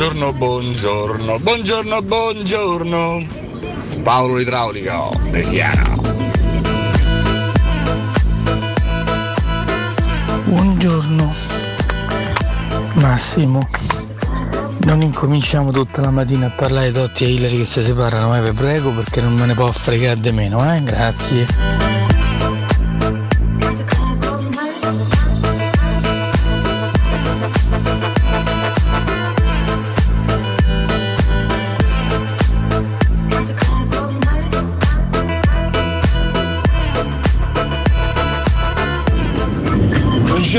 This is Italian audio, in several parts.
Buongiorno, buongiorno, buongiorno, buongiorno. Paolo Idraulico, Chiara. Buongiorno Massimo non incominciamo tutta la mattina a parlare di Totti e Hillary che si separano, ma vi prego perché non me ne può fregare di meno, eh? Grazie.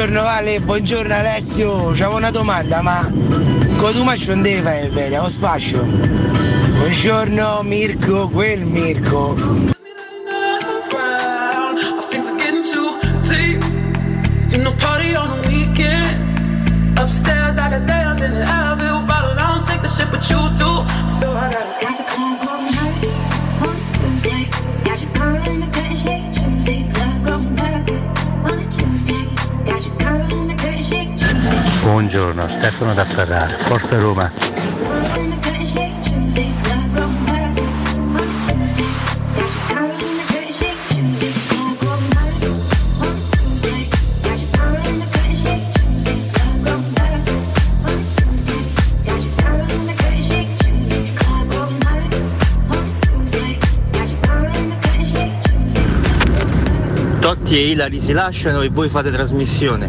Buongiorno Vale, buongiorno Alessio, c'avevo una domanda, ma con tu devi fare bene, lo sfascio. Buongiorno Mirko, quel Mirko. In the curtain shake Tuesday. Totti e Ilari si lasciano e voi fate trasmissione.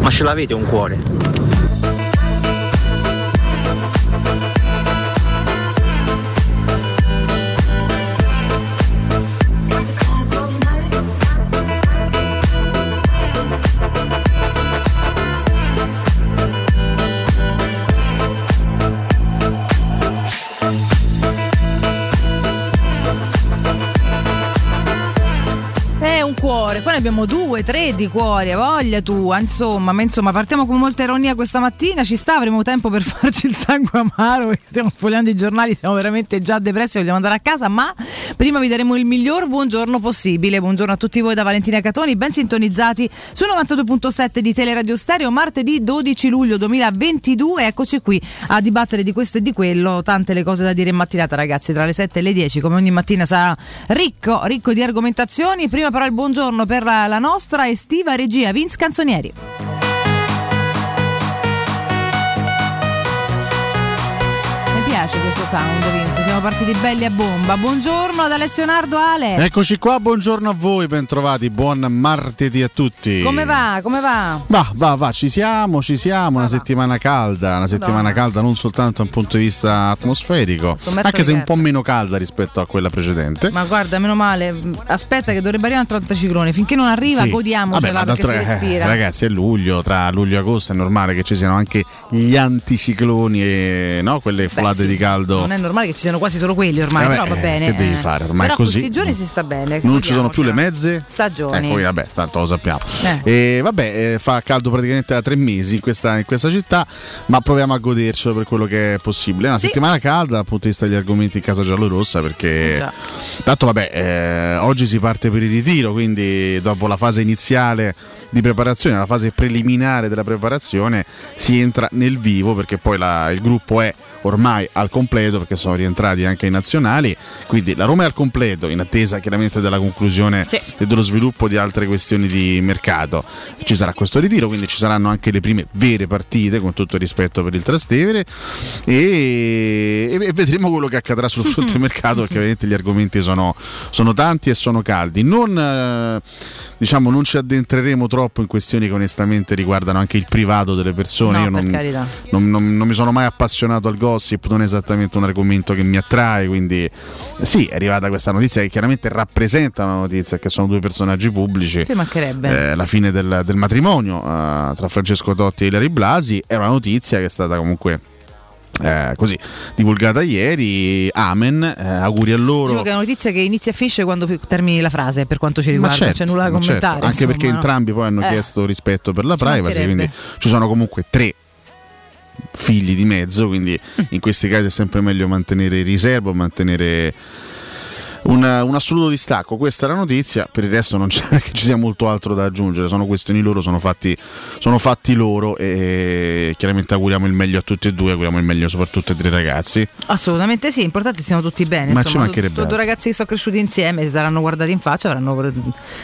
Ma ce l'avete un cuore? Due, tre di cuori, ha voglia tua, insomma, ma insomma partiamo con molta ironia questa mattina, ci sta, avremo tempo per farci il sangue amaro, stiamo sfogliando i giornali, siamo veramente già depressi, vogliamo andare a casa, ma prima vi daremo il miglior buongiorno possibile, buongiorno a tutti voi da Valentina Catoni, ben sintonizzati su 92.7 di Teleradio Stereo, martedì 12 luglio 2022, eccoci qui a dibattere di questo e di quello, tante le cose da dire in mattinata ragazzi, tra le 7 e le 10, come ogni mattina sarà ricco, ricco di argomentazioni, prima però il buongiorno per la, la nostra estiva regia Vince Canzonieri. Piace questo sound Vince, siamo partiti belli a bomba. Buongiorno ad Alessio Nardo Ale. Eccoci qua, buongiorno a voi, bentrovati, buon martedì a tutti. Come va? Come va? Va, va, va, ci siamo, ci siamo, una settimana calda, una settimana Madonna. calda non soltanto da un punto di vista atmosferico, Sommersa anche se di un po' meno calda rispetto a quella precedente. Ma guarda, meno male, aspetta che dovrebbe arrivare un 30 ciclone, finché non arriva Sì. godiamocela Vabbè, perché si eh, respira. ragazzi, è luglio, tra luglio e agosto è normale che ci siano anche gli anticicloni e no, quelle folate sì, di caldo. Non è normale che ci siano quasi solo quelli ormai, Eh beh, però va eh, bene. che devi eh. fare? Ormai però così. questi giorni si sta bene. Non ci sono più le godiamocela. mezze Stagioni. Ecco, vabbè, tanto lo sappiamo. Eh. E vabbè, eh, fa caldo praticamente da tre mesi in questa, in questa città, ma proviamo a godercelo per quello che è possibile. È una Sì. settimana calda dal punto di vista degli argomenti in casa giallorossa perché Già. tanto vabbè, eh, oggi si parte per il ritiro, quindi dopo la fase iniziale di preparazione, la fase preliminare della preparazione, si entra nel vivo perché poi la- il gruppo è ormai al completo perché sono rientrati anche i nazionali, quindi la Roma è al completo in attesa chiaramente della conclusione Sì. e dello sviluppo di altre questioni di mercato. Ci sarà questo ritiro, quindi ci saranno anche le prime vere partite con tutto il rispetto per il Trastevere e, e vedremo quello che accadrà sul fronte mercato perché ovviamente gli argomenti sono, sono tanti e sono caldi. Non, eh, diciamo, non ci addentreremo troppo in questioni che onestamente riguardano anche il privato delle persone. No, Io non, non, non- non mi sono mai appassionato al gossip, non è esattamente un argomento che mi attrae, quindi eh, sì, è arrivata questa notizia che chiaramente rappresenta una notizia, che sono due personaggi pubblici. Ci mancherebbe. Eh, la fine del, del matrimonio eh, tra Francesco Totti e Ilari Blasi è una notizia che è stata comunque eh, così divulgata ieri. Amen, eh, auguri a loro. Dicevo che è una notizia che inizia e finisce quando termini la frase, per quanto ci riguarda, certo, c'è nulla da certo, commentare. anche insomma, perché no? entrambi poi hanno Eh. chiesto rispetto per la Ci privacy, quindi ci sono comunque tre figli di mezzo, quindi Mm. in questi casi è sempre meglio mantenere riservo, mantenere un, un assoluto distacco. Questa è la notizia, per il resto non c'è che ci sia molto altro da aggiungere, sono questioni loro, sono fatti, sono fatti loro e chiaramente auguriamo il meglio a tutti e due, auguriamo il meglio soprattutto ai tre ragazzi. Assolutamente sì, importante che siano tutti bene. Ma insomma, ci mancherebbe sono due ragazzi che sono cresciuti insieme, si saranno guardati in faccia, avranno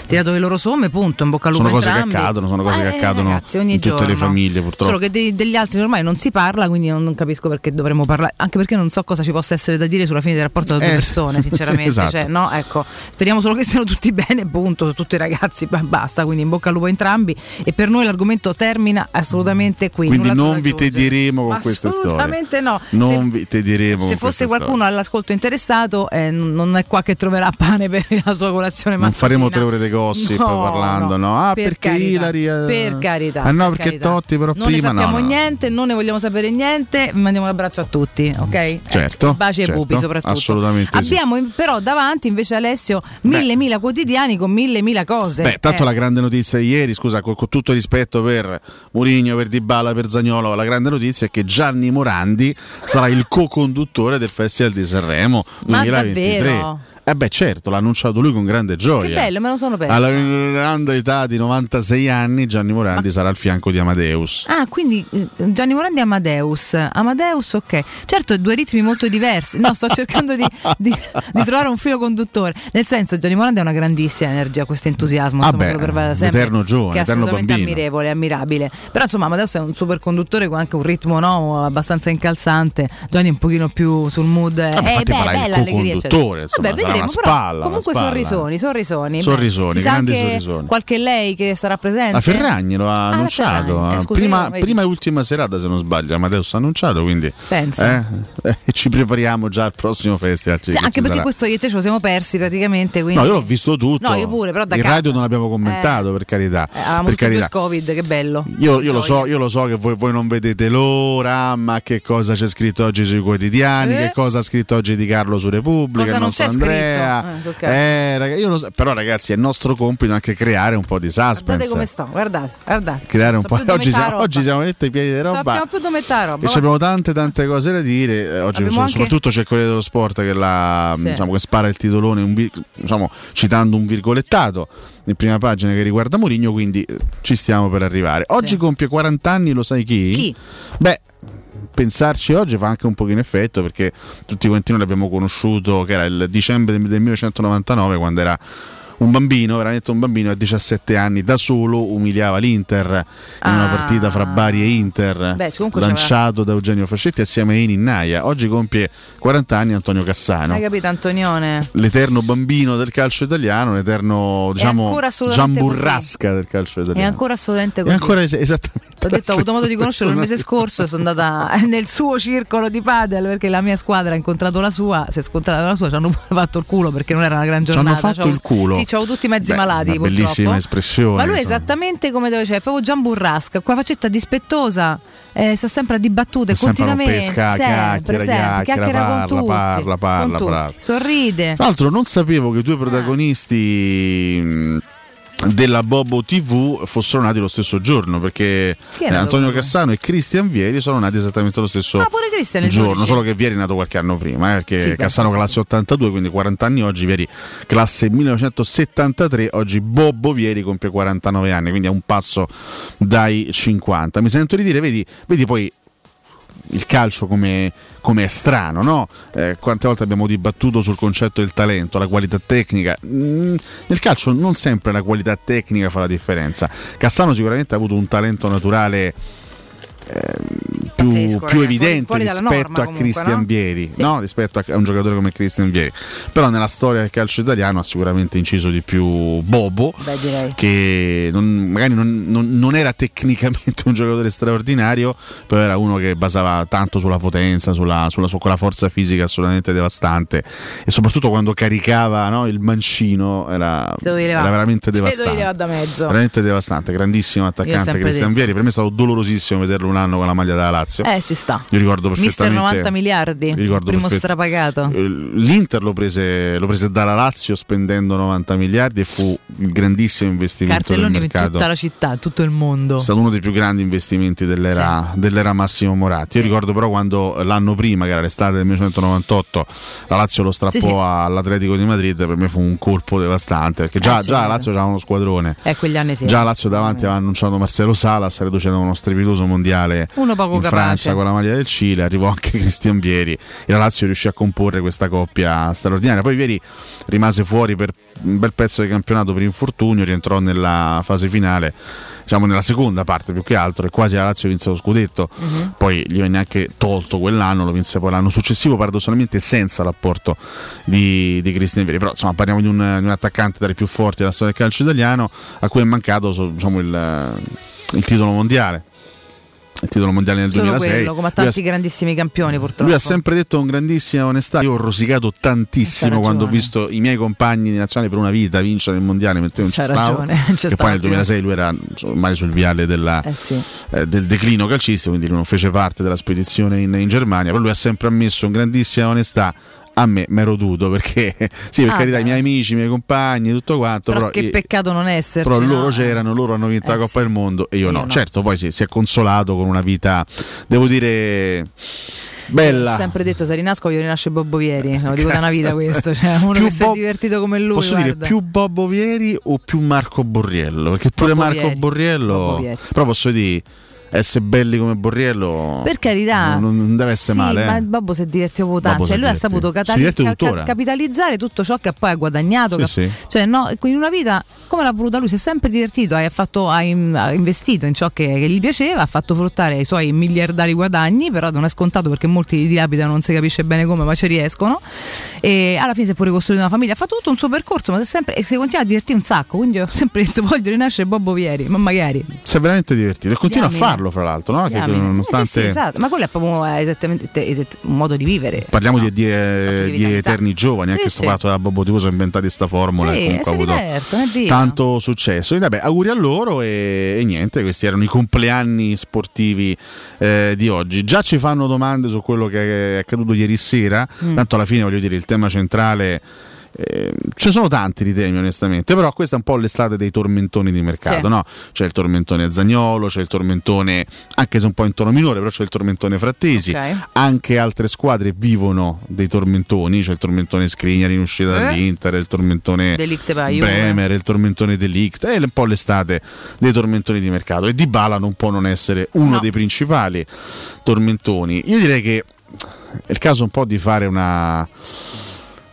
tirato le loro somme, punto. In bocca al lupo Sono cose che entrambi. accadono, sono cose che Eh, accadono ragazzi, ogni in tutte le giorno. famiglie, purtroppo. Solo che dei- degli altri ormai non si parla, quindi non, non capisco perché dovremmo parlare. Anche perché non so cosa ci possa essere da dire sulla fine del rapporto tra due Eh, persone, sì, sinceramente. esatto. Cioè, no, ecco, speriamo solo che stiano tutti bene, punto. Tutti i ragazzi, ba- basta. Quindi in bocca al lupo a entrambi. E per noi l'argomento termina assolutamente qui. Quindi non vi tedieremo con queste storie. Assolutamente no. Non Se- vi tedieremo se fosse qualcuno storie. all'ascolto interessato, eh, non è qua che troverà pane per la sua colazione Non mattutina. faremo tre ore di gossip No, parlando, no? Ah, per perché carità, Ilari. eh, Per carità. Ah, no, per perché carità. Totti, però non prima ne sappiamo no. no. niente, non ne vogliamo sapere niente. Mandiamo un abbraccio a tutti, ok? Certo, Eh, baci certo, ai pupi soprattutto. assolutamente sì. Abbiamo in- però davanti invece Alessio mille mila quotidiani con mille mila cose. Beh, tanto Eh. la grande notizia di ieri, scusa, con, con tutto rispetto per Mourinho, per Dybala, per Zagnolo, la grande notizia è che Gianni Morandi sarà il co-conduttore del Festival di Sanremo Ma 2023. davvero? Eh beh, certo, l'ha annunciato lui con grande gioia. Che bello, me lo sono perso. Alla grande età di 96 anni, Gianni Morandi sarà al fianco di Amadeus. Ah, quindi eh, Gianni Morandi e Amadeus. Amadeus, ok. Certo, due ritmi molto diversi. No, sto cercando di, di- di trovare un filo conduttore. Nel senso, Gianni Morandi ha una grandissima energia, questo entusiasmo. Ah insomma, beh, sempre, eterno giovane, che è eterno assolutamente bambino. ammirevole, ammirabile. Però, insomma, Amadeus è un super conduttore con anche un ritmo no, abbastanza incalzante. Gianni è un pochino più sul mood. eh, Vabbè, infatti beh, farà il co-conduttore, insomma, Vabbè. Una spalla, una comunque spalla. sorrisoni, sorrisoni. Sorrisoni, Beh, grandi sorrisoni. Qualche lei che sarà presente? La Ferragni lo ha Ah, annunciato. Ferragni. Eh, scusa, prima, prima e ultima serata, se non sbaglio, Amadeus ha annunciato, quindi Pensa. eh, eh, ci prepariamo già al prossimo festival. Sì, che anche perché sarà. questo io e te ce lo siamo persi praticamente. Quindi... No, io l'ho visto tutto. No, io pure, però da In casa. radio non abbiamo commentato, per carità. Eh, per carità. il Covid, che bello. Io, io lo so, io lo so che voi, voi non vedete l'ora, ma che cosa c'è scritto oggi sui quotidiani, Eh? che cosa ha scritto oggi Di Carlo su Repubblica, Cosa non nostro c'è Andrea. Eh, so che- Eh, raga- io lo so- però ragazzi è nostro compito anche creare un po' di suspense. Guardate come sto, guardate, guardate. Creare un So po'. Oggi siamo, roba. oggi siamo ai piedi di roba. Sappiamo più dove metà roba. E abbiamo tante tante cose da dire. Eh, Oggi Abbiamo so- anche- soprattutto c'è Corriere dello Sport che, la, Sì. diciamo, che spara il titolone un diciamo, citando un virgolettato in prima pagina che riguarda Mourinho, quindi eh, ci stiamo per arrivare. Oggi Sì. compie 40 anni, lo sai chi? Chi? Beh, pensarci oggi fa anche un pochino effetto perché tutti quanti noi l'abbiamo conosciuto che era il dicembre del 1999 quando era un bambino, veramente un bambino a 17 anni da solo umiliava l'Inter in una Ah. partita fra Bari e Inter Beh, lanciato da Eugenio Fascetti assieme a Eni Naia. Oggi compie 40 anni Antonio Cassano. Hai capito, Antonione? L'eterno bambino del calcio italiano, l'eterno diciamo ancora assolutamente Giamburrasca del calcio È italiano. ancro assolutamente È così. ancora es- esattamente. Ho detto, ho avuto modo di conoscerlo il mese scorso e sono andata nel suo circolo di padel perché la mia squadra ha incontrato la sua, si è scontrata con la sua, ci hanno fatto il culo perché non era una gran Ci hanno giornata. fatto il culo? Sì, c'avevo tutti mezzi Beh, malati, una purtroppo. bellissima espressione, Ma lui è esattamente come dove c'è, proprio Gian Burrasca, con la faccetta dispettosa. Eh, sta sempre a dibattute Sempre a continuamente rompere sca- sempre, chiacchiera, sempre, chiacchiera, parla, con tutti, parla, parla, con tutti. sorride Tra l'altro non sapevo che i due Ah. protagonisti mh, della Bobo TV fossero nati lo stesso giorno perché Antonio? Cassano e Cristian Vieri sono nati esattamente lo stesso Ah, giorno, 12. solo che Vieri è nato qualche anno prima, eh, perché Sì, Cassano sì, classe 82, quindi 40 anni oggi, Vieri classe 1973, oggi Bobbo Vieri compie 49 anni, quindi è un passo dai 50. Mi sento di dire, vedi, vedi poi il calcio come, come è strano, no? Eh, quante volte abbiamo dibattuto sul concetto del talento, la qualità tecnica. Mm, nel calcio non sempre la qualità tecnica fa la differenza. Cassano sicuramente ha avuto un talento naturale più, Pazzesco, più ragazzi, evidente rispetto norma a comunque, Cristian no? Vieri, Sì. no? rispetto a, un giocatore come Cristian Vieri. Però nella storia del calcio italiano ha sicuramente inciso di più Bobo beh che non- magari non, non- non era tecnicamente un giocatore straordinario, però era uno che basava tanto sulla potenza, sulla, sulla su quella forza fisica assolutamente devastante e soprattutto quando caricava no, il mancino era, era veramente devastante. Veramente devastante, grandissimo attaccante Cristian. Vieri. Per me è stato dolorosissimo vederlo un anno con la maglia della Lazio. eh ci sta Io ricordo mister perfettamente 90 miliardi mi ricordo primo strapagato eh, L'Inter lo prese, lo prese dalla Lazio spendendo 90 miliardi e fu il grandissimo investimento del cartelloni in mercato. tutta la città tutto il mondo È stato uno dei più grandi investimenti dell'era, dell'era Massimo Moratti. Io ricordo però quando l'anno prima, che era l'estate del 1998, la Lazio lo strappò Sì, sì. all'Atletico di Madrid, per me fu un colpo devastante, perché già, Eh, già la certo. Lazio aveva uno squadrone. eh quegli anni sì Già la Lazio davanti aveva annunciato Marcelo Salas, riducendo uno strepitoso mondiale Uno poco in capace. Francia con la maglia del Cile, arrivò anche Cristian Vieri e la Lazio riuscì a comporre questa coppia straordinaria. Poi Vieri rimase fuori per un bel pezzo di campionato per infortunio, rientrò nella fase finale, diciamo nella seconda parte più che altro e quasi la Lazio vinse lo scudetto. Mhm. Poi gli venne anche tolto quell'anno, lo vinse poi l'anno successivo paradossalmente senza l'apporto di, di Cristian Vieri. Però insomma parliamo di un, di un attaccante tra i più forti della storia del calcio italiano a cui è mancato diciamo, il, il titolo mondiale. Il titolo mondiale nel solo 2006. quello come a Lui ha- tanti grandissimi campioni purtroppo lui ha sempre detto con grandissima onestà: Io ho rosicato tantissimo quando ho visto i miei compagni di nazionale per una vita vincere il mondiale, mentre io non C'ha ci stavo. ragione, c'è stava poi nel più. 2006 lui era ormai sul viale della- eh sì eh, del declino calcistico, quindi non fece parte della spedizione in, in Germania. Però lui ha sempre ammesso con grandissima onestà. A me mi ero dovuto perché, sì, per Ah, carità, beh. i miei amici, i miei compagni, tutto quanto. però, Però, che io- peccato non esserci però loro no? c'erano, loro hanno vinto Eh la Coppa sì. del Mondo e io, Io no. no. Certo, poi sì, si è consolato con una vita, devo dire, bella. Ho sempre detto se rinasco io rinasce Bobbo Vieri lo dico da una vita questo cioè uno Più che si è divertito come lui Posso guarda. dire più Bobbo Vieri o più Marco Borriello? Perché pure Bobbo Marco Vieri. Borriello. Però posso dire, essere belli come Borriello. Per carità, Non, non deve essere sì, male. Ma eh. Babbo si è divertito tanto. Babbo Cioè, lui ha saputo catali- ca- capitalizzare tutto ciò che poi ha guadagnato. Sì, che- sì. Cioè, no, in una vita come l'ha voluta lui, si è sempre divertito, ha, fatto- ha in- ha investito in ciò che, che gli piaceva, ha fatto fruttare i suoi miliardari guadagni, però non è scontato perché molti li dilapidano, non si capisce bene come, ma ci riescono. E alla fine si è pure costruito una famiglia, ha fatto tutto un suo percorso, ma si sempre, e si continua a divertire un sacco. Quindi ho sempre detto voglio rinascere Bobbo Vieri, ma magari. Si è veramente divertito. E continua a Diamine. Farlo, fra l'altro, no? Che nonostante. Sì, sì, esatto. Ma quello è proprio eh, esattamente esatt- un modo di vivere. Parliamo No, di, di- fatto di di eterni giovani, Sì, anche sì. sto fatto da Bobo TV sono inventati questa formula Sì, e comunque ha avuto via. tanto successo. Quindi, vabbè, auguri a loro e, e niente, questi erano i compleanni sportivi eh, di oggi. Già ci fanno domande su quello che è accaduto ieri sera, Mm. tanto alla fine voglio dire il tema centrale. Eh, ce ne sono tanti di temi onestamente, però questa è un po' l'estate dei tormentoni di mercato, Sì. no? C'è il tormentone Zagnolo, c'è il tormentone, anche se un po' in tono minore, però c'è il tormentone Frattesi, Ok. anche altre squadre vivono dei tormentoni, c'è il tormentone Skriniar in uscita Eh? dall'Inter, il tormentone. Bremer, il tormentone Delict, è un po' l'estate dei tormentoni di mercato e Di Bala non può non essere uno No. dei principali tormentoni. Io direi che è il caso un po' di fare una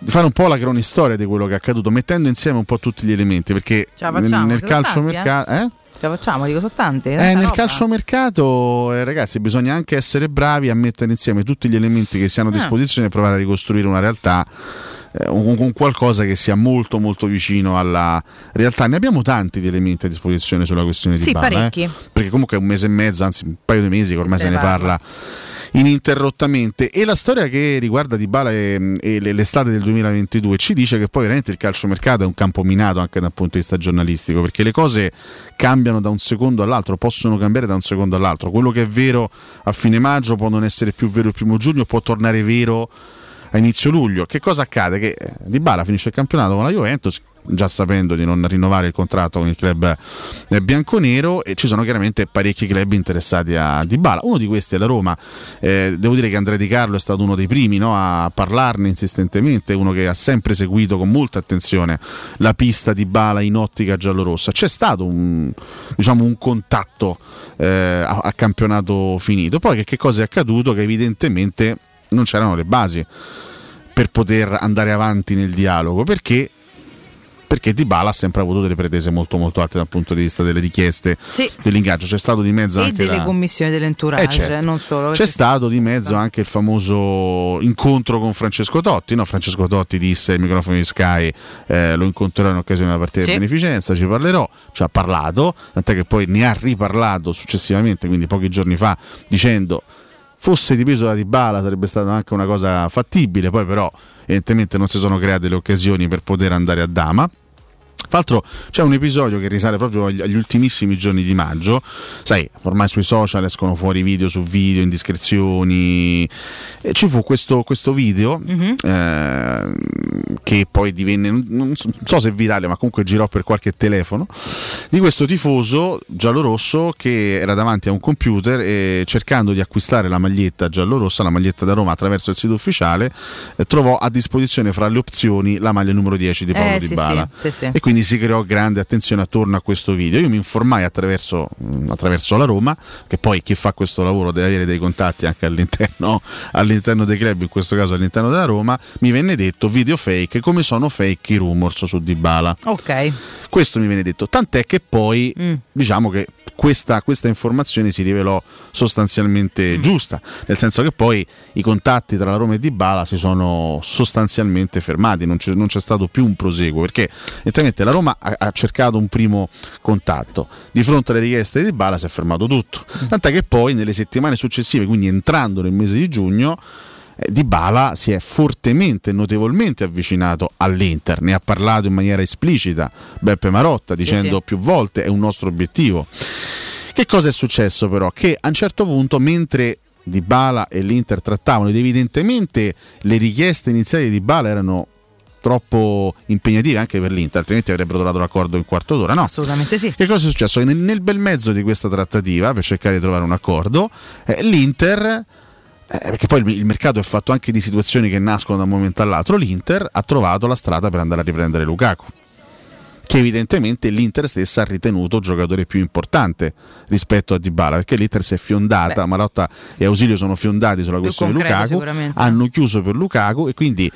fare un po' la cronistoria di quello che è accaduto, mettendo insieme un po' tutti gli elementi, perché facciamo, nel calcio mercato eh? Ce la facciamo, dico sono tante. Eh, nel roba. calciomercato, eh, ragazzi, bisogna anche essere bravi a mettere insieme tutti gli elementi che si hanno a Ah. disposizione e provare a ricostruire una realtà eh, un- con qualcosa che sia molto molto vicino alla realtà. Ne abbiamo tanti di elementi a disposizione sulla questione di Sì, Bala, eh, parecchi. perché comunque è un mese e mezzo, anzi un paio di mesi che ormai se, ne parla. Ininterrottamente. E la storia che riguarda Dybala e, e le- l'estate del 2022 ci dice che poi veramente il calciomercato è un campo minato anche dal punto di vista giornalistico perché le cose cambiano da un secondo all'altro possono cambiare da un secondo all'altro. Quello che è vero a fine maggio può non essere più vero il primo giugno può tornare vero a inizio luglio. Che cosa accade? che eh, Dybala finisce il campionato con la Juventus già sapendo di non rinnovare il contratto con il club eh, bianconero e ci sono chiaramente parecchi club interessati a Dybala. Uno di questi è la Roma. Eh, devo dire che Andrea Di Carlo è stato uno dei primi no, a parlarne insistentemente, uno che ha sempre seguito con molta attenzione la pista di Bala in ottica giallorossa. C'è stato un, diciamo, un contatto eh, a, a campionato finito. Poi che, che cosa è accaduto? Che evidentemente non c'erano le basi per poter andare avanti nel dialogo perché perché Dybala ha sempre avuto delle pretese molto molto alte dal punto di vista delle richieste Sì. dell'ingaggio c'è stato di mezzo E anche delle la- commissioni dell'entourage, Eh, certo. non solo. c'è stato di mezzo anche il famoso incontro con Francesco Totti. no? Francesco Totti disse ai microfoni di Sky: eh, Lo incontrerò in occasione della partita Sì. di beneficenza. Ci parlerò. Ci ha parlato, tant'è che poi ne ha riparlato successivamente, quindi pochi giorni fa, dicendo fosse dipeso da Dybala sarebbe stata anche una cosa fattibile. Poi, però, evidentemente non si sono create le occasioni per poter andare a Dama. Tra l'altro c'è un episodio che risale proprio agli, agli ultimissimi giorni di maggio, sai, ormai sui social escono fuori video su video, indiscrezioni, e ci fu questo, questo video eh, che poi divenne, non- so- non so se virale, ma comunque girò per qualche telefono, di questo tifoso giallorosso che era davanti a un computer e cercando di acquistare la maglietta giallorossa, la maglietta da Roma attraverso il sito ufficiale, eh, trovò a disposizione fra le opzioni la maglia numero 10 di Paolo Eh, sì, Dybala. sì, sì, sì. E quindi si creò grande attenzione attorno a questo video. Io mi informai attraverso, mh, attraverso la Roma, che poi chi fa questo lavoro deve avere dei contatti anche all'interno, all'interno dei club, in questo caso all'interno della Roma. Mi venne detto video fake, come sono fake i rumors su Dybala. Ok. Questo mi viene detto, tant'è che poi Mm. diciamo che questa, questa informazione si rivelò Mm. sostanzialmente giusta, nel senso che poi i contatti tra la Roma e Dybala si sono sostanzialmente fermati, non c'è, non c'è stato più un proseguo, perché evidentemente la Roma ha, ha cercato un primo contatto, di fronte alle richieste di Dybala si è fermato tutto, tant'è che poi nelle settimane successive, quindi entrando nel mese di giugno, eh, Dybala si è fortemente notevolmente avvicinato all'Inter, ne ha parlato in maniera esplicita Beppe Marotta dicendo sì. più volte è un nostro obiettivo. Che cosa è successo però? Che a un certo punto mentre Dybala e l'Inter trattavano ed evidentemente le richieste iniziali di Dybala erano troppo impegnative anche per l'Inter, altrimenti avrebbero trovato l'accordo in quarto d'ora, no? Assolutamente sì. Che cosa è successo? Che nel, nel bel mezzo di questa trattativa, per cercare di trovare un accordo, eh, l'Inter, eh, perché poi il, il mercato è fatto anche di situazioni che nascono da un momento all'altro, l'Inter ha trovato la strada per andare a riprendere Lukaku. Che evidentemente l'Inter stessa ha ritenuto giocatore più importante rispetto a Dybala, perché l'Inter si è fiondata, Beh, Marotta e Ausilio sono fiondati sulla questione di Lukaku, hanno chiuso per Lukaku e quindi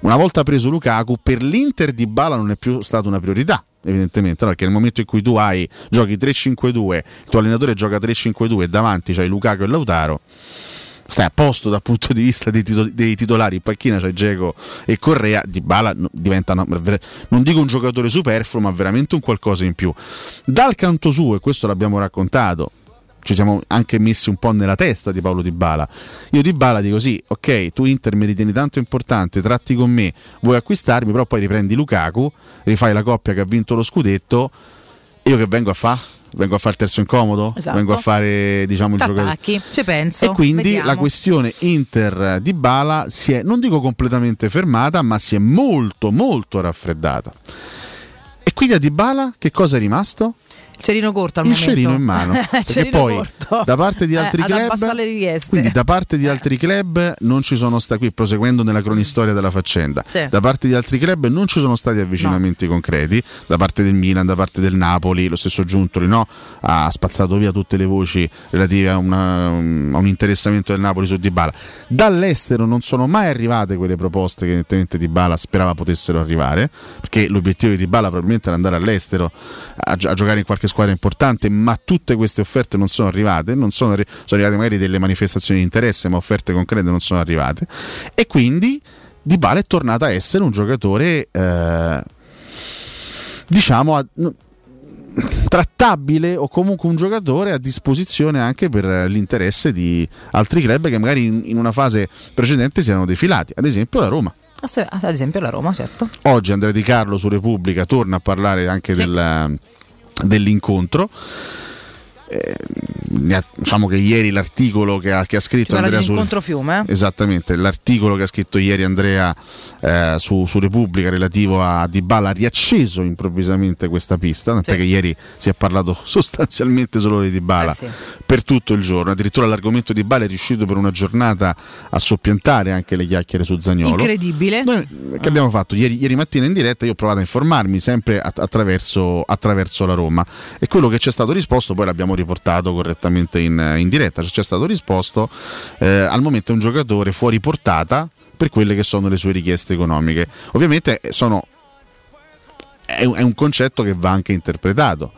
una volta preso Lukaku per l'Inter di Bala non è più stata una priorità evidentemente no? perché nel momento in cui tu hai giochi 3-5-2 il tuo allenatore gioca 3-5-2 e davanti c'hai Lukaku e Lautaro stai a posto dal punto di vista dei, tito- dei titolari in panchina c'hai Geco e Correa di Bala diventa una- non dico un giocatore superfluo ma veramente un qualcosa in più dal canto suo e questo l'abbiamo raccontato ci siamo anche messi un po' nella testa di Paolo Di Bala. Io Di Bala dico sì, ok, tu Inter mi ritieni tanto importante, tratti con me, vuoi acquistarmi, però poi riprendi Lukaku, rifai la coppia che ha vinto lo scudetto, io che vengo a fare? Vengo a fare il terzo incomodo? Esatto. Vengo a fare diciamo il giocatore. Ci penso. E quindi Vediamo. la questione Inter di Bala si è, non dico completamente fermata, ma si è molto molto raffreddata. E quindi a Di Bala che cosa è rimasto? Cerino corto al il momento. cerino in mano. Perché poi corto. da parte di altri Eh, club, quindi da parte di altri club non ci sono stati qui proseguendo nella cronistoria della faccenda. Sì. Da parte di altri club non ci sono stati avvicinamenti concreti, da parte del Milan, da parte del Napoli, lo stesso Giuntoli no? ha spazzato via tutte le voci relative a, una- a un interessamento del Napoli su Dybala. Dall'estero non sono mai arrivate quelle proposte che evidentemente Dybala sperava potessero arrivare, perché l'obiettivo di Dybala probabilmente era andare all'estero a, gio- a giocare in qualche squadra importante, ma tutte queste offerte non sono arrivate, non sono, arri- sono arrivate magari delle manifestazioni di interesse, ma offerte concrete non sono arrivate. E quindi Dybala è tornato a essere un giocatore, eh, diciamo, a- trattabile o comunque un giocatore a disposizione anche per l'interesse di altri club che magari in, in una fase precedente si erano defilati, ad esempio la Roma. Ah, Ad esempio la Roma, certo. Oggi Andrea Di Carlo su Repubblica torna a parlare anche del- dell'incontro. Eh, diciamo che ieri l'articolo che ha, che ha scritto Andrea di su, incontro fiume. eh? Esattamente, l'articolo che ha scritto ieri Andrea eh, su, su Repubblica relativo a Dybala ha riacceso improvvisamente questa pista, tant'è Sì. che ieri si è parlato sostanzialmente solo di Dybala Eh sì. per tutto il giorno, addirittura l'argomento di Dybala è riuscito per una giornata a soppiantare anche le chiacchiere su Zagnolo. Incredibile. Noi che abbiamo fatto ieri, ieri mattina in diretta? Io ho provato a informarmi sempre att- attraverso, attraverso la Roma e quello che ci è stato risposto poi l'abbiamo riportato correttamente in, in diretta. Ci è stato risposto eh, al momento è un giocatore fuori portata per quelle che sono le sue richieste economiche. Ovviamente sono, è, un, è un concetto che va anche interpretato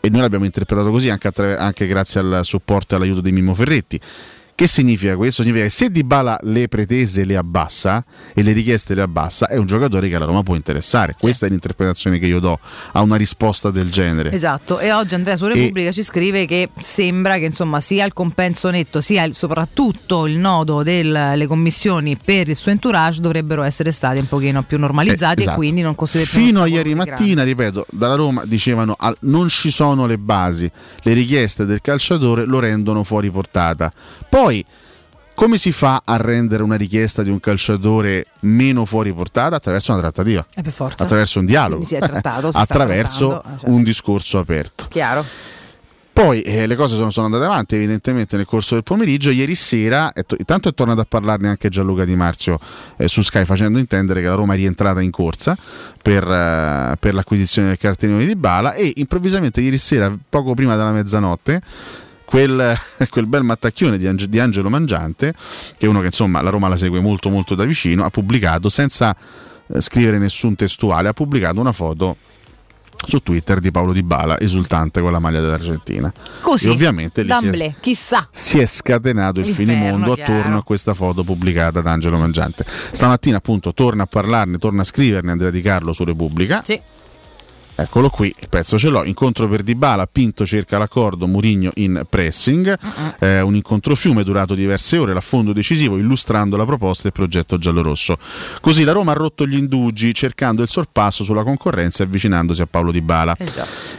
e noi l'abbiamo interpretato così anche, attra- anche grazie al supporto e all'aiuto di Mimmo Ferretti. Che significa questo? Significa che se Dybala le pretese le abbassa e le richieste le abbassa, è un giocatore che la Roma può interessare. Questa è l'interpretazione che io do a una risposta del genere. Esatto, e oggi Andrea su Repubblica ci scrive che sembra che insomma sia il compenso netto sia il- soprattutto il nodo delle commissioni per il suo entourage dovrebbero essere stati un pochino più normalizzati Eh, esatto. e quindi non costituiti uno Fino a ieri mattina, ripeto, dalla Roma dicevano al- non ci sono le basi, le richieste del calciatore lo rendono fuori portata. Poi come si fa a rendere una richiesta di un calciatore meno fuori portata? Attraverso una trattativa. Eh, per forza. attraverso un dialogo, trattato, attraverso certo. un discorso aperto. Chiaro. Poi eh, le cose sono, sono andate avanti evidentemente nel corso del pomeriggio. Ieri sera, è to- intanto è tornato a parlarne anche Gianluca Di Marzio eh, su Sky, facendo intendere che la Roma è rientrata in corsa per, eh, per l'acquisizione del cartellino di Bala e improvvisamente ieri sera, poco prima della mezzanotte, quel, quel bel mattacchione di, Ange- di Angelo Mangiante, che è uno che insomma la Roma la segue molto molto da vicino, ha pubblicato senza eh, scrivere nessun testuale, ha pubblicato una foto su Twitter di Paolo Di Bala esultante con la maglia dell'Argentina. Così. E ovviamente lì si è, chissà. si è scatenato il L'inferno, finimondo chiaro. attorno a questa foto pubblicata da Angelo Mangiante. Stamattina appunto torna a parlarne, torna a scriverne Andrea Di Carlo su Repubblica. Sì. Eccolo qui, il pezzo ce l'ho. Incontro per Dybala, Pinto cerca l'accordo, Murigno in pressing. Eh, un incontro fiume durato diverse ore, l'affondo decisivo illustrando la proposta e il progetto giallorosso. Così la Roma ha rotto gli indugi cercando il sorpasso sulla concorrenza e avvicinandosi a Paolo Dybala. Eh.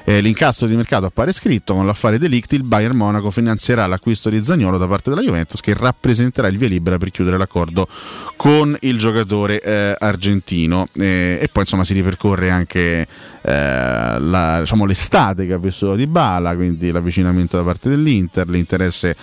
Eh, l'incastro di mercato appare scritto con l'affare Delict il Bayern Monaco finanzierà l'acquisto di Zagnolo da parte della Juventus che rappresenterà il via libera per chiudere l'accordo con il giocatore eh, argentino Eh, e poi insomma si ripercorre anche eh, la- diciamo, l'estate che ha vissuto di Bala quindi l'avvicinamento da parte dell'Inter l'interesse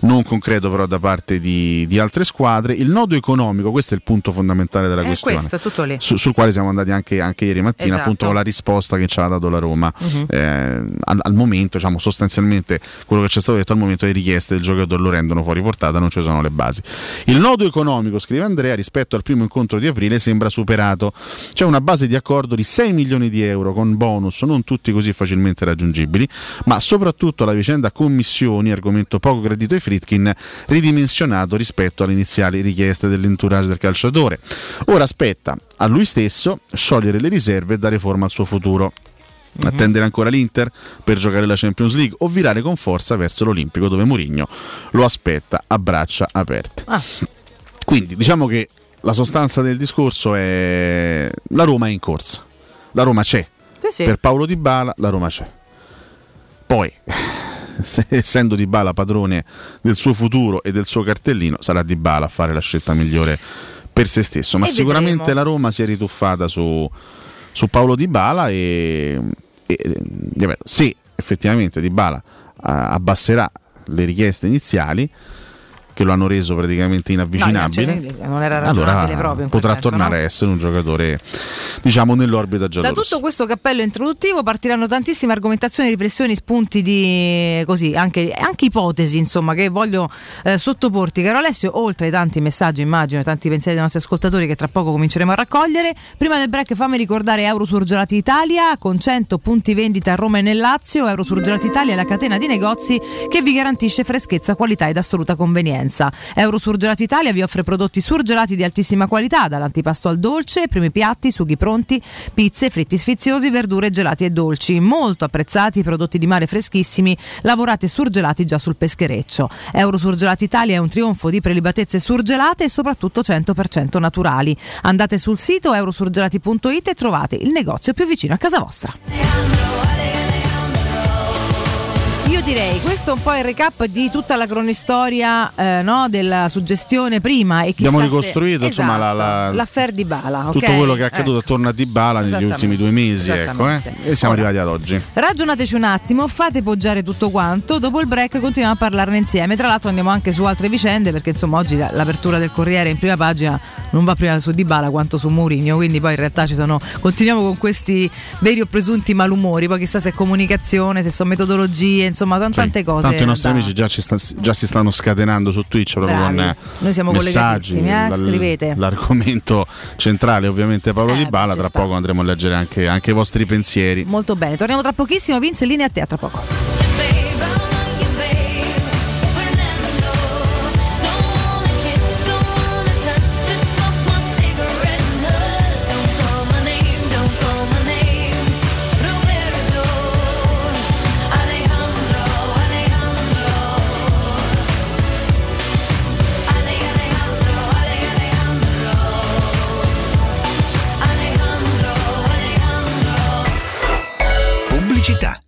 non concreto però da parte di, di altre squadre il nodo economico questo è il punto fondamentale della Eh, questione questo su- sul quale siamo andati anche, anche ieri mattina, Esatto. appunto con la risposta che ci ha dato la Roma. Mhm. Eh, al, al momento, diciamo, sostanzialmente quello che ci è stato detto al momento le richieste del giocatore lo rendono fuori portata, non ci sono le basi. Il nodo economico, scrive Andrea, rispetto al primo incontro di aprile sembra superato. C'è una base di accordo di 6 milioni di euro con bonus, non tutti così facilmente raggiungibili, ma soprattutto la vicenda commissioni, argomento poco gradito ai Fritkin, ridimensionato rispetto alle iniziali richieste dell'entourage del calciatore. Ora aspetta a lui stesso sciogliere le riserve e dare forma al suo futuro. Attendere ancora l'Inter per giocare la Champions League o virare con forza verso l'Olimpico dove Mourinho lo aspetta a braccia aperte. Ah. Quindi diciamo che la sostanza del discorso è la Roma è in corsa. La Roma c'è. Sì, sì. Per Paolo Di Bala la Roma c'è. Poi, se- essendo Di Bala padrone del suo futuro e del suo cartellino, sarà Di Bala a fare la scelta migliore per se stesso. Ma E sicuramente vedremo. la Roma si è rituffata su, su Paolo Di Bala e, e- se effettivamente Di Bala ah, abbasserà le richieste iniziali che lo hanno reso praticamente inavvicinabile, No, non era ragionabile allora proprio in potrà senso, tornare no? a essere un giocatore diciamo nell'orbita Da giallorossa. tutto questo cappello introduttivo partiranno tantissime argomentazioni, riflessioni, spunti di così, anche, anche ipotesi, insomma, che voglio eh, sottoporti, caro Alessio, oltre ai tanti messaggi, immagino, tanti pensieri dei nostri ascoltatori che tra poco cominceremo a raccogliere. Prima del break fammi ricordare Eurosurgelati Italia con 100 punti vendita a Roma e nel Lazio. Eurosurgelati Italia è la catena di negozi che vi garantisce freschezza, qualità ed assoluta convenienza. Eccellenza. Eurosurgelati Italia vi offre prodotti surgelati di altissima qualità, dall'antipasto al dolce, primi piatti, sughi pronti, pizze, fritti sfiziosi, verdure gelati e dolci. Molto apprezzati i prodotti di mare freschissimi, lavorati e surgelati già sul peschereccio. Eurosurgelati Italia è un trionfo di prelibatezze surgelate e soprattutto 100% naturali. Andate sul sito eurosurgelati.it e trovate il negozio più vicino a casa vostra. Direi, questo è un po' il recap di tutta la cronistoria eh, no, della suggestione prima. E Abbiamo se- ricostruito insomma la, la- l'affair di Bala. tutto quello che è accaduto attorno a Dybala negli Esattamente, ultimi due mesi ecco, eh. e siamo Ora. arrivati ad oggi. Ragionateci un attimo, fate poggiare tutto quanto, dopo il break continuiamo a parlarne insieme. Tra l'altro andiamo anche su altre vicende perché insomma oggi la- l'apertura del Corriere in prima pagina non va prima su Dybala quanto su Mourinho, quindi poi in realtà ci sono continuiamo con questi veri o presunti malumori, poi chissà se è comunicazione, se sono metodologie, insomma tan- tante cose. Tanto i nostri da- amici già, ci sta- già si stanno scatenando su Twitch proprio Bravi. con eh, Noi siamo messaggi. eh? Scrivete. L'argomento centrale ovviamente Paolo Eh, Di Bala, tra sta. poco andremo a leggere anche, anche i vostri pensieri. Molto bene, torniamo tra pochissimo, Vince, linea a te, a tra poco.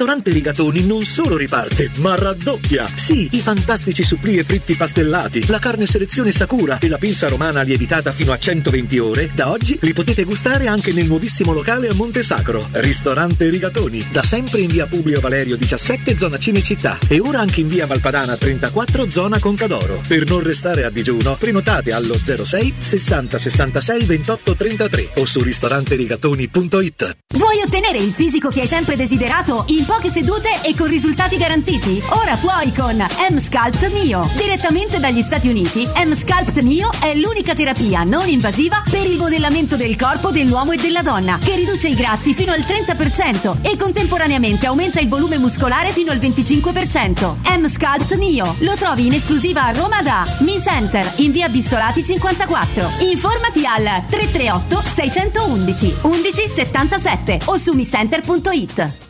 Il ristorante Rigatoni non solo riparte, ma raddoppia! Sì, i fantastici supplì e fritti pastellati, la carne selezione Sakura e la pinza romana lievitata fino a 120 ore, da oggi li potete gustare anche nel nuovissimo locale a Monte Sacro. Ristorante Rigatoni, da sempre in via Publio Valerio 17, zona Cinecittà, e ora anche in via Valpadana 34, zona Concadoro. Per non restare a digiuno, prenotate allo 06 60 66 28 33 o su ristoranterigatoni.it. Vuoi ottenere il fisico che hai sempre desiderato in poche sedute e con risultati garantiti? Ora puoi con M-Sculpt Neo. Direttamente dagli Stati Uniti, M-Sculpt Neo è l'unica terapia non invasiva per il modellamento del corpo dell'uomo e della donna, che riduce i grassi fino al 30% e contemporaneamente aumenta il volume muscolare fino al 25%. M-Sculpt Neo lo trovi in esclusiva a Roma da Mi Center in via Bissolati 54. Informati al 338 611 1177 o su micenter.it.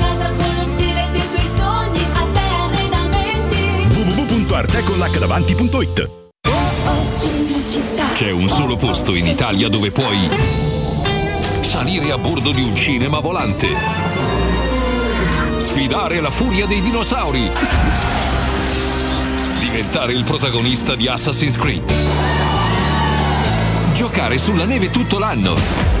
www.arteconlacdavanti.it Cinecittà. C'è un solo posto in Italia dove puoi salire a bordo di un cinema volante, sfidare la furia dei dinosauri, diventare il protagonista di Assassin's Creed, giocare sulla neve tutto l'anno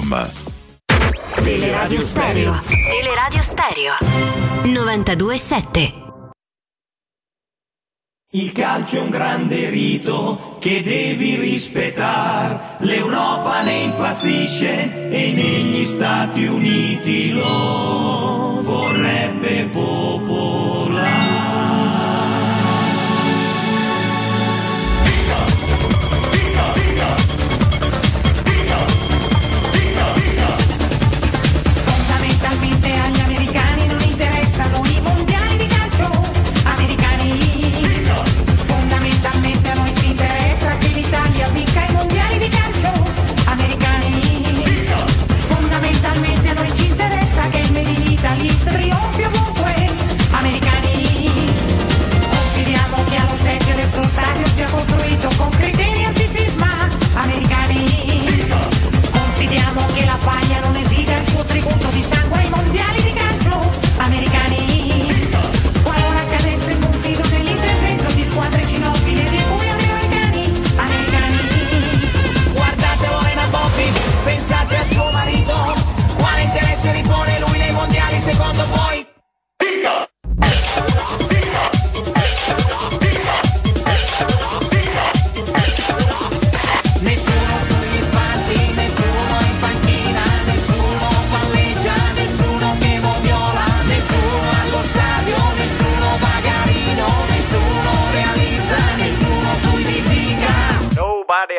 showroomdelmaterasso.com Teleradio Stereo. Teleradio Stereo. 92.7. Il calcio è un grande rito che devi rispettare. L'Europa ne impazzisce e negli Stati Uniti lo vorrebbe popolare. Esida il suo tributo di sangue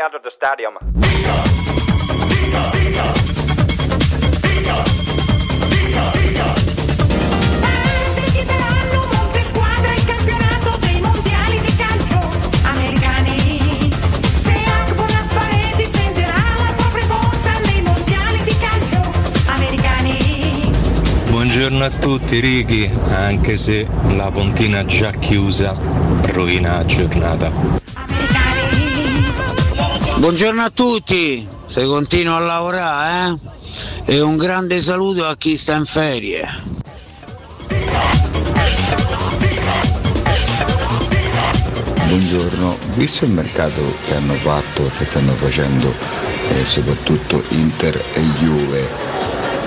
Of the stadium. Parteciperanno molte squadre al campionato dei mondiali di calcio americani. Se Akbon Affare difenderà la propria porta nei mondiali di calcio americani. Buongiorno a tutti Ricky, anche se la pontina già chiusa rovina la giornata. Buongiorno a tutti, se continuo a lavorare eh? e un grande saluto a chi sta in ferie. Buongiorno, visto il mercato che hanno fatto e stanno facendo eh, soprattutto Inter e Juve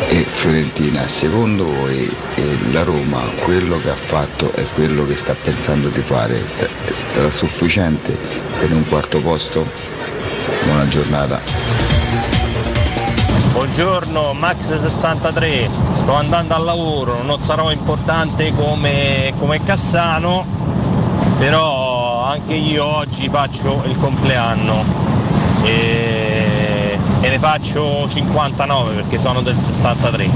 e Fiorentina, secondo voi eh, la Roma quello che ha fatto e quello che sta pensando di fare sa- sarà sufficiente per un quarto posto? Buona giornata. Buongiorno Max63, sto andando al lavoro, non sarò importante come, come Cassano, però anche io oggi faccio il compleanno e, e ne faccio 59 perché sono del 63.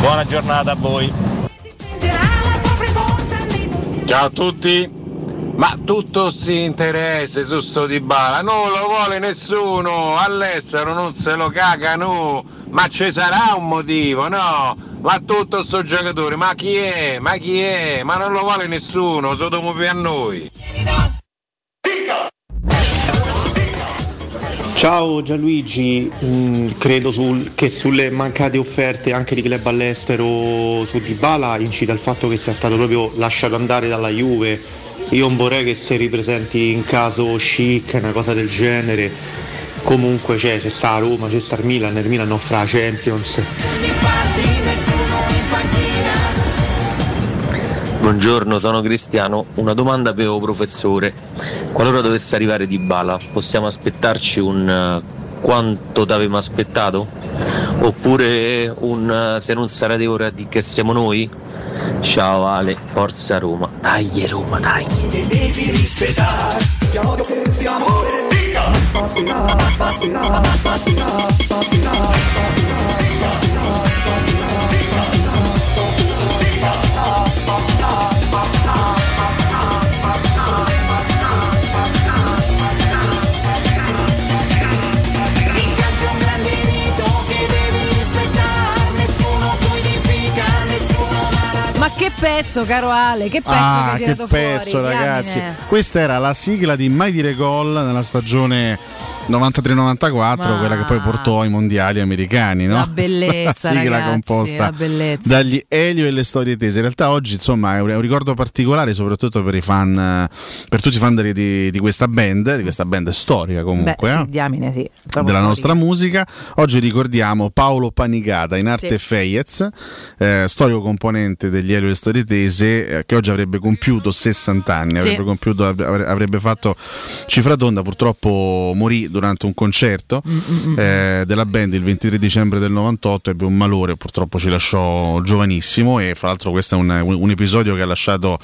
Buona giornata a voi. Ciao a tutti. Ma tutto si interesse su sto di bala, non lo vuole nessuno, all'estero non se lo cagano, ma ci sarà un motivo, no? Ma tutto sto giocatore, ma chi è? Ma chi è? Ma non lo vuole nessuno, sotto più a noi. Ciao Gianluigi, Mm, credo sul- che sulle mancate offerte anche di club all'estero su Dybala incida il fatto che sia stato proprio lasciato andare dalla Juve. Io non vorrei che si ripresenti in caso chic, una cosa del genere. Comunque c'è, c'è sta Roma, c'è sta il Milan, il Milan offre la Champions. Buongiorno, sono Cristiano. Una domanda per il professore. Qualora dovesse arrivare di bala, possiamo aspettarci un eh, quanto t'avevamo aspettato? Oppure un eh, se non sarete ora di che siamo noi? Ciao Ale, forza Roma. Dai Roma, dai. Ti devi rispettare, sia odio che sia amore. Dica! Passerà, passerà, passerà, passerà, Il che pezzo, caro Ale, che pezzo Ah, che hai che tirato pezzo, fuori. ragazzi! diamine. Questa era la sigla di Mai dire gol nella stagione 93-94, Ma- quella che poi portò ai mondiali americani, no? La bellezza, la sigla ragazzi, composta la bellezza. dagli Elio e le storie tese. In realtà oggi, insomma, è un, ricordo particolare, soprattutto per i fan, eh, per tutti i fan di, di- di questa band, di questa band storica comunque. Beh, eh? sì, diamine, sì. Della storica. nostra musica. Oggi ricordiamo Paolo Panigata in arte Sì. Feyez, eh, storico componente degli Elio e le Storie Tese, eh, che oggi avrebbe compiuto 60 anni, avrebbe, compiuto, avre- avrebbe fatto cifra tonda, purtroppo morì durante un concerto Mm, eh, della band il 23 dicembre del 98, ebbe un malore, purtroppo ci lasciò giovanissimo e fra l'altro questo è un- un episodio che ha lasciato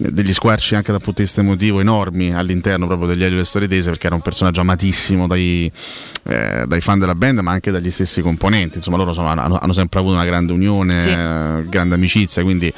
degli squarci anche dal punto di vista emotivo enormi all'interno proprio degli Elio e Tese perché era un personaggio amatissimo dai, eh, dai fan della band ma anche dagli stessi componenti. Insomma loro insomma, hanno, hanno sempre avuto una grande unione Sì. eh, grande amicizia quindi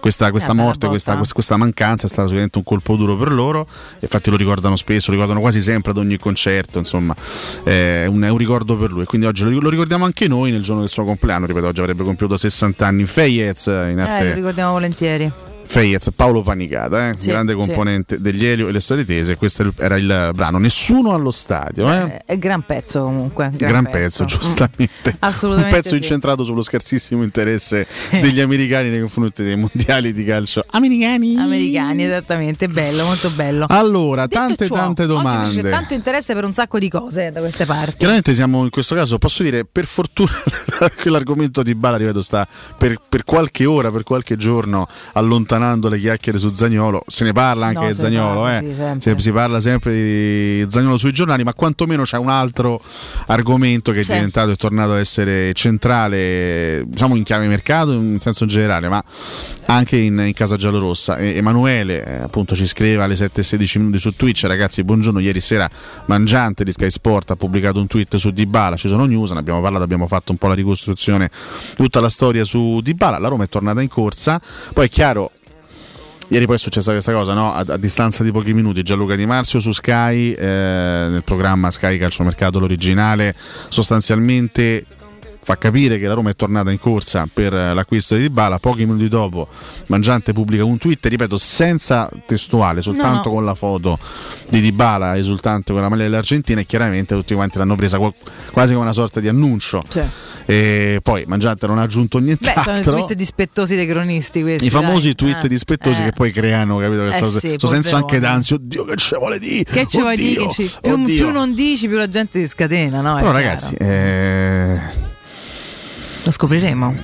questa, questa Eh, morte questa, questa- mancanza è stato sicuramente un colpo duro per loro. Infatti lo ricordano spesso lo ricordano quasi sempre ad ogni concerto insomma eh, è un, è un ricordo per lui. Quindi oggi lo, lo ricordiamo anche noi nel giorno del suo compleanno ripeto oggi avrebbe compiuto 60 anni Feyez in Eh, arte. lo ricordiamo volentieri. Feyez, Paolo Panicata, eh, Sì, grande sì. componente degli Elio e le storie tese. Questo era il brano. Nessuno allo stadio, eh? Eh, gran pezzo comunque. Gran, Gran pezzo, giustamente. Mm. Assolutamente Un pezzo sì. incentrato sullo scarsissimo interesse degli americani nei confronti dei mondiali di calcio americani. Americani, esattamente, bello, molto bello. Allora, Detto tante ciò, tante Oggi domande. c'è tanto interesse per un sacco di cose da queste parti. Chiaramente siamo in questo caso, posso dire, per fortuna che l'argomento di Bala, ripeto, sta per, per qualche ora, per qualche giorno allontanando le chiacchiere su Zagnolo. Se ne parla anche No, di Zagnolo, parla, eh. sì. Si- parla sempre di Zagnolo sui giornali, ma quantomeno c'è un altro argomento che è diventato e tornato ad essere centrale, diciamo in chiave mercato in senso generale, ma anche in, in casa giallorossa. E- Emanuele eh, appunto ci scrive alle 7.16 minuti su Twitch, ragazzi, buongiorno, ieri sera Mangiante di Sky Sport ha pubblicato un tweet su Dybala, ci sono news, ne abbiamo parlato, abbiamo fatto un po' la ricostruzione, tutta la storia su Dybala, la Roma è tornata in corsa, poi è chiaro Ieri poi è successa questa cosa, no? a, a distanza di pochi minuti, Gianluca Di Marzio su Sky, eh, nel programma Sky Calciomercato l'originale, sostanzialmente fa capire che la Roma è tornata in corsa per eh, l'acquisto di Dybala, pochi minuti dopo Mangiante pubblica un tweet, ripeto, senza testuale, soltanto no. con la foto di Dybala esultante con la maglia dell'Argentina e chiaramente tutti quanti l'hanno presa qua- quasi come una sorta di annuncio. E poi Mangiante non ha aggiunto Beh, sono i tweet dispettosi dei cronisti questi. I famosi dai. tweet Eh, dispettosi eh. che poi creano, capito? Eh Questo sì, questo senso polverone. anche d'ansia. Oddio, che ci vuole dire? Che ci vuoi dire? Oddio, più, più non dici, più la gente si scatena, no? Però, ragazzi, eh, Lo scopriremo.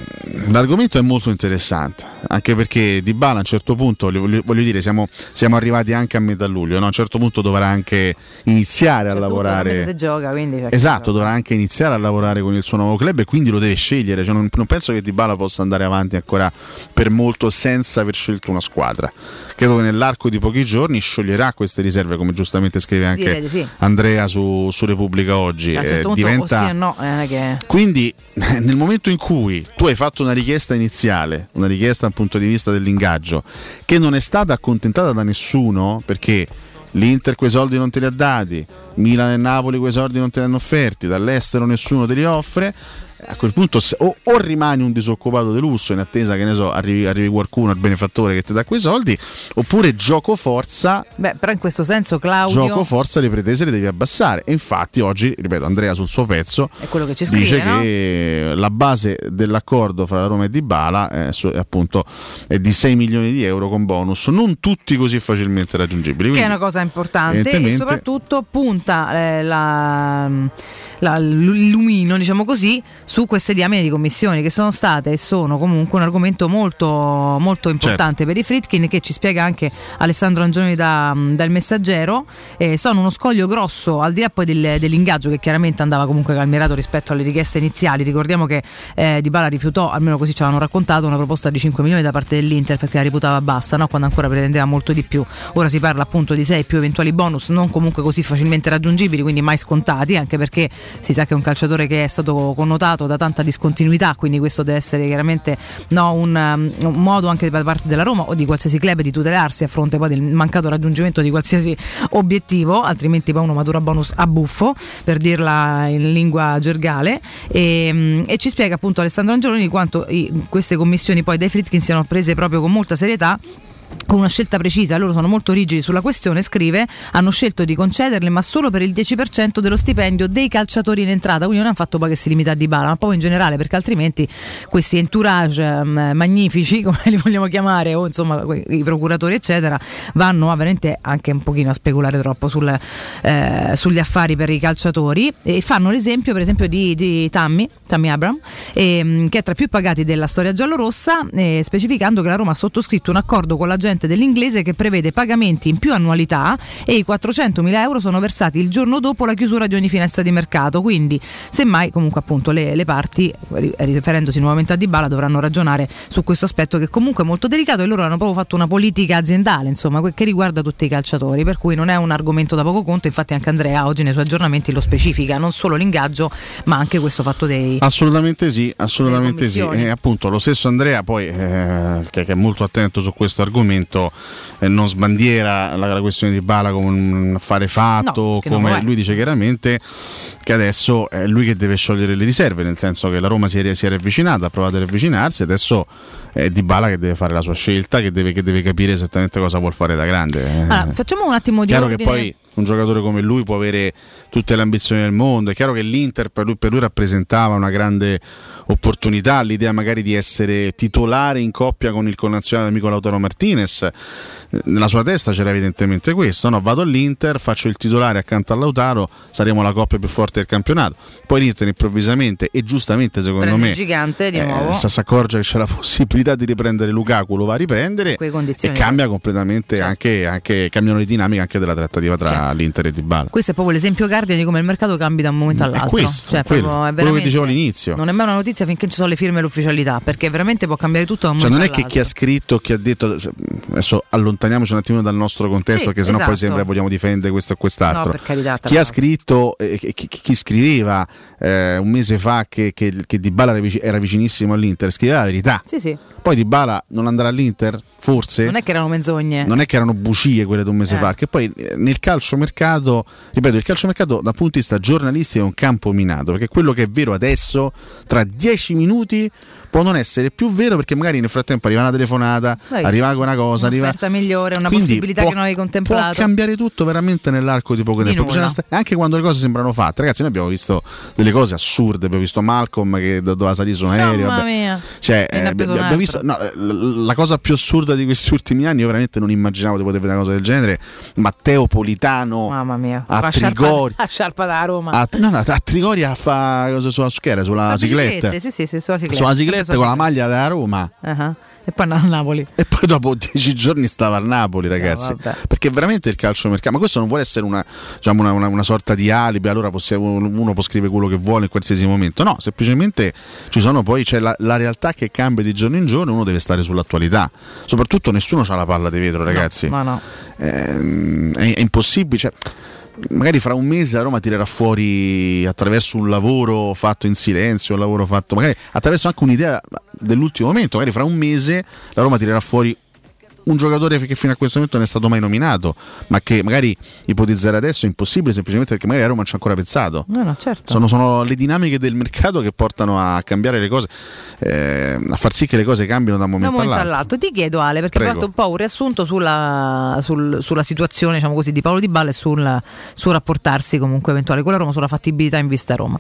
l'argomento è molto interessante. Anche perché Di Bala a un certo punto, voglio, voglio dire, siamo, siamo arrivati anche a metà luglio. no? A un certo punto dovrà anche iniziare a Certo, lavorare. gioca, quindi Esatto, dovrà anche iniziare a lavorare con il suo nuovo club e quindi lo deve scegliere. Cioè, non, non penso che Dybala possa andare avanti ancora per molto senza aver scelto una squadra. Credo che nell'arco di pochi giorni scioglierà queste riserve, come giustamente scrive anche di sì. Andrea su, su Repubblica oggi. a un Eh, certo punto diventa... o sì o no, eh, che... Quindi, nel momento in cui tu hai fatto una richiesta iniziale, una richiesta dal punto di vista dell'ingaggio, che non è stata accontentata da nessuno, perché l'Inter quei soldi non te li ha dati, Milan e Napoli quei soldi non te li hanno offerti, dall'estero nessuno te li offre. A quel punto o, o rimani un disoccupato di lusso in attesa che ne so, arrivi, arrivi qualcuno, il benefattore che ti dà quei soldi, oppure gioco forza Beh, però in questo senso Claudio gioco forza le pretese le devi abbassare e infatti oggi ripeto Andrea sul suo pezzo è quello che ci scrive, dice no? che la base dell'accordo fra la Roma e Dybala è, su- è appunto è di 6 milioni di euro con bonus non tutti così facilmente raggiungibili Che è Quindi, una cosa importante e soprattutto punta eh, la, la- il lumino, diciamo così, su queste diamine di commissioni che sono state e sono comunque un argomento molto, molto importante per i Fritkin che ci spiega anche Alessandro Angioni da, dal Messaggero. Eh, sono uno scoglio grosso al di là poi del- dell'ingaggio che chiaramente andava comunque calmierato rispetto alle richieste iniziali. Ricordiamo che eh, Di Bala rifiutò, almeno così ci avevano raccontato, una proposta di 5 milioni da parte dell'Inter perché la reputava bassa, no? quando ancora pretendeva molto di più. Ora si parla appunto di 6 più eventuali bonus, non comunque così facilmente raggiungibili, quindi mai scontati, anche perché si sa che è un calciatore che è stato connotato da tanta discontinuità, quindi questo deve essere chiaramente no, un, um, un modo anche da parte della Roma o di qualsiasi club di tutelarsi a fronte poi del mancato raggiungimento di qualsiasi obiettivo, altrimenti poi uno matura bonus a buffo, per dirla in lingua gergale, e, mm, e ci spiega appunto Alessandro Angeloni quanto i- queste commissioni poi dai Fritkin siano prese proprio con molta serietà con una scelta precisa, loro sono molto rigidi sulla questione, scrive, hanno scelto di concederle ma solo per il 10% dello stipendio dei calciatori in entrata, quindi non hanno fatto poi che si limita a Dybala, ma proprio in generale, perché altrimenti questi entourage ehm, magnifici, come li vogliamo chiamare, o insomma i procuratori eccetera, vanno veramente anche un pochino a speculare troppo sul, eh, sugli affari per i calciatori e fanno l'esempio per esempio di, di Tammy, Tammy Abram, ehm, che è tra i più pagati della storia giallorossa, eh, specificando che la Roma ha sottoscritto un accordo con l'agente dell'inglese che prevede pagamenti in più annualità e i 400.000 euro sono versati il giorno dopo la chiusura di ogni finestra di mercato. Quindi, semmai, comunque, appunto, le, le parti, ri- riferendosi nuovamente a Dybala, dovranno ragionare su questo aspetto che comunque è molto delicato e loro hanno proprio fatto una politica aziendale, insomma, che riguarda tutti i calciatori, per cui non è un argomento da poco conto. Infatti, anche Andrea oggi nei suoi aggiornamenti lo specifica, non solo l'ingaggio, ma anche questo fatto dei. Assolutamente sì, assolutamente sì. E appunto lo stesso Andrea poi, eh, che, che è molto attento su questo argomento, eh, non sbandiera la, la questione di Bala come un affare fatto, lo come lui dice chiaramente che adesso è lui che deve sciogliere le riserve, nel senso che la Roma si è, si è avvicinata, ha provato ad avvicinarsi, adesso è Di Bala che deve fare la sua scelta, che deve, che deve capire esattamente cosa vuol fare da grande. eh. Allora, facciamo un attimo di Chiaro che ordine. poi un giocatore come lui può avere tutte le ambizioni del mondo. È chiaro che l'Inter per lui, per lui rappresentava una grande opportunità, l'idea magari di essere titolare in coppia con il connazionale amico Lautaro Martinez. Nella sua testa c'era evidentemente questo: no, vado all'Inter, faccio il titolare accanto a Lautaro, saremo la coppia più forte del campionato. Poi l'Inter improvvisamente e giustamente secondo Prende me gigante di eh, si accorge che c'è la possibilità di riprendere Lukaku, lo va a riprendere e cambia completamente anche, anche cambiano le dinamiche anche della trattativa tra l'Inter e Dybala. Questo è proprio l'esempio cardine di come il mercato cambi da un momento all'altro. questo, cioè, quello, proprio, è quello che dicevo all'inizio. Non è mai una notizia finché ci sono le firme e l'ufficialità, perché veramente può cambiare tutto da un Cioè, non è che chi ha scritto, chi ha detto, adesso allontaniamoci un attimo dal nostro contesto, Sì, perché sennò poi esatto. sembra che vogliamo difendere questo o quest'altro. No, carità, chi ha scritto, eh, chi, chi- scriveva eh, un mese fa che, che, che Dybala era vicinissimo all'Inter, scriveva la verità. Sì, sì. Poi Dybala non andrà all'Inter? Forse? Non è che erano menzogne. non è che erano bugie quelle di un mese Eh. fa, che poi eh, nel calciomercato, ripeto, il calciomercato dal punto di vista giornalistico è un campo minato, perché quello che è vero adesso, tra dieci minuti, può non essere più vero perché magari nel frattempo arriva una telefonata, Dai, arriva una cosa, arriva... Un'offerta migliore, una Quindi possibilità può- che non avevi Può contemplato. cambiare tutto veramente nell'arco di poco Di tempo. Bisogna sta- anche quando le cose sembrano fatte. Ragazzi, noi abbiamo visto delle cose assurde. Abbiamo visto Malcolm che do- doveva salire su un aereo. Mamma vabbè. mia. Cioè, eh, abbiamo visto, no, la cosa più assurda di questi ultimi anni, io veramente non immaginavo di poter vedere una cosa del genere. Matteo Politano Mamma mia. a La sciarpa- Trigori. La sciarpa da Roma. A, no, no, a Trigoria a fa cosa sulla, su che era? sulla cicletta. Sì, sì, sì, sulla cicletta. Sulla sulla con la maglia della Roma. Ah, E poi andava a Napoli. E poi dopo dieci giorni stava al Napoli, ragazzi. vabbè. Perché veramente il calcio mercato, ma questo non vuole essere una, diciamo, una, una- una sorta di alibi, allora possiamo- uno può scrivere quello che vuole in qualsiasi momento. No, semplicemente ci sono poi c'è la, la realtà che cambia di giorno in giorno, uno deve stare sull'attualità. Soprattutto nessuno ha la palla di vetro, ragazzi. No, no. Ehm, è, è impossibile. cioè, magari fra un mese la Roma tirerà fuori attraverso un lavoro fatto in silenzio, un lavoro fatto magari attraverso anche un'idea dell'ultimo momento, magari fra un mese la Roma tirerà fuori un giocatore che fino a questo momento non è stato mai nominato, ma che magari ipotizzare adesso è impossibile semplicemente perché magari la Roma ci ha ancora pensato. No, no, certo. Sono, sono le dinamiche del mercato che portano a cambiare le cose, eh, a far sì che le cose cambino da un Da momento, momento all'altro. all'altro. Ti chiedo Ale, perché Prego. ho fatto un po' un riassunto sulla, sul- sulla situazione diciamo così, di Paolo Di Balla e sul, sul rapportarsi comunque eventuale con la Roma, sulla fattibilità in vista Roma.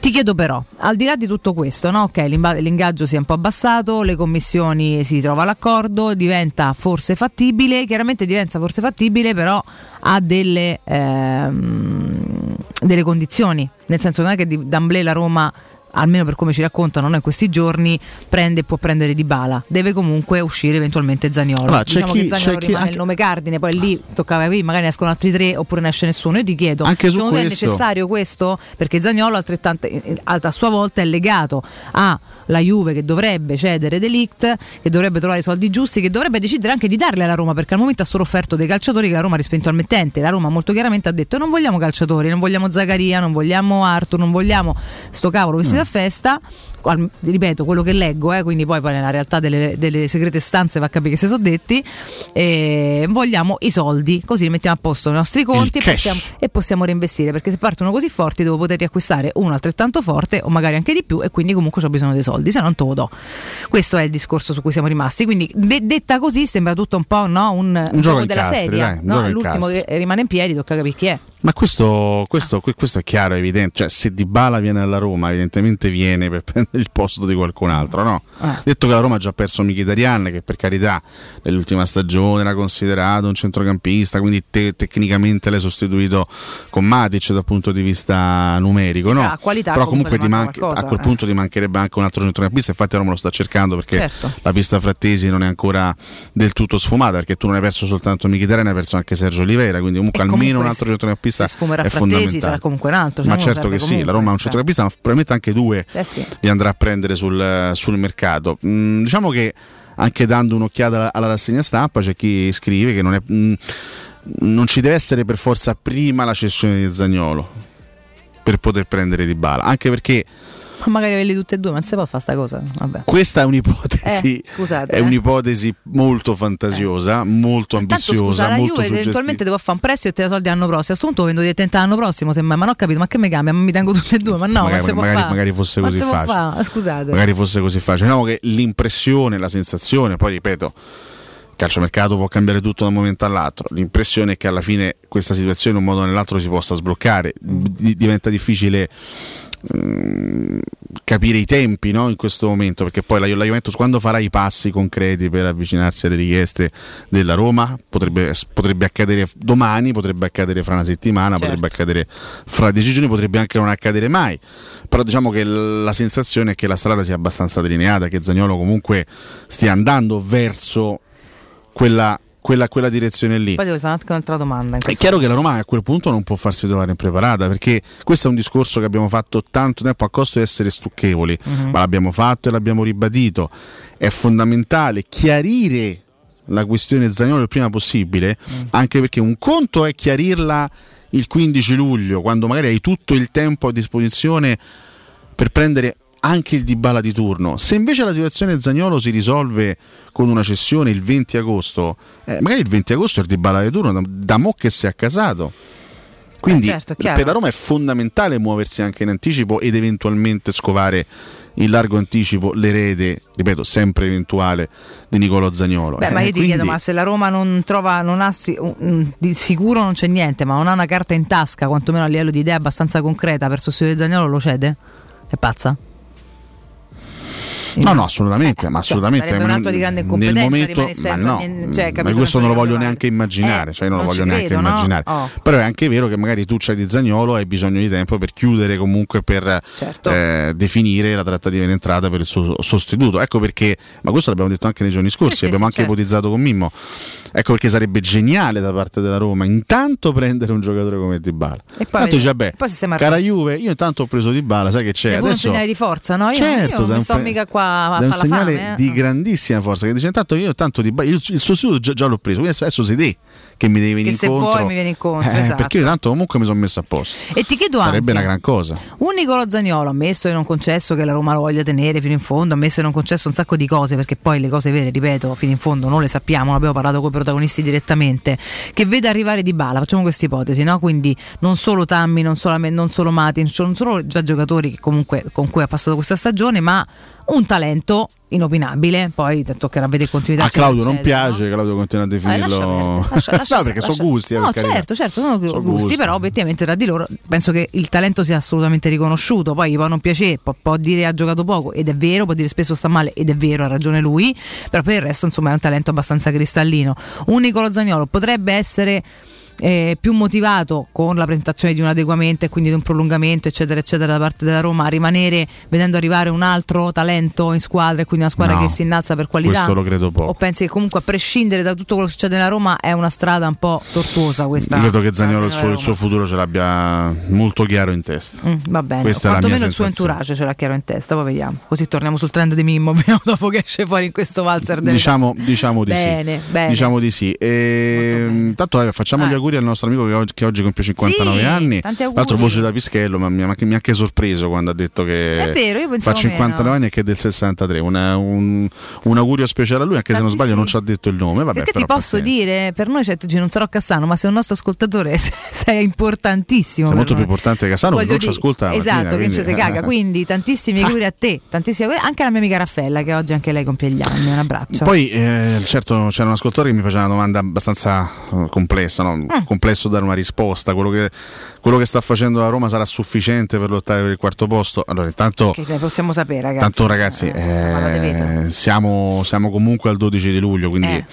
Ti chiedo però, al di là di tutto questo, no? ok, l'imba- l'ingaggio si è un po' abbassato, le commissioni si trova l'accordo, diventa forse fattibile, chiaramente diventa forse fattibile, però ha delle, ehm, delle condizioni, nel senso non è che di d'amblè la Roma almeno per come ci raccontano no, in questi giorni, prende e può prendere Di Bala. Deve comunque uscire eventualmente Zagnolo. C'è diciamo chi- che Zagnolo rimane anche- il nome cardine, poi lì toccava qui, magari ne escono altri tre oppure ne esce nessuno. Io ti chiedo, Anche secondo te è questo- necessario questo? Perché Zagnolo altrettanto, eh, a sua volta è legato alla Juve che dovrebbe cedere Delict, che dovrebbe trovare i soldi giusti, che dovrebbe decidere anche di darli alla Roma, perché al momento ha solo offerto dei calciatori che la Roma ha respinto al mettente. La Roma molto chiaramente ha detto non vogliamo calciatori, non vogliamo Zaccaria, non vogliamo Arthur, non vogliamo sto cavolo vestito a festa. Ripeto quello che leggo, eh, quindi poi, poi nella realtà delle, delle segrete stanze va a capire che si sono detti. eh, vogliamo i soldi, così li mettiamo a posto i nostri conti e possiamo, e possiamo reinvestire. Perché se partono così forti, devo poter riacquistare uno altrettanto forte o magari anche di più, e quindi comunque ho bisogno dei soldi, se no non te lo do. Questo è il discorso su cui siamo rimasti. Quindi, de- detta così, sembra tutto un po' no, un, Un gioco della incastri, serie. dai, no? gioco L'ultimo incastri. che rimane in piedi, tocca capire chi è. Ma questo, questo, que- questo è chiaro, è evidente. Cioè, se Di Bala viene alla Roma, evidentemente viene per prendere il posto di qualcun altro, no? Ah. Detto che la Roma ha già perso Mkhitaryan, che per carità nell'ultima stagione era considerato un centrocampista, quindi te- tecnicamente l'hai sostituito con Matic dal punto di vista numerico, no? Ah, qualità Però comunque comunque manca manca- a quel eh. punto ti mancherebbe anche un altro centrocampista, infatti la Roma lo sta cercando perché Certo. la pista frattesi non è ancora del tutto sfumata, perché tu non hai perso soltanto Mkhitaryan, hai perso anche Sergio Oliveira, quindi comunque E almeno comunque un altro centrocampista se sfumerà è fondamentale. sarà comunque un altro, cioè ma certo che sì, la Roma ha un cioè. centrocampista, ma probabilmente anche due Eh sì. li andrà a prendere sul, sul mercato. Mm, diciamo che anche dando un'occhiata alla, alla rassegna stampa c'è chi scrive che non, è, mm, non ci deve essere per forza prima la cessione di Zagnolo per poter prendere Di Bala, anche perché magari averli tutti e due, ma non si può fare sta cosa. Vabbè. questa è un'ipotesi, Eh, scusate, è eh. un'ipotesi molto fantasiosa, molto Tanto ambiziosa, scusa, la molto suggestiva. eventualmente devo fare un prestito e te la soldi l'anno prossimo. A questo punto vendo direttamente l'anno prossimo, semmai. Ma non ho capito, ma che mi cambia? Mi tengo tutte e due, ma no, Magari- ma magari- magari fosse Ma così facile. Scusate. magari fosse così facile. Diciamo che l'impressione, la sensazione, poi ripeto, il calciomercato può cambiare tutto da un momento all'altro. L'impressione è che alla fine questa situazione in un modo o nell'altro si possa sbloccare. Di- diventa difficile mm, capire i tempi no, in questo momento perché poi la, la Juventus quando farà i passi concreti per avvicinarsi alle richieste della Roma potrebbe, potrebbe accadere domani potrebbe accadere fra una settimana Certo. potrebbe accadere fra dieci giorni potrebbe anche non accadere mai però diciamo che la sensazione è che la strada sia abbastanza delineata che Zagnolo comunque stia andando verso quella, quella, quella direzione lì Poi devo fare anche un'altra domanda. è chiaro che la Roma a quel punto non può farsi trovare impreparata perché questo è un discorso che abbiamo fatto tanto tempo a costo di essere stucchevoli, Mhm. ma l'abbiamo fatto e l'abbiamo ribadito. È fondamentale chiarire la questione Zagnolo il prima possibile, Mm. anche perché un conto è chiarirla il 15 luglio, quando magari hai tutto il tempo a disposizione per prendere anche il Dybala di turno. Se invece la situazione Zagnolo si risolve con una cessione il 20 agosto, eh, magari il 20 agosto è il Dybala di turno, da, da mo che si è accasato. Quindi Eh, certo, per la Roma è fondamentale muoversi anche in anticipo ed eventualmente scovare in largo anticipo l'erede, ripeto, sempre eventuale, di Nicolo Zagnolo. Beh, ma Eh, io ti quindi- chiedo, ma se la Roma non trova, non ha di sicuro non c'è niente, ma non ha una carta in tasca, quantomeno a livello di idea abbastanza concreta per sostituire Zagnolo, lo cede? È pazza? No, no, assolutamente, ma cioè, assolutamente. sarebbe un atto di grande incompetenza, Nel momento, senza ma no, niente- cioè, ma questo non lo voglio neanche immaginare, Eh, cioè non lo non voglio ci neanche credo, no? immaginare. Oh. Però è anche vero che magari tu c'hai di Zagnolo e hai bisogno di tempo per chiudere comunque per Certo. eh, definire la trattativa in entrata per il suo sostituto. Ecco perché, ma questo l'abbiamo detto anche nei giorni scorsi, Sì, abbiamo sì, anche certo. ipotizzato con Mimmo. Ecco perché sarebbe geniale da parte della Roma intanto prendere un giocatore come Dybala. E poi Tanto dice, il cara. Juve, io intanto ho preso Dybala, sai che c'è? È un segnale di forza, no? Io, Certo, io non sto mica qua a da fare un segnale fame. eh. di grandissima forza che dice intanto io tanto di, il, il sostituto già, già l'ho preso quindi adesso, sei te che mi devi venire Che se incontro vuoi mi vieni incontro, Eh, esatto. perché io tanto comunque mi sono messo a posto E ti chiedo sarebbe anche, una gran cosa Un Nicolo Zagnolo, ammesso e non concesso che la Roma lo voglia tenere fino in fondo, ammesso e non concesso un sacco di cose, perché poi le cose vere, ripeto, fino in fondo non le sappiamo, non abbiamo parlato con i protagonisti direttamente, che vede arrivare di bala, facciamo questa ipotesi, no? Quindi non solo Tammy, non, solamente- non solo Matin, non solo già giocatori che comunque con cui ha passato questa stagione, ma un talento inopinabile, poi toccherà vedere continuità. A Claudio non eccetera, no? piace, Claudio continua a Eh, definirlo. perdere, lascia- lascia no, perché sono gusti. eh, No, per certo, certo, sono Sono gusti, gusti. però obiettivamente tra di loro penso che il talento sia assolutamente riconosciuto. Poi gli può non piacere, può, può dire ha giocato poco ed è vero, può dire spesso sta male ed è vero, ha ragione lui, però per il resto insomma è un talento abbastanza cristallino. Un Nicolo Zagnolo potrebbe essere eh, più motivato con la presentazione di un adeguamento e quindi di un prolungamento eccetera eccetera da parte della Roma a rimanere vedendo arrivare un altro talento in squadra e quindi una squadra No, che si innalza per qualità questo lo credo poco. o pensi che comunque a prescindere da tutto quello che succede nella Roma è una strada un po' tortuosa questa Credo che Zagnolo il suo, il suo futuro ce l'abbia molto chiaro in testa. Mm, va bene, Questa è la quantomeno il suo sensazione. entourage ce l'ha chiaro in testa, poi vediamo. Così torniamo sul trend di Mimmo dopo che esce fuori in questo valzer Diciamo, diciamo di Bene, sì. bene. Diciamo di sì. E, tanto eh, facciamo gli auguri al nostro amico che oggi, che oggi compie 59 Sì, anni. tanti auguri. L'altro voce da Pischello, ma mi ha, mi ha anche sorpreso quando ha detto che È vero, io fa pensavo 59 meno. anni e che è del 63. Una- un, un augurio speciale a lui, anche se non sbaglio non ci ha detto il nome. Vabbè, Perché ti posso pazienza. dire, per noi certo non sarò Cassano, ma sei un nostro ascoltatore, sei importantissimo. Sei molto più noi. importante che Cassano, che Voglio non ci ascolta. Esatto, mattina, che ci si quindi- caga. Quindi tantissimi auguri a te, tantissimi auguri anche alla mia amica Raffaella, che oggi anche lei compie gli anni. Un abbraccio. Poi, eh, certo, c'era un ascoltatore che mi faceva una domanda abbastanza eh, complessa, no? Mm. complesso dare una risposta. Quello che, quello che sta facendo la Roma sarà sufficiente per lottare per il quarto posto? Allora, intanto, che possiamo sapere, ragazzi. tanto ragazzi, eh, siamo, siamo comunque al 12 di luglio, quindi Eh.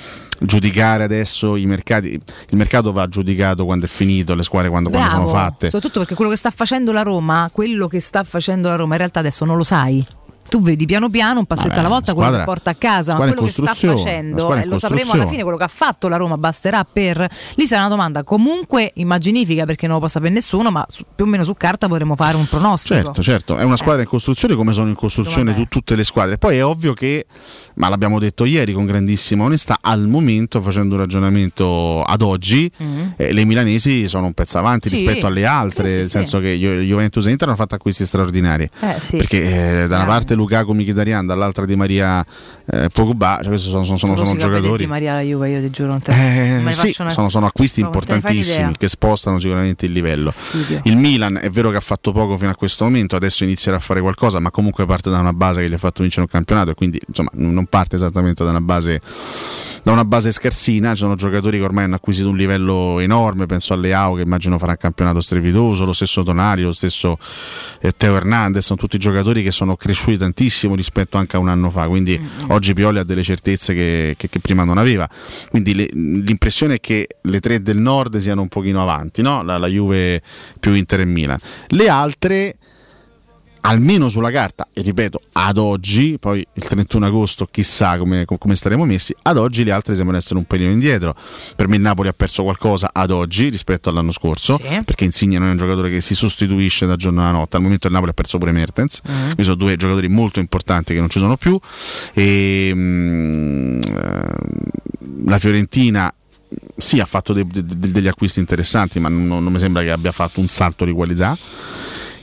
giudicare adesso i mercati, il mercato va giudicato quando è finito, le squadre quando, quando sono fatte. soprattutto perché quello che sta facendo la Roma, quello che sta facendo la Roma, in realtà adesso non lo sai. Tu vedi piano piano, un passetto Vabbè, alla volta, quello che porta a casa, ma quello che sta facendo, e in lo sapremo alla fine, quello che ha fatto la Roma basterà per. Lì sarà una domanda comunque immaginifica perché non lo può sapere nessuno, ma su- più o meno su carta potremo fare un pronostico. Certo, certo, è una squadra in costruzione come sono in costruzione tu- tutte le squadre. Poi è ovvio che, ma l'abbiamo detto ieri con grandissima onestà, al momento facendo un ragionamento ad oggi, eh, le milanesi sono un pezzo avanti Sì. rispetto alle altre, Sì, sì, nel senso che Ju- Juventus e Inter hanno fatto acquisti straordinari. Eh. Perché eh, da una parte Lukaku Mkhitaryan, dall'altra Di Maria eh, Pogba, cioè questi sono, sono- sono- sono giocatori. Maria la Juve, io ti giuro, non te, Eh, sì, una- sono, sono acquisti fai importantissimi che spostano sicuramente il livello. Fastidio. Il Milan è vero che ha fatto poco fino a questo momento, adesso inizierà a fare qualcosa, ma comunque parte da una base che gli ha fatto vincere un campionato e quindi insomma non parte esattamente da una base, da una base scarsina. Ci sono giocatori che ormai hanno acquisito un livello enorme, penso alle AO che immagino farà un campionato strepitoso, lo stesso Tonali, lo stesso eh, Teo Hernandez, sono tutti giocatori che sono cresciuti tantissimo rispetto anche a un anno fa, quindi oggi Pioli ha delle certezze che, che- che prima non aveva. Quindi le- l'impressione è che le tre del nord siano un pochino avanti, no? la, la Juve più Inter e Milan. Le altre almeno sulla carta, e ripeto, ad oggi, poi il 31 agosto chissà come, com- come staremo messi, ad oggi le altre sembrano essere un pelino indietro. Per me il Napoli ha perso qualcosa ad oggi rispetto all'anno scorso, perché Insigne non è un giocatore che si sostituisce da giorno alla notte, al momento il Napoli ha perso pure Mertens, quindi sono due giocatori molto importanti che non ci sono più. E, mm, eh, la Fiorentina sì, ha fatto de- de- degli acquisti interessanti, ma non, non mi sembra che abbia fatto un salto di qualità.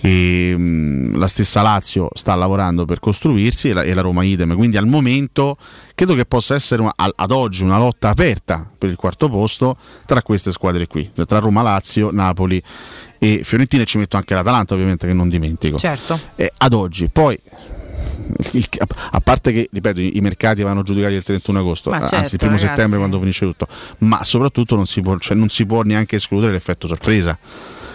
E, mh, la stessa Lazio sta lavorando per costruirsi e la, e la Roma idem. Quindi al momento credo che possa essere una- ad oggi una lotta aperta per il quarto posto tra queste squadre qui, tra Roma, Lazio, Napoli e Fiorentina. E ci metto anche l'Atalanta, ovviamente, che non dimentico. Certo. Eh, ad oggi, poi il- a, parte che ripeto i, mercati vanno giudicati il 31 agosto Ma anzi certo, il primo ragazzi. settembre quando finisce tutto ma soprattutto non si può, cioè, non si può neanche escludere l'effetto sorpresa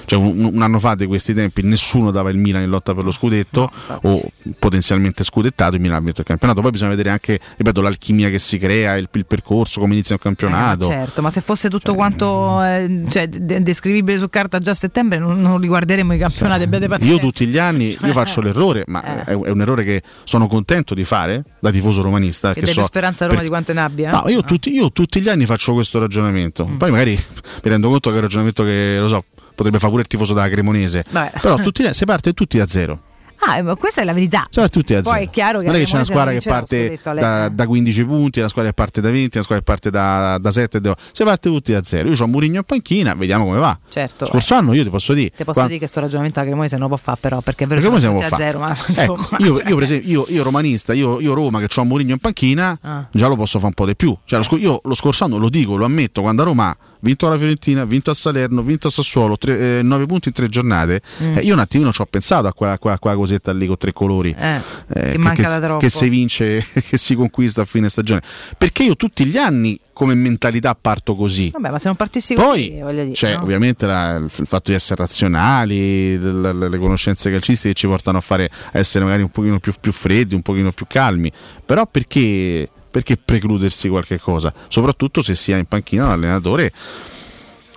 cioè, un, un anno fa di questi tempi nessuno dava il Milan in lotta per lo scudetto o potenzialmente scudettato il Milan ha vinto il campionato poi bisogna vedere anche ripeto l'alchimia che si crea il, il percorso come inizia un campionato Eh, certo, ma se fosse tutto quanto eh, cioè, de- descrivibile su carta già a settembre non, non riguarderemo i campionati, abbiate pazienza. Io tutti gli anni io faccio l'errore, ma Eh. è, un errore che sono contento di fare da tifoso romanista. Che so- speranza a Roma per- di quante ne abbia? No, io, tutti, io tutti gli anni faccio questo ragionamento. Mm. Poi magari mi rendo conto che è un ragionamento che lo so, potrebbe fare pure il tifoso della Cremonese. Vabbè. Però tutti si parte tutti da zero. Ah, ma questa è la verità. Parte tutti da Poi è chiaro che non è che c'è una squadra che parte da, da 15 punti, una squadra che parte da 20, una squadra che parte da, da 7. da- Si parte tutti da zero. Io ho Murigno in panchina, vediamo come va. Certo. Scorso anno io ti posso dire. Ti posso qua- dire che sto ragionamento la Cremonese non lo può fare però perché è vero che siamo a zero, ma Ecco, io, io per esempio, io, io romanista, io, io Roma che ho Mourinho in panchina, Ah. già lo posso fare un po' di più. Cioè, lo, sc- io lo scorso anno lo dico, lo ammetto, quando a Roma vinto la Fiorentina, vinto a Salerno, vinto a Sassuolo, 9 punti in tre giornate. Mm. Eh, io un attimino ci ho pensato a quella, a quella- a quella cosetta lì con tre colori. Eh, eh, che che, troppo. che si vince, che si conquista a fine stagione. Perché io tutti gli anni come mentalità parto così. Vabbè, ma se non partissi Poi così, voglio dire, c'è no? ovviamente la- il fatto di essere razionali, l- l- le conoscenze calcistiche che ci portano a, fare, a essere magari un pochino più, più freddi, un pochino più calmi, però perché, perché precludersi qualche cosa? Soprattutto se si ha in panchina un allenatore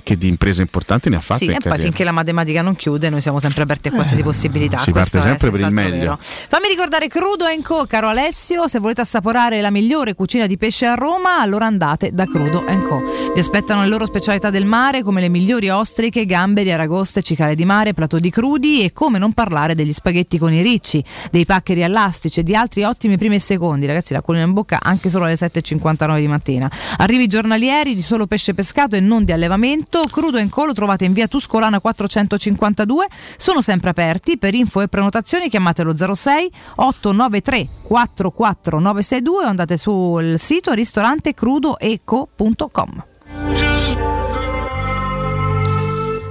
che di imprese importanti ne ha fatte Sì, e poi carriera. finché la matematica non chiude, noi siamo sempre aperti a qualsiasi possibilità. si parte sempre per il meglio. vero. Fammi ricordare Crudo Co, caro Alessio. Se volete assaporare la migliore cucina di pesce a Roma, allora andate da Crudo Co. Vi aspettano le loro specialità del mare, come le migliori ostriche, gamberi, aragoste, cicale di mare, platò di crudi e come non parlare degli spaghetti con i ricci, dei paccheri allastici e di altri ottimi primi e secondi. Ragazzi, la colina in bocca anche solo alle 7.59 di mattina. Arrivi giornalieri di solo pesce pescato e non di allevamento. Crudo Co lo trovate in via Tuscolana 452. Sono sempre aperti. Per info e prenotazioni chiamatelo 06 893 44962 o andate sul sito ristorante crudoeco.com.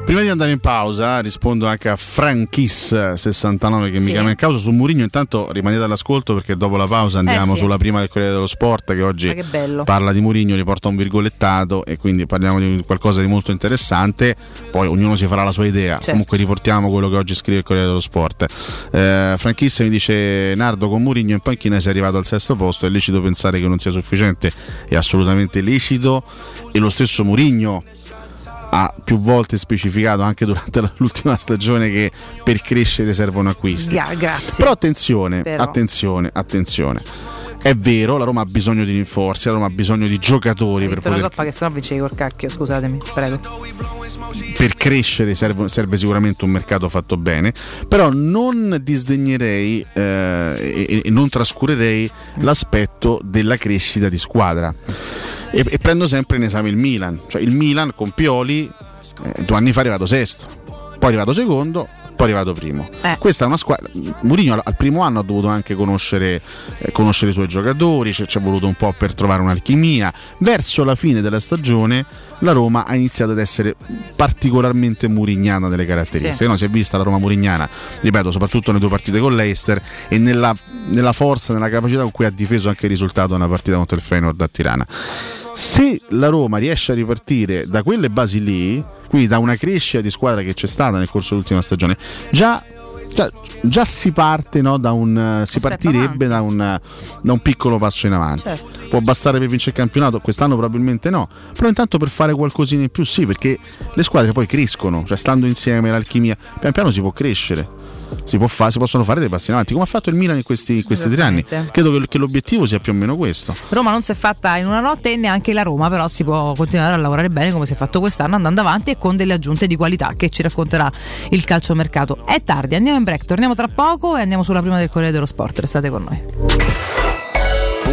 Prima di andare in pausa rispondo anche a Franchis69 che Sì. mi chiama in causa su Murigno. Intanto rimanete all'ascolto perché dopo la pausa andiamo Eh sì. sulla prima del Corriere dello Sport che oggi che parla di Murigno, gli porta un virgolettato e quindi parliamo di qualcosa di molto interessante. Poi ognuno si farà la sua idea. Certo. Comunque riportiamo quello che oggi scrive il Corriere dello Sport. Eh, Franchis mi dice Nardo con Murigno in panchina sei arrivato al sesto posto, è lecito pensare che non sia sufficiente, è assolutamente lecito e lo stesso Murigno ha più volte specificato anche durante l'ultima stagione che per crescere servono acquisti. Gra- grazie. Però attenzione, Però. attenzione, attenzione. È vero, la Roma ha bisogno di rinforzi, la Roma ha bisogno di giocatori per la poter coppa che sennò vincevi col cacchio, scusatemi, prego. per crescere serve, serve sicuramente un mercato fatto bene, però non disdegnerei eh, e, e non trascurerei l'aspetto della crescita di squadra. E, e prendo sempre in esame il Milan, cioè il Milan con Pioli eh, due anni fa è arrivato sesto, poi è arrivato secondo, poi è arrivato primo. Questa è una squadra. Mourinho al, primo anno ha dovuto anche conoscere, eh, conoscere i suoi giocatori, ci è voluto un po' per trovare un'alchimia. Verso la fine della stagione la Roma ha iniziato ad essere particolarmente murignana nelle caratteristiche. Sì. No, si è vista la Roma murignana, ripeto, soprattutto nelle due partite con l'Eister e nella, nella forza, nella capacità con cui ha difeso anche il risultato nella partita contro il Feyenoord a Tirana. Se la Roma riesce a ripartire da quelle basi lì, quindi da una crescita di squadra che c'è stata nel corso dell'ultima stagione, già, già, già si parte no, da un eh, si partirebbe da un, da un piccolo passo in avanti. Certo. Può bastare per vincere il campionato? Quest'anno probabilmente no, però intanto per fare qualcosina in più sì, perché le squadre poi crescono, cioè stando insieme l'alchimia, pian piano si può crescere. Si, può fa- si possono fare dei passi in avanti, come ha fatto il Milan in questi, questi tre anni. Credo che, che l'obiettivo sia più o meno questo. Roma non si è fatta in una notte e neanche la Roma, però si può continuare a lavorare bene come si è fatto quest'anno andando avanti e con delle aggiunte di qualità che ci racconterà il calciomercato. È tardi, andiamo in break, torniamo tra poco e andiamo sulla prima del Corriere dello Sport. Restate con noi.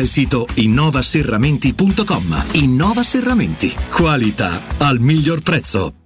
il sito innovaserramenti.com. Innova Serramenti. Qualità al miglior prezzo.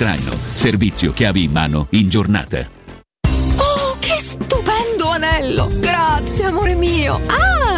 traino. Servizio chiavi in mano in giornata. Oh, che stupendo anello! Grazie, amore mio! Ah,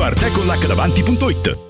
www.artecollacdavanti.it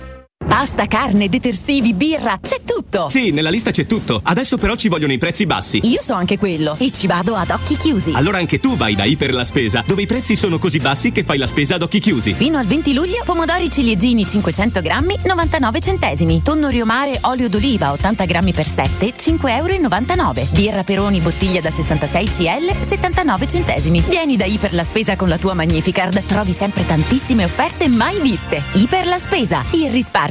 Pasta, carne, detersivi, birra, c'è tutto! Sì, nella lista c'è tutto. Adesso però ci vogliono i prezzi bassi. Io so anche quello e ci vado ad occhi chiusi. Allora anche tu vai da Iper la Spesa, dove i prezzi sono così bassi che fai la spesa ad occhi chiusi. Fino al 20 luglio, pomodori ciliegini 500 grammi, 99 centesimi. Tonno riomare olio d'oliva 80 grammi per 7, 5,99 euro. Birra Peroni bottiglia da 66 CL, 79 centesimi. Vieni da Iper la Spesa con la tua Magnificard. Trovi sempre tantissime offerte mai viste. Iper la Spesa, il risparmio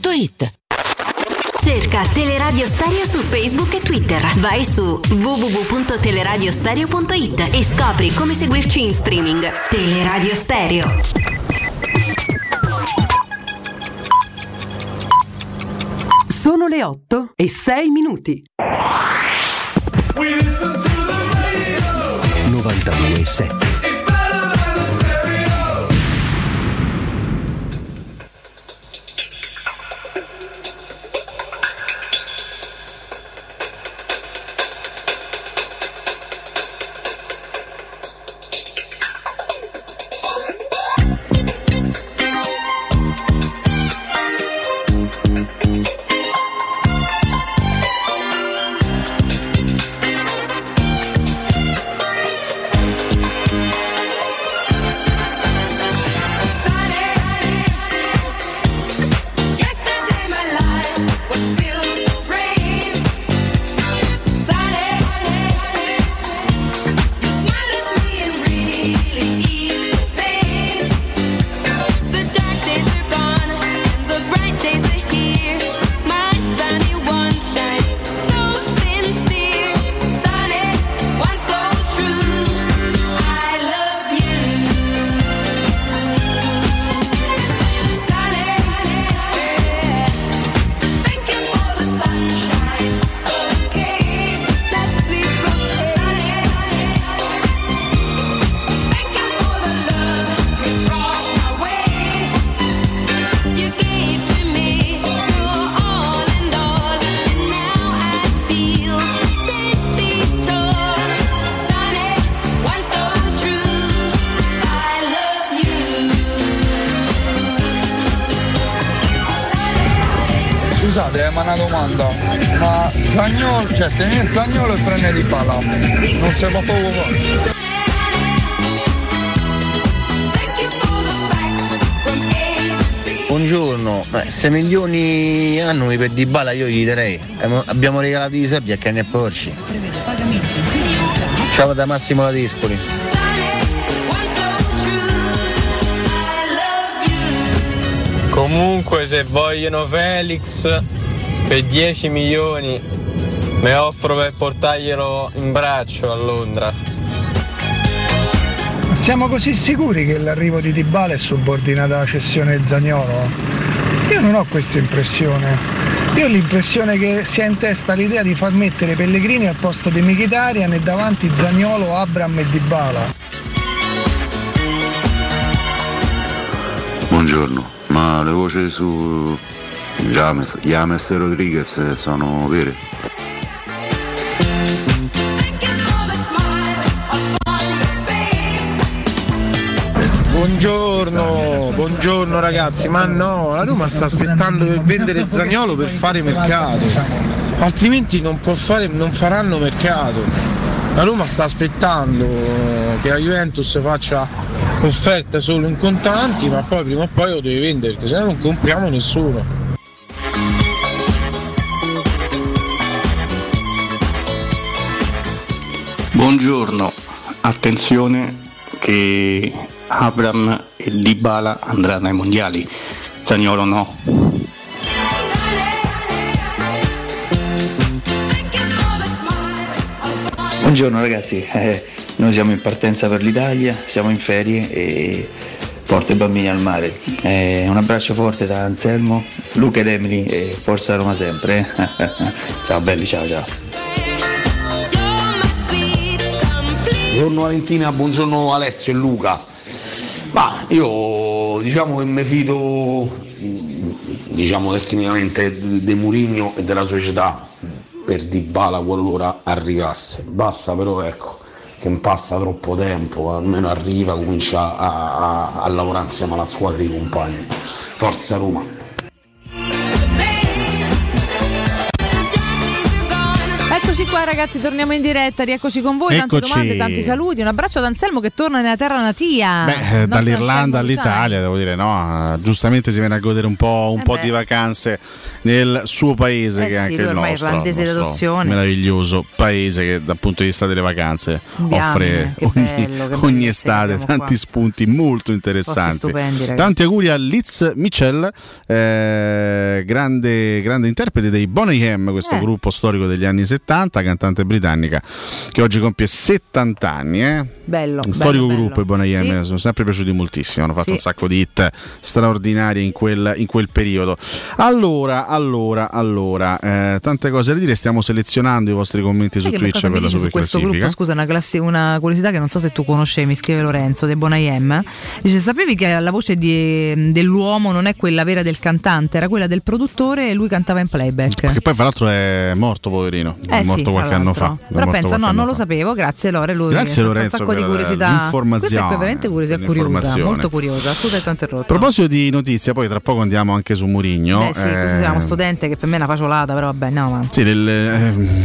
www.teleradio Cerca Teleradio Stereo su Facebook e Twitter. Vai su www.teleradiostereo.it e scopri come seguirci in streaming. Teleradio Stereo. Sono le 8 e 6 minuti. 92 e 7. Per Dybala io gli darei. Abbiamo- regalato i soldi a Cani e Porci. Ciao da Massimo La Dispoli. Comunque se vogliono Felix per 10 milioni mi offro per portarglielo in braccio a Londra. Siamo così sicuri che l'arrivo di Dybala è subordinato alla cessione di Zagnolo? Io non ho questa impressione. Io ho l'impressione che sia in testa l'idea di far mettere Pellegrini al posto di Mkhitaryan e davanti Zagnolo, Abram e Dybala. Buongiorno, ma le voci su James, James e Rodriguez sono vere? Buongiorno, ragazzi, ma no, la Roma sta aspettando per vendere Zagnolo per fare mercato, altrimenti non, può fare, non faranno mercato. La Roma sta aspettando che la Juventus faccia offerte solo in contanti, ma poi prima o poi lo deve vendere, perché se no non compriamo nessuno. Buongiorno, attenzione che Abram e Dybala andranno ai mondiali, Zagnolo no. Buongiorno ragazzi, eh, noi siamo in partenza per l'Italia, siamo in ferie e porto i bambini al mare. Eh, un abbraccio forte da Anselmo, Luca ed Emily e forza Roma sempre. eh. ciao belli, ciao ciao. Buongiorno Valentina, buongiorno Alessio e Luca. Ma io diciamo che mi fido diciamo tecnicamente de de Murigno e della società per Dybala qualora arrivasse. Basta però ecco che non passa troppo tempo, almeno arriva, comincia a, a- a lavorare insieme alla squadra di compagni. Forza Roma! Ragazzi, torniamo in diretta, rieccoci con voi, tante Eccoci. domande, tanti saluti, un abbraccio ad Anselmo che torna nella terra natia. Beh, eh, dall'Irlanda Anselmo all'Italia, devo dire, no? eh, Giustamente si viene a godere un po', un Eh po' di vacanze nel suo paese, Eh che è sì, anche il nostro, irlandese d'adozione. meraviglioso paese che dal punto di vista delle vacanze Andiamo, offre ogni, bello, ogni estate tanti qua. spunti molto interessanti. stupendi. Tanti auguri a Liz Michel, eh, grande, grande interprete dei Boney M, questo Eh. gruppo storico degli anni 70, cantante britannica che oggi compie 70 anni. Eh? Bello, Un storico bello, gruppo bello. i Boney M, Sì. sono sempre piaciuti moltissimo, hanno fatto Sì. un sacco di hit straordinari in quel, in quel periodo. Allora, allora, allora, eh, tante cose da dire, stiamo selezionando i vostri commenti su Twitch per la dici su questo gruppo? Scusa, una, classi- una curiosità che non so se tu conoscevi, mi scrive Lorenzo De Bonayem. Dice: Sapevi che la voce di- dell'uomo non è quella vera del cantante, era quella del produttore e lui cantava in playback. Che poi fra l'altro è morto poverino, è Eh morto sì, qualche anno fa. è Però pensa, no, non lo sapevo. Grazie Lore, lui Grazie Lorenzo un sacco di curiosità. Questa è veramente curiosa, curiosa molto curiosa. Scusa ti ho interrotto. A proposito di notizie, poi tra poco andiamo anche su Murigno. Beh, sì, siamo studente che per me è una faciolata, però vabbè, andiamo avanti. Sì, del- ehm,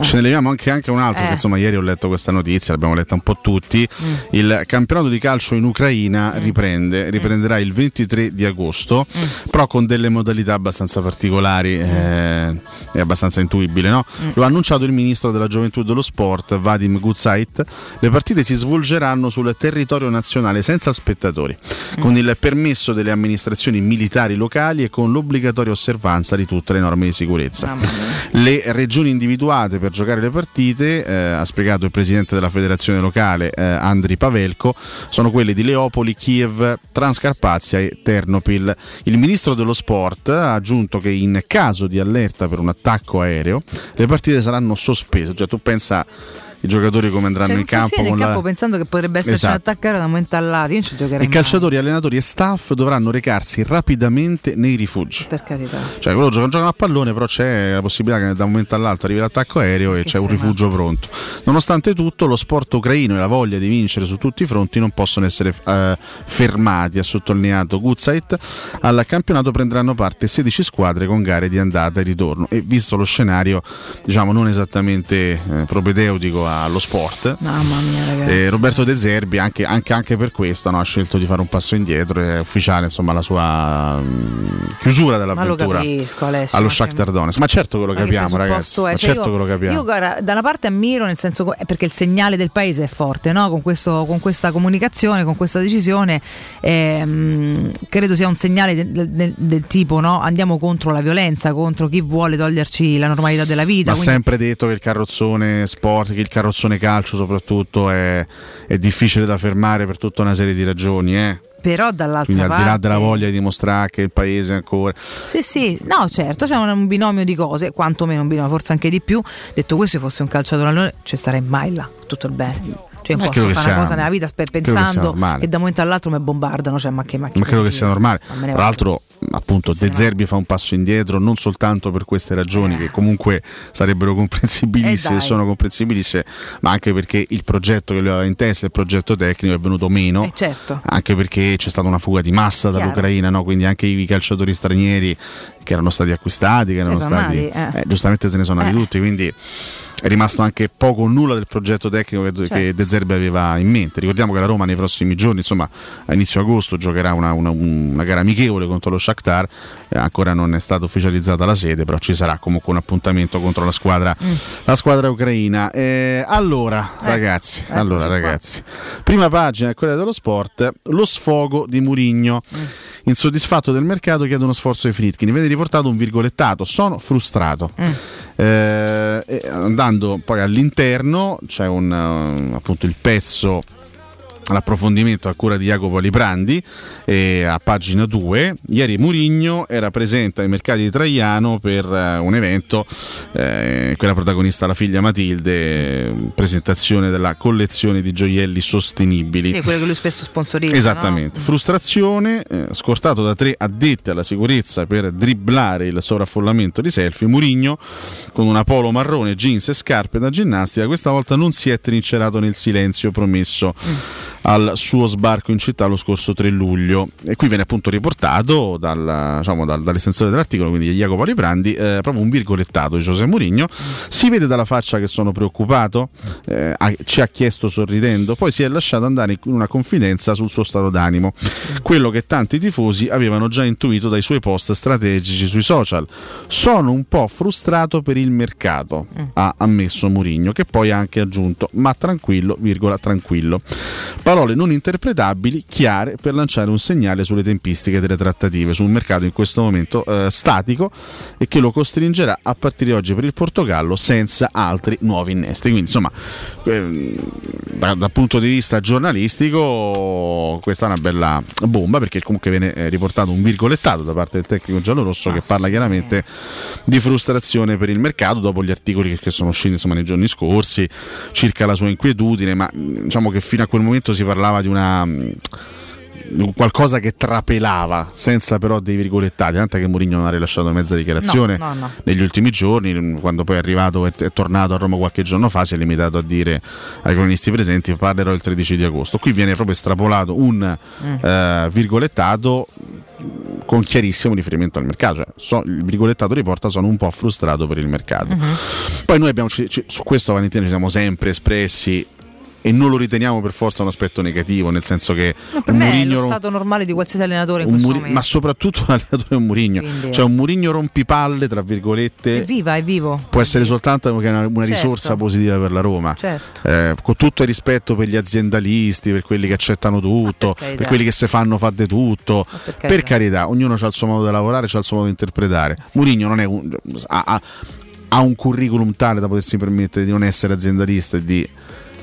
ce ne leviamo anche, anche un altro, Eh. che insomma ieri ho letto questa notizia, l'abbiamo letta un po' tutti. Mm. Il campionato di calcio in Ucraina riprende, riprenderà il 23 di agosto, Mm. però con delle modalità abbastanza particolari eh, e abbastanza intuibile. No? Mm. Lo ha annunciato il ministro della gioventù e dello sport, Vadim Gutsait. Le partite si svolgeranno sul territorio nazionale senza spettatori, Mm. con il permesso delle amministrazioni militari locali e con l'obbligatoria osservanza di tutte le norme di sicurezza. Le regioni individuate per giocare le partite, eh, ha spiegato il presidente della federazione locale eh, Andri Pavelko, sono quelle di Leopoli, Kiev, Transcarpazia e Ternopil. Il ministro dello sport ha aggiunto che in caso di allerta per un attacco aereo le partite saranno sospese. Cioè tu pensa i giocatori come andranno Cioè, in campo. con la- campo pensando che potrebbe esserci Esatto. un attaccare da un momento all'altro. Io non ci giocherei I calciatori, allenatori e staff dovranno recarsi rapidamente nei rifugi. per carità. Cioè, quello giocano, giocano a pallone, però c'è la possibilità che da un momento all'altro arrivi l'attacco aereo e c'è un rifugio pronto. Nonostante tutto, lo sport ucraino e la voglia di vincere su tutti i fronti non possono essere eh, fermati, ha sottolineato Gutzait. Al campionato prendranno parte 16 squadre con gare di andata e ritorno. E visto lo scenario, diciamo, non esattamente eh, propedeutico allo sport. Mamma mia, ragazzi. Eh, Roberto De Zerbi anche, anche- anche per questo no, ha scelto di fare un passo indietro, è ufficiale insomma, la sua mm, chiusura Ma lo dell'avventura capisco, Alessio. allo Shakhtar Donetsk. Ma certo che lo capiamo ragazzi, è? ma Cioè, certo io, che lo capiamo. Io guarda, da una parte ammiro, nel senso perché il segnale del paese è forte, no? con, questo- con questa comunicazione, con questa decisione, ehm, credo sia un segnale del, del- del tipo no? andiamo contro la violenza, contro chi vuole toglierci la normalità della vita. Ma quindi- sempre detto che il carrozzone sport, che il carrozzone calcio soprattutto è, è difficile da fermare per tutta una serie di ragioni. Eh? però dall'altra Quindi al di là parte... della voglia di dimostrare che il paese ancora... Sì, sì, no, certo, c'è un, un binomio di cose, quantomeno un binomio, forse anche di più. Detto questo, se fosse un calciatore allora ci starei mai là, tutto il bene. Cioè, non posso fare una cosa nella vita sia pensando che da un momento all'altro mi bombardano, cioè, ma che, ma che Ma credo che sia normale. Tra l'altro, appunto, De Zerbi fa un passo indietro non soltanto per queste ragioni, che comunque sarebbero comprensibilissime, Eh, sono comprensibilissime, ma anche perché il progetto che lui aveva in testa, il progetto tecnico, è venuto meno. Eh, certo. Anche perché c'è stata una fuga di massa dall'Ucraina, no? quindi anche i calciatori stranieri che erano stati acquistati, che erano stati. andati, eh. eh, giustamente se ne sono andati Eh. tutti, quindi è rimasto anche poco o nulla del progetto tecnico che, che Certo. De Zerbi aveva in mente. Ricordiamo che la Roma nei prossimi giorni, insomma, a inizio agosto giocherà una, una- una gara amichevole contro lo Shakhtar, Eh, ancora non è stata ufficializzata la sede, però ci sarà comunque un appuntamento contro la squadra, la squadra ucraina. Eh, allora, ragazzi, allora, ragazzi, prima pagina del Corriere dello Sport, lo sfogo di Murigno. Insoddisfatto del mercato chiede uno sforzo ai Fritkin. Viene riportato un virgolettato, sono frustrato. Eh, e andando poi all'interno c'è un, eh, appunto il pezzo l'approfondimento a cura di Jacopo Liprandi eh, a pagina 2 ieri Murigno era presente ai mercati di Traiano per eh, un evento eh, quella protagonista la figlia Matilde eh, presentazione della collezione di gioielli sostenibili. Sì, quello che lui spesso sponsorizza. Esattamente, frustrazione, eh, scortato da tre addetti alla sicurezza per dribblare il sovraffollamento di selfie, Murigno con una polo marrone, jeans e scarpe da ginnastica, questa volta non si è trincerato nel silenzio promesso al suo sbarco in città lo scorso 3 luglio e qui viene appunto riportato dal, diciamo, dal- dall'estensore dell'articolo, quindi di Jacopo Liprandi, eh, proprio un virgolettato di Giuseppe Murigno, si vede dalla faccia che sono preoccupato, eh, ci ha chiesto sorridendo, poi si è lasciato andare in una confidenza sul suo stato d'animo, quello che tanti tifosi avevano già intuito dai suoi post strategici sui social. Sono un po' frustrato per il mercato, ha ammesso Murigno, che poi ha anche aggiunto, ma tranquillo, virgola, tranquillo. Parole non interpretabili, chiare per lanciare un segnale sulle tempistiche delle trattative su un mercato in questo momento eh, statico e che lo costringerà a partire oggi per il Portogallo senza altri nuovi innesti. Quindi insomma, ehm, da- dal punto di vista giornalistico questa è una bella bomba perché comunque viene eh, riportato un virgolettato da parte del tecnico giallorosso che parla chiaramente di frustrazione per il mercato dopo gli articoli che, sono usciti insomma, nei giorni scorsi circa la sua inquietudine ma mh, diciamo che fino a quel momento si parlava di una un qualcosa che trapelava senza però dei virgolettati tanto che Mourinho non ha rilasciato mezza dichiarazione No, no, no. negli ultimi giorni quando poi è arrivato e è tornato a Roma qualche giorno fa si è limitato a dire ai cronisti presenti parlerò il 13 di agosto qui viene proprio estrapolato un Mm. eh, virgolettato con chiarissimo riferimento al mercato cioè, so- il virgolettato riporta sono un po' frustrato per il mercato Mhm. poi noi abbiamo, ci- ci- su questo Valentina ci siamo sempre espressi e non lo riteniamo per forza un aspetto negativo, nel senso che No, per un me è Mourinho lo stato normale di qualsiasi allenatore in questo Muri- momento. ma soprattutto un allenatore è un Murigno, Quindi- cioè un Murigno rompipalle, tra virgolette, È viva, è vivo. può essere soltanto è una, una Certo. risorsa positiva per la Roma. Certo. Eh, con tutto il rispetto per gli aziendalisti, per quelli che accettano tutto, per, carità. quelli che se fanno fa di tutto. per Per carità. carità, ognuno ha il suo modo di lavorare, ha il suo modo di interpretare. Murigno non è un, ha, ha- ha un curriculum tale da potersi permettere di non essere aziendalista e di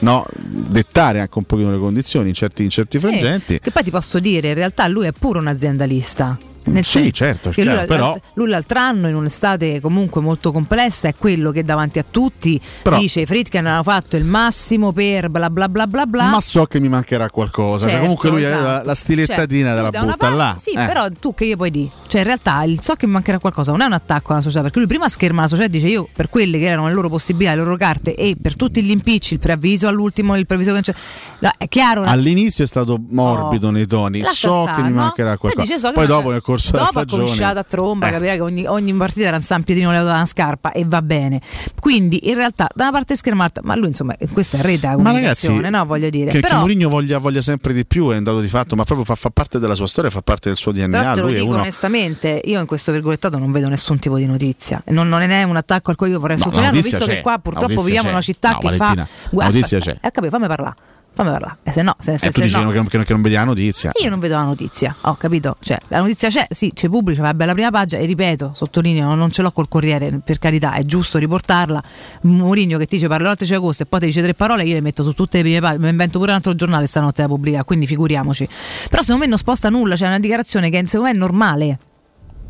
no, dettare anche un pochino le condizioni in certi, in certi Sì, frangenti. Che poi ti posso dire, in realtà lui è pure un aziendalista. Nel Sì, senso certo, chiaro, lui, però- lui l'altro anno in un'estate comunque molto complessa è quello che davanti a tutti Però- dice Fritkin hanno fatto il massimo per bla bla bla bla bla. Ma so che mi mancherà qualcosa. cioè, Certo, comunque lui aveva esatto. la stilettatina Cioè, te la lui da butta parte- là. Sì, Eh. però tu che io poi di. Cioè, in realtà il so che mi mancherà qualcosa non è un attacco alla società, perché lui prima scherma la società e dice io per quelle che erano le loro possibilità, le loro carte e per tutti gli impicci, il preavviso all'ultimo, il preavviso che non c'è. No, è chiaro. All'inizio è stato morbido Oh. nei toni, so stare, che mi no? mancherà qualcosa. dice, so Poi dopo nel corso dopo della ha stagione cominciato a tromba, Eh. capirà che ogni, ogni partita era un San Piedino levato da una scarpa e va bene. Quindi in realtà da una parte schermata, ma lui insomma questa è rete la Ma ragazzi, comunicazione, no? Voglio dire. che, che Però, Mourinho voglia, voglia sempre di più è un dato di fatto, ma proprio fa, fa parte della sua storia, fa parte del suo però DNA. lo Lui è dico uno. onestamente, io in questo virgolettato non vedo nessun tipo di notizia. Non, non è un attacco al quale io vorrei No, sottolineare, visto c'è, che qua purtroppo viviamo in una c'è. città No, che Valentina, fa. la notizia c'è. Eh, capito, fammi parlare. Fammi parlare. E se no, se, se, E tu se dici no- che, non- che non vedi la notizia. Io non vedo la notizia, ho capito? Cioè, la notizia c'è, sì, c'è pubblica, va bella prima pagina e ripeto, sottolineo, non ce l'ho col Corriere, per carità, è giusto riportarla. Mourinho che ti dice parlerò il 13 agosto e poi ti dice tre parole, io le metto su tutte le prime pagine, mi invento pure un altro giornale stanotte da pubblicare, quindi figuriamoci. Però secondo me non sposta nulla, c'è una dichiarazione che secondo me è normale.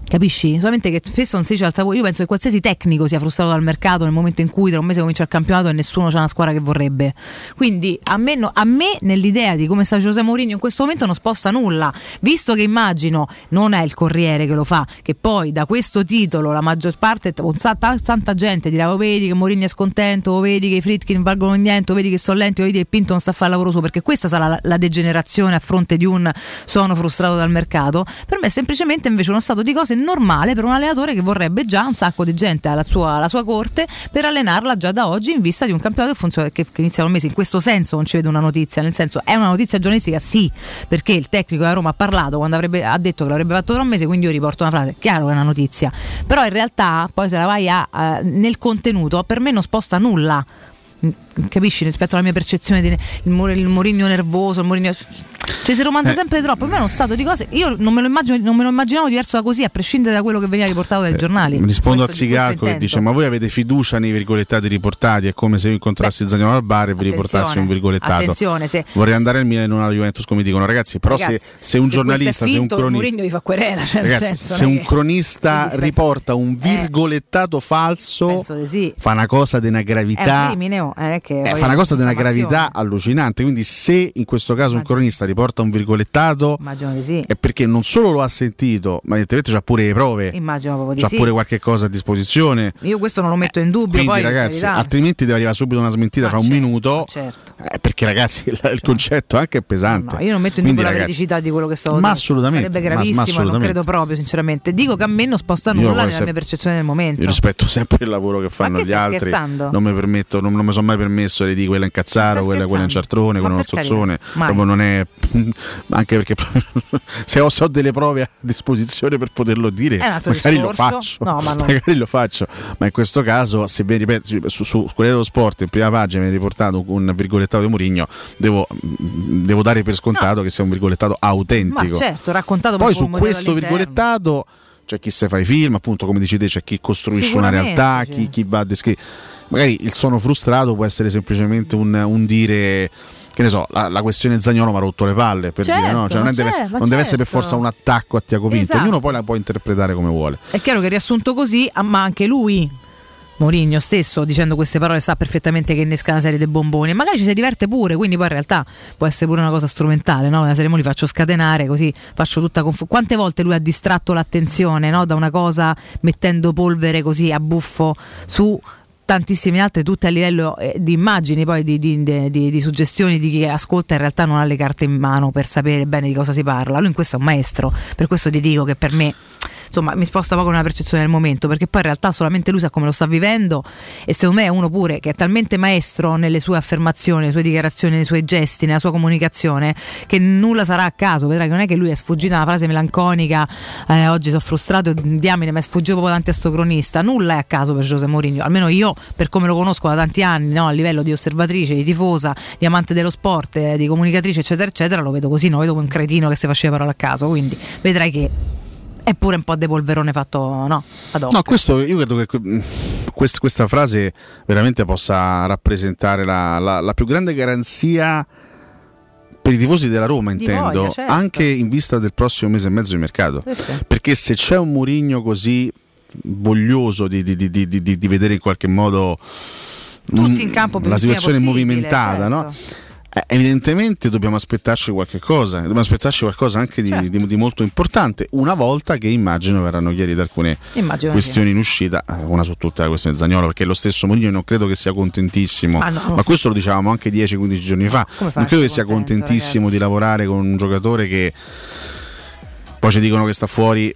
Capisci? Solamente che spesso non si dice al tavolo. Io penso che qualsiasi tecnico sia frustrato dal mercato nel momento in cui tra un mese comincia il campionato e nessuno c'ha una squadra che vorrebbe. Quindi a me, no- a me nell'idea di come sta Giuseppe Mourinho in questo momento non sposta nulla. Visto che immagino non è il Corriere che lo fa, che poi da questo titolo la maggior parte, tanta gente dirà: "Oh, vedi che Mourinho è scontento, oh, vedi che i Fritkin valgono niente, oh, vedi che sono lenti, oh, vedi che Pinto non sta a fare il lavoro suo, perché questa sarà la, la degenerazione a fronte di un sono frustrato dal mercato. Per me è semplicemente invece uno stato di cose normale per un allenatore che vorrebbe già un sacco di gente alla sua, alla sua corte per allenarla già da oggi in vista di un campionato che funziona che, che inizia il mese. In questo senso non ci vedo una notizia, nel senso è una notizia giornalistica, sì, perché il tecnico della Roma ha parlato quando avrebbe, ha detto che l'avrebbe fatto tra un mese, quindi io riporto una frase, chiaro che è una notizia, però in realtà poi se la vai a, eh, nel contenuto per me non sposta nulla. Capisci rispetto alla mia percezione di il, Mourinho nervoso, il Mourinho cioè si romanza Eh. sempre troppo. Me è uno stato di cose. Io non me lo immagino, non me lo immaginavo diverso da così, a prescindere da quello che veniva riportato dai giornali. Mi rispondo a Questo- questo Zigalco che dice: Ma voi avete fiducia nei virgolettati riportati? È come se io incontrassi Zagnolo al bar e vi riportassi un virgolettato. Attenzione, se, Vorrei andare al Milan e non alla Juventus, come dicono ragazzi. Però Ragazzi, se, se un se giornalista, è se un finto, cronista. Mourinho gli fa querela, cioè Ragazzi, senso, se è un cronista riporta un virgolettato falso, penso di sì. fa una cosa di una È un gravità. crimine, oh, che Eh, fa una cosa di una gravità allucinante. Quindi, se in questo caso un cronista riporta un virgolettato, Immagino sì. è perché non solo lo ha sentito, ma evidentemente c'ha pure le prove, Immagino proprio di c'ha sì. pure qualche cosa a disposizione. Io questo non lo metto in dubbio. Quindi, poi, ragazzi, altrimenti deve arrivare subito una smentita Ma fra un certo, minuto. ma certo. Eh, perché, ragazzi, il, il concetto anche è pesante. No, io non metto in Quindi, dubbio la ragazzi, veridicità di quello che stavo ma dicendo. assolutamente, Sarebbe ma- ma gravissimo, non credo proprio, sinceramente. Dico che a me non sposta nulla nella se- mia percezione del momento. Io rispetto sempre il lavoro che fanno gli altri. scherzando? Non mi permetto, non, non mi sono mai permesso di dire quella in Cazzaro, quella, quella in? Ciartrone, Ma quella in Zozzone. mai. Proprio non è. Anche perché se ho, se ho delle prove a disposizione per poterlo dire, magari lo faccio. No, ma no. Magari lo faccio. Ma in questo caso, se viene ripeto, su, su Corriere dello Sport in prima pagina viene riportato un virgolettato di Mourinho, devo, devo dare per scontato che sia un virgolettato Ma autentico. certo, raccontato Poi su questo all'interno. virgolettato c'è chi se fa i film, appunto come dici te, c'è chi costruisce una realtà, chi, chi va a descrivere. Magari il sono frustrato può essere semplicemente un, un dire. Che ne so, la, la questione Zagnolo mi ha rotto le palle per Certo, dire no, cioè non, è- deve, ma non deve essere per certo. forza un attacco a Tiago Pinto, Esatto. ognuno poi la può interpretare come vuole. È chiaro che riassunto così, ma anche lui, Mourinho stesso, dicendo queste parole, sa perfettamente che innesca una serie di bomboni. E magari ci si diverte pure, quindi poi in realtà può essere pure una cosa strumentale, no? La serie mo li faccio scatenare, così faccio tutta conf- Quante volte lui ha distratto l'attenzione no? da una cosa mettendo polvere così a buffo su tantissime altre, tutte a livello eh, di immagini, poi di, di- di- di- suggestioni di chi ascolta in realtà non ha le carte in mano per sapere bene di cosa si parla. Lui in questo è un maestro, per questo ti dico che per me insomma mi sposta poco nella percezione del momento, perché poi in realtà solamente lui sa come lo sta vivendo e secondo me è uno pure che è talmente maestro nelle sue affermazioni, nelle sue dichiarazioni, nei suoi gesti, nella sua comunicazione, che nulla sarà a caso, vedrai che non è che lui è sfuggita una frase melanconica, eh, oggi sono frustrato, diamine, mi è sfuggito proprio davanti a sto cronista, nulla è a caso per José Mourinho, almeno io per come lo conosco da tanti anni, no, a livello di osservatrice, di tifosa, di amante dello sport, eh, di comunicatrice, eccetera, eccetera, lo vedo così, non vedo un cretino che si faceva parole a caso, quindi vedrai che è pure un po' de polverone fatto no, ad hoc. No, questo io credo che que- quest- questa frase veramente possa rappresentare la, la- la più grande garanzia per i tifosi della Roma Di intendo, voglia, certo. anche in vista del prossimo mese e mezzo di mercato. Sì, sì. Perché se c'è un Murigno così voglioso di, di- di- di- vedere in qualche modo Tutti mm, in campo la situazione movimentata, certo. no? Eh, evidentemente dobbiamo aspettarci qualche cosa, dobbiamo aspettarci qualcosa anche di, Certo. di- di molto importante, una volta che immagino verranno chiarite alcune Immagino questioni in uscita, eh, una su tutte la questione Zagnolo, perché lo stesso Mourinho non credo che sia contentissimo, Ma no. ma questo lo dicevamo anche 10-15 giorni fa, fa non credo che sia contento, contentissimo ragazzi? di lavorare con un giocatore che poi ci dicono che sta fuori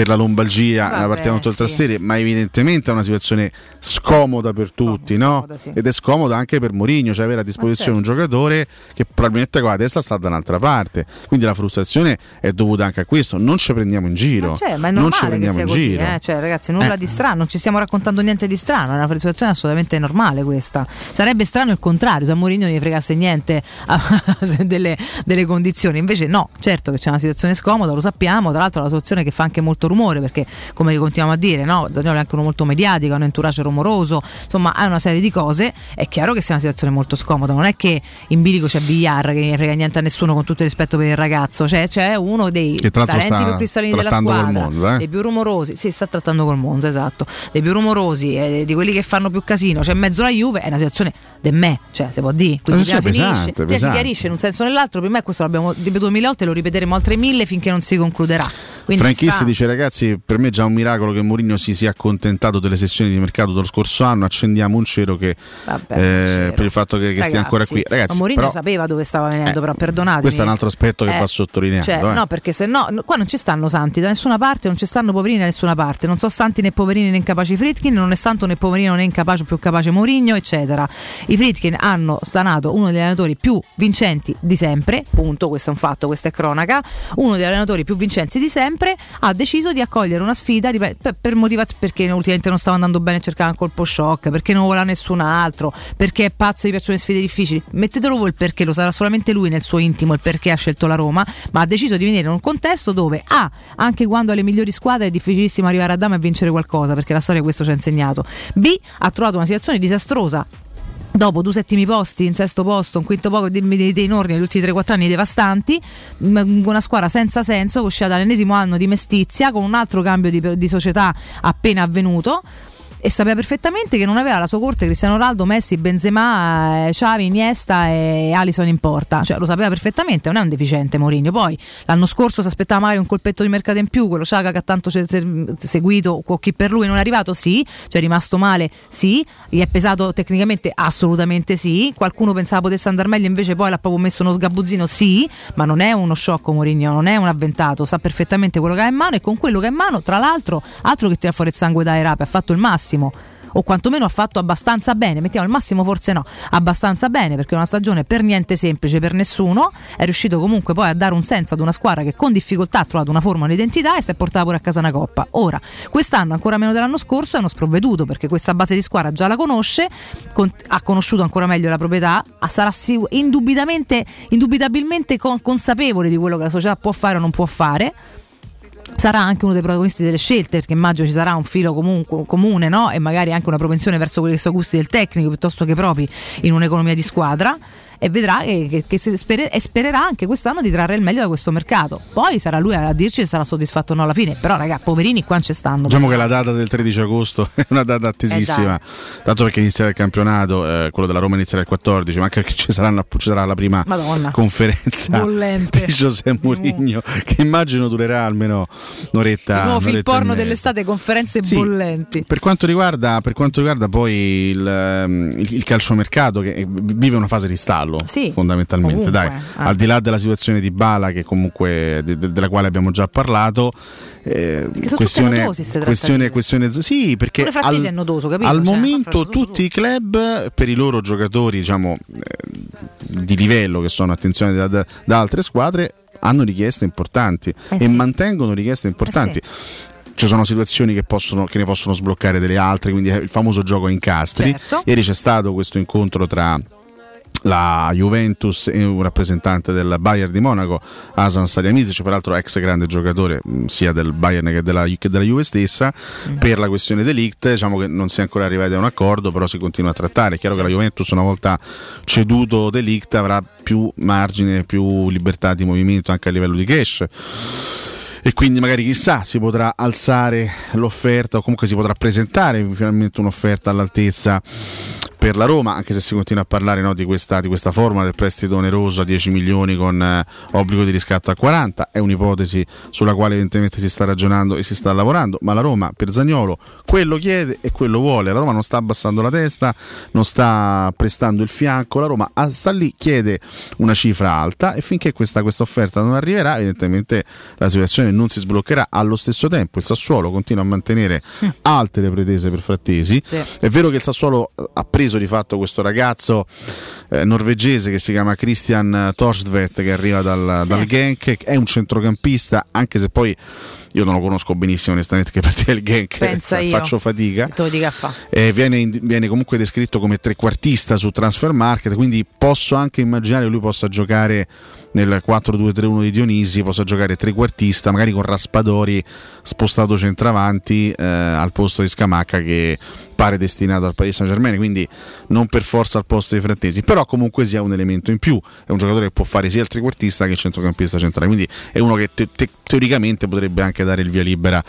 per la lombalgia Vabbè, nella partita contro il sì. Trastevere, ma evidentemente è una situazione scomoda per tutti, no? Ed è scomoda anche per Mourinho, cioè avere a disposizione un giocatore che probabilmente con la testa sta da un'altra parte. Quindi la frustrazione è dovuta anche a questo, non ci prendiamo in giro. Ma, cioè, ma è non ci normale prendiamo in così, giro. eh? cioè, ragazzi, nulla Eh. di strano, non ci stiamo raccontando niente di strano, è una situazione assolutamente normale questa. Sarebbe strano il contrario, se a Mourinho non gli fregasse niente a- delle, delle condizioni, invece no, certo che c'è una situazione scomoda, lo sappiamo, tra l'altro è una situazione che fa anche molto rumore perché come continuiamo a dire, no? Zagnolo è anche uno molto mediatico, ha un entourage rumoroso, insomma ha una serie di cose, è chiaro che sia una situazione molto scomoda, non è che in bilico c'è Villar che non frega niente a nessuno con tutto il rispetto per il ragazzo, cioè c'è uno dei talenti più cristallini della squadra, Monza, eh. dei più rumorosi, sì, sta trattando col Monza, esatto, dei più rumorosi, eh, di quelli che fanno più casino, c'è in mezzo la Juve, è una situazione de me, cioè si può dire, quindi Eh prima pesante, finisce, si chiarisce in un senso o nell'altro, per me questo l'abbiamo ripetuto mille volte e lo ripeteremo altre mille finché non si concluderà. Quindi Franchisti sta- dice ragazzi per me è già un miracolo che Mourinho si sia accontentato delle sessioni di mercato dello scorso anno accendiamo un cero che Vabbè, eh, un cero. per il fatto che, che stia ancora qui ragazzi ma Mourinho però, sapeva dove stava venendo, però perdonatemi. questo è un altro aspetto che Eh, va sottolineato Cioè, eh. no, perché se no, qua non ci stanno santi da nessuna parte, non ci stanno poverini da nessuna parte. Non so santi né poverini né incapaci Fritkin, non è santo né poverino né incapace più capace Mourinho, eccetera. I Fritkin hanno stanato uno degli allenatori più vincenti di sempre, punto, questo è un fatto, questa è cronaca. Uno degli allenatori più vincenti di sempre ha deciso di accogliere una sfida per, motivazioni perché ultimamente non stava andando bene cercava un colpo shock, perché non voleva nessun altro, perché è pazzo gli piacciono le sfide difficili. Mettetelo voi il perché, lo sarà solamente lui nel suo intimo il perché ha scelto la Roma, ma ha deciso di venire in un contesto dove A, anche quando ha le migliori squadre è difficilissimo arrivare a Dama e vincere qualcosa, perché la storia questo ci ha insegnato. B, ha trovato una situazione disastrosa Dopo due settimi posti, in sesto posto, un quinto poco di- di- dei Nordi negli ultimi 3-4 anni devastanti, m- con una squadra senza senso, uscita dall'ennesimo anno di mestizia, con un altro cambio di, di società appena avvenuto. E sapeva perfettamente che non aveva alla sua corte Cristiano Ronaldo, Messi, Benzema, eh, Xavi, Iniesta e Alison in porta. Cioè lo sapeva perfettamente, non è un deficiente Mourinho. Poi l'anno scorso si aspettava magari un colpetto di mercato in più, quello Sciaga che ha tanto se- se- seguito, chi per lui non è arrivato, sì, cioè è rimasto male, sì, gli è pesato tecnicamente, assolutamente sì. Qualcuno pensava potesse andare meglio, invece poi l'ha proprio messo uno sgabuzzino, sì, ma non è uno sciocco Mourinho, non è un avventato, sa perfettamente quello che ha in mano e con quello che ha in mano, tra l'altro, altro che tira fuori il sangue da Erape, ha fatto il massimo o quantomeno ha fatto abbastanza bene, mettiamo il massimo forse no, abbastanza bene perché è una stagione per niente semplice per nessuno, è riuscito comunque poi a dare un senso ad una squadra che con difficoltà ha trovato una forma, un'identità e si è portata pure a casa una coppa. Ora, quest'anno ancora meno dell'anno scorso è uno sprovveduto perché questa base di squadra già la conosce, con- ha conosciuto ancora meglio la proprietà, sarà indubitabilmente, indubitabilmente con- consapevole di quello che la società può fare o non può fare sarà anche uno dei protagonisti delle scelte, perché immagino ci sarà un filo comunque, comune no? e magari anche una propensione verso quelli che sono gusti del tecnico piuttosto che propri in un'economia di squadra. E vedrà che, che- che si spere- e spererà anche quest'anno di trarre il meglio da questo mercato. Poi sarà lui a dirci se sarà soddisfatto o no alla fine. Però, raga, poverini qua ci stanno. Diciamo che la data del 13 agosto è una data attesissima, Eh, tanto perché inizierà il campionato, eh, quello della Roma inizierà il 14, ma anche perché ci, saranno- ci sarà la prima Madonna. conferenza Bollente. di José Mourinho, che immagino durerà almeno un'oretta. Il nuovo film porno dell'estate, conferenze Sì. bollenti. Per quanto, riguarda, per quanto riguarda poi il, ehm, il- il calciomercato che vive una fase di stallo Sì, fondamentalmente, ovunque, dai, eh. al di là della situazione di Bala che comunque de- de- della quale abbiamo già parlato, eh, questione, ste questione, questione, sì, perché al, nodoso, al Cioè, momento tutti i club per i loro giocatori diciamo eh, di livello che sono attenzionati da, da- da altre squadre hanno richieste importanti Eh e sì. mantengono richieste importanti Eh ci sono situazioni che, possono, che ne possono sbloccare delle altre, quindi il famoso gioco a incastri. Certo. Ieri c'è stato questo incontro tra la Juventus e un rappresentante del Bayern di Monaco, Asan Saliamidzic, peraltro ex grande giocatore mh, sia del Bayern che della, che della Juve stessa, per la questione delict, diciamo che non si è ancora arrivati a un accordo, però si continua a trattare. È chiaro che la Juventus una volta ceduto delict avrà più margine, più libertà di movimento anche a livello di cash. E quindi magari chissà si potrà alzare l'offerta o comunque si potrà presentare finalmente un'offerta all'altezza per la Roma, anche se si continua a parlare no, di, questa, di, questa, forma del prestito oneroso a 10 milioni con eh, obbligo di riscatto a 40, è un'ipotesi sulla quale evidentemente si sta ragionando e si sta lavorando, ma la Roma per Zagnolo quello chiede e quello vuole, la Roma non sta abbassando la testa, non sta prestando il fianco, la Roma sta lì, chiede una cifra alta e finché questa, questa offerta non arriverà evidentemente la situazione non si sbloccherà, allo stesso tempo il Sassuolo continua a mantenere alte le pretese per Frattesi, Sì. è vero che il Sassuolo eh, ha preso di fatto questo ragazzo eh, norvegese che si chiama Christian Torsvet che arriva dal, dal Genk, è un centrocampista, anche se poi io non lo conosco benissimo onestamente che partire il Genk Pensa io. faccio fatica. Fa. Eh, viene, in- viene comunque descritto come trequartista su Transfer Market, quindi posso anche immaginare che lui possa giocare nel 4-2-3-1 di Dionisi, possa giocare trequartista, magari con Raspadori spostato centravanti eh, al posto di Scamacca che pare destinato al Paris Saint Germain, quindi non per forza al posto di Frattesi, però comunque sia un elemento in più, è un giocatore che può fare sia il trequartista che il centrocampista centrale, quindi è uno che te- te- teoricamente potrebbe anche dare il via libera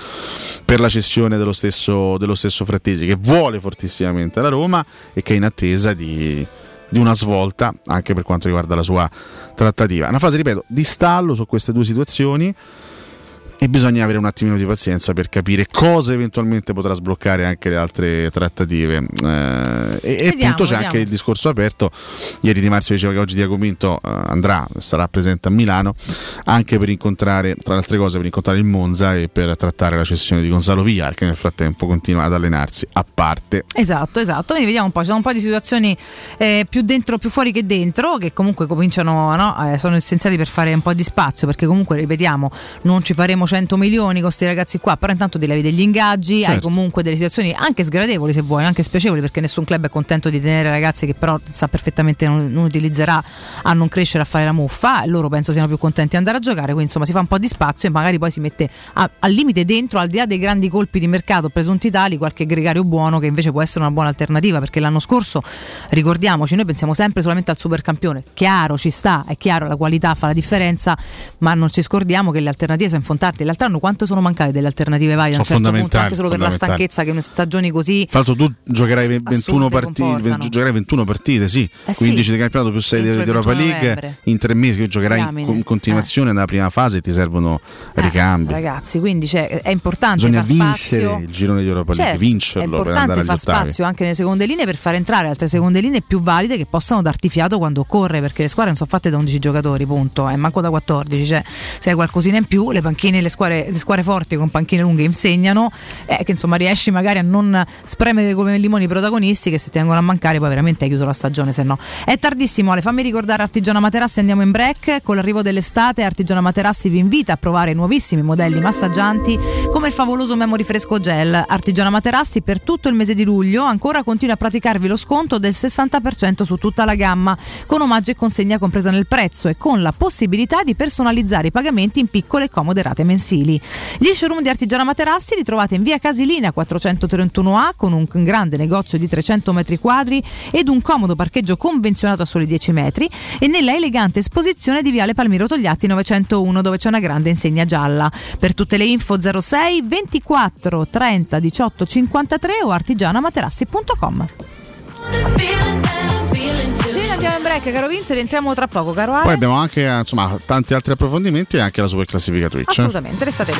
per la cessione dello stesso, dello stesso Frattesi, che vuole fortissimamente la Roma e che è in attesa di, di una svolta anche per quanto riguarda la sua trattativa. Una fase, ripeto, di stallo su queste due situazioni e bisogna avere un attimino di pazienza per capire cosa eventualmente potrà sbloccare anche le altre trattative. Eh, e, e Vediamo, appunto c'è vediamo. anche il discorso aperto. Ieri Di Marzio diceva che oggi Diaco Pinto eh, andrà, sarà presente a Milano anche per incontrare, tra le altre cose, per incontrare il Monza e per trattare la cessione di Gonzalo Villar, che nel frattempo continua ad allenarsi a parte. Esatto, esatto. Quindi vediamo un po', ci sono un po' di situazioni eh, più dentro, più fuori che dentro, che comunque cominciano, no? Eh, sono essenziali per fare un po' di spazio, perché comunque ripetiamo, non ci faremo 100 milioni con questi ragazzi qua, però intanto devi avere degli ingaggi, hai Certo. comunque delle situazioni anche sgradevoli se vuoi, anche spiacevoli, perché nessun club è contento di tenere ragazzi che però sa perfettamente non, non utilizzerà a non crescere a fare la muffa, loro penso siano più contenti di andare a giocare, quindi insomma si fa un po' di spazio e magari poi si mette a- al limite dentro, al di là dei grandi colpi di mercato presunti tali, qualche gregario buono che invece può essere una buona alternativa, perché l'anno scorso, ricordiamoci, noi pensiamo sempre solamente al supercampione, chiaro ci sta, è chiaro la qualità fa la differenza, ma non ci scordiamo che le alternative sono fontanti, l'altro anno quanto sono mancate delle alternative varie a un Sono certo punto, anche solo per la stanchezza che stagioni così Tra l'altro tu giocherai ve- 21 assurde partite, giocherai 21 partite, sì, Eh sì. 15 di campionato più 6 di, Europa 21 League in tre mesi, che giocherai in Diamine. con- continuazione nella prima fase ti servono ricambi. ragazzi, quindi cioè, è importante Bisogna vincere spazio. il girone di Europa League, Certo, vincerlo è per importante far spazio anche nelle seconde linee per far entrare altre seconde linee più valide che possano darti fiato quando occorre perché le squadre non sono fatte da 11 giocatori punto e manco da 14 cioè se hai qualcosina in più le panchine le squadre, le squadre forti con panchine lunghe insegnano eh, che insomma riesci magari a non spremere come limoni i protagonisti che se ti vengono a mancare poi veramente hai chiuso la stagione se no. È tardissimo Ale fammi ricordare Artigiana Materassi andiamo in break. Con l'arrivo dell'estate Artigiana Materassi vi invita a provare nuovissimi modelli massaggianti come il favoloso Memory Fresco Gel. Artigiana Materassi per tutto il mese di luglio ancora continua a praticarvi lo sconto del 60% su tutta la gamma con omaggio e consegna compresa nel prezzo e con la possibilità di personalizzare i pagamenti in piccole e comode rate mensili gli showroom di Artigiana Materassi li trovate in via Casilina 431A con un grande negozio di 300 metri quadri ed un comodo parcheggio convenzionato a soli 10 metri e nella elegante esposizione di Viale Palmiro Togliatti 901 dove c'è una grande insegna gialla. Per tutte le info 06 24 30 18 53 o artigianamaterassi.com. Sì, andiamo in break, caro Vince, rientriamo tra poco, caro Ale. Poi abbiamo anche eh, insomma, tanti altri approfondimenti e anche la super classifica Twitch. Assolutamente, restate lì.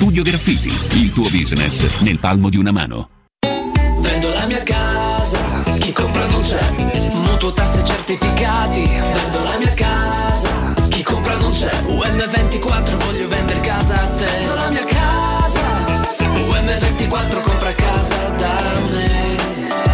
Studio Graffiti, il tuo business nel palmo di una mano. Vendo la mia casa, chi compra non c'è. Mutuo tasse certificati, vendo la mia casa, chi compra non c'è. UM24 voglio vendere casa a te. Vendo la mia casa, UM24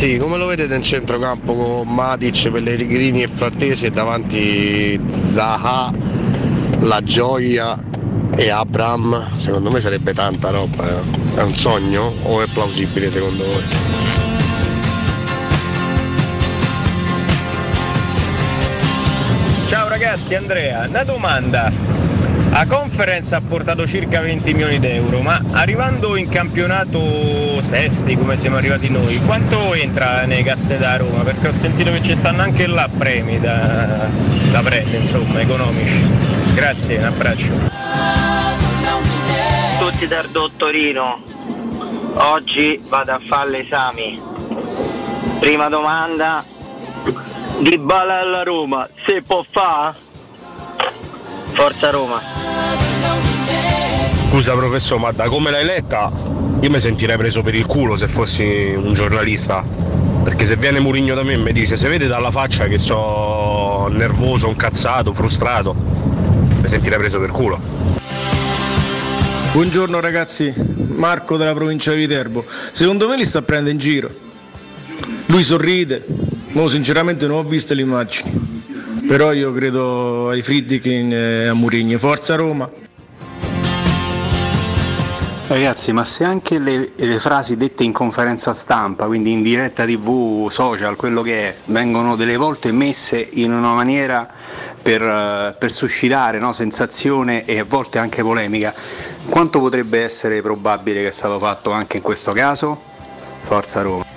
Ragazzi, come lo vedete in centrocampo con Matic, Pellegrini e Frattesi e davanti Zaha, La Gioia e Abram? Secondo me sarebbe tanta roba, eh. è un sogno o è plausibile secondo voi? Ciao ragazzi, Andrea, una domanda. La conference ha portato circa 20 milioni d'euro, ma arrivando in campionato sesti come siamo arrivati noi, quanto entra nei casse da Roma? Perché ho sentito che ci stanno anche là premi da, da prendere, insomma, economici. Grazie, un abbraccio. tutti dal dottorino. Oggi vado a fare gli esami. Prima domanda. Di bala alla Roma, se può fa? Forza Roma. Scusa professore, ma da come l'hai letta io mi sentirei preso per il culo se fossi un giornalista. Perché se viene Murigno da me e mi dice se vede dalla faccia che so nervoso, incazzato, frustrato, mi sentirei preso per culo. Buongiorno ragazzi, Marco della provincia di Viterbo. Secondo me li sta prendendo in giro. Lui sorride, ma sinceramente non ho visto le immagini. Però io credo ai Friedkin e a Murigno. Forza Roma! Ragazzi, ma se anche le, le frasi dette in conferenza stampa, quindi in diretta tv, social, quello che è, vengono delle volte messe in una maniera per, eh, per suscitare no, sensazione e a volte anche polemica, quanto potrebbe essere probabile che è stato fatto anche in questo caso? Forza Roma.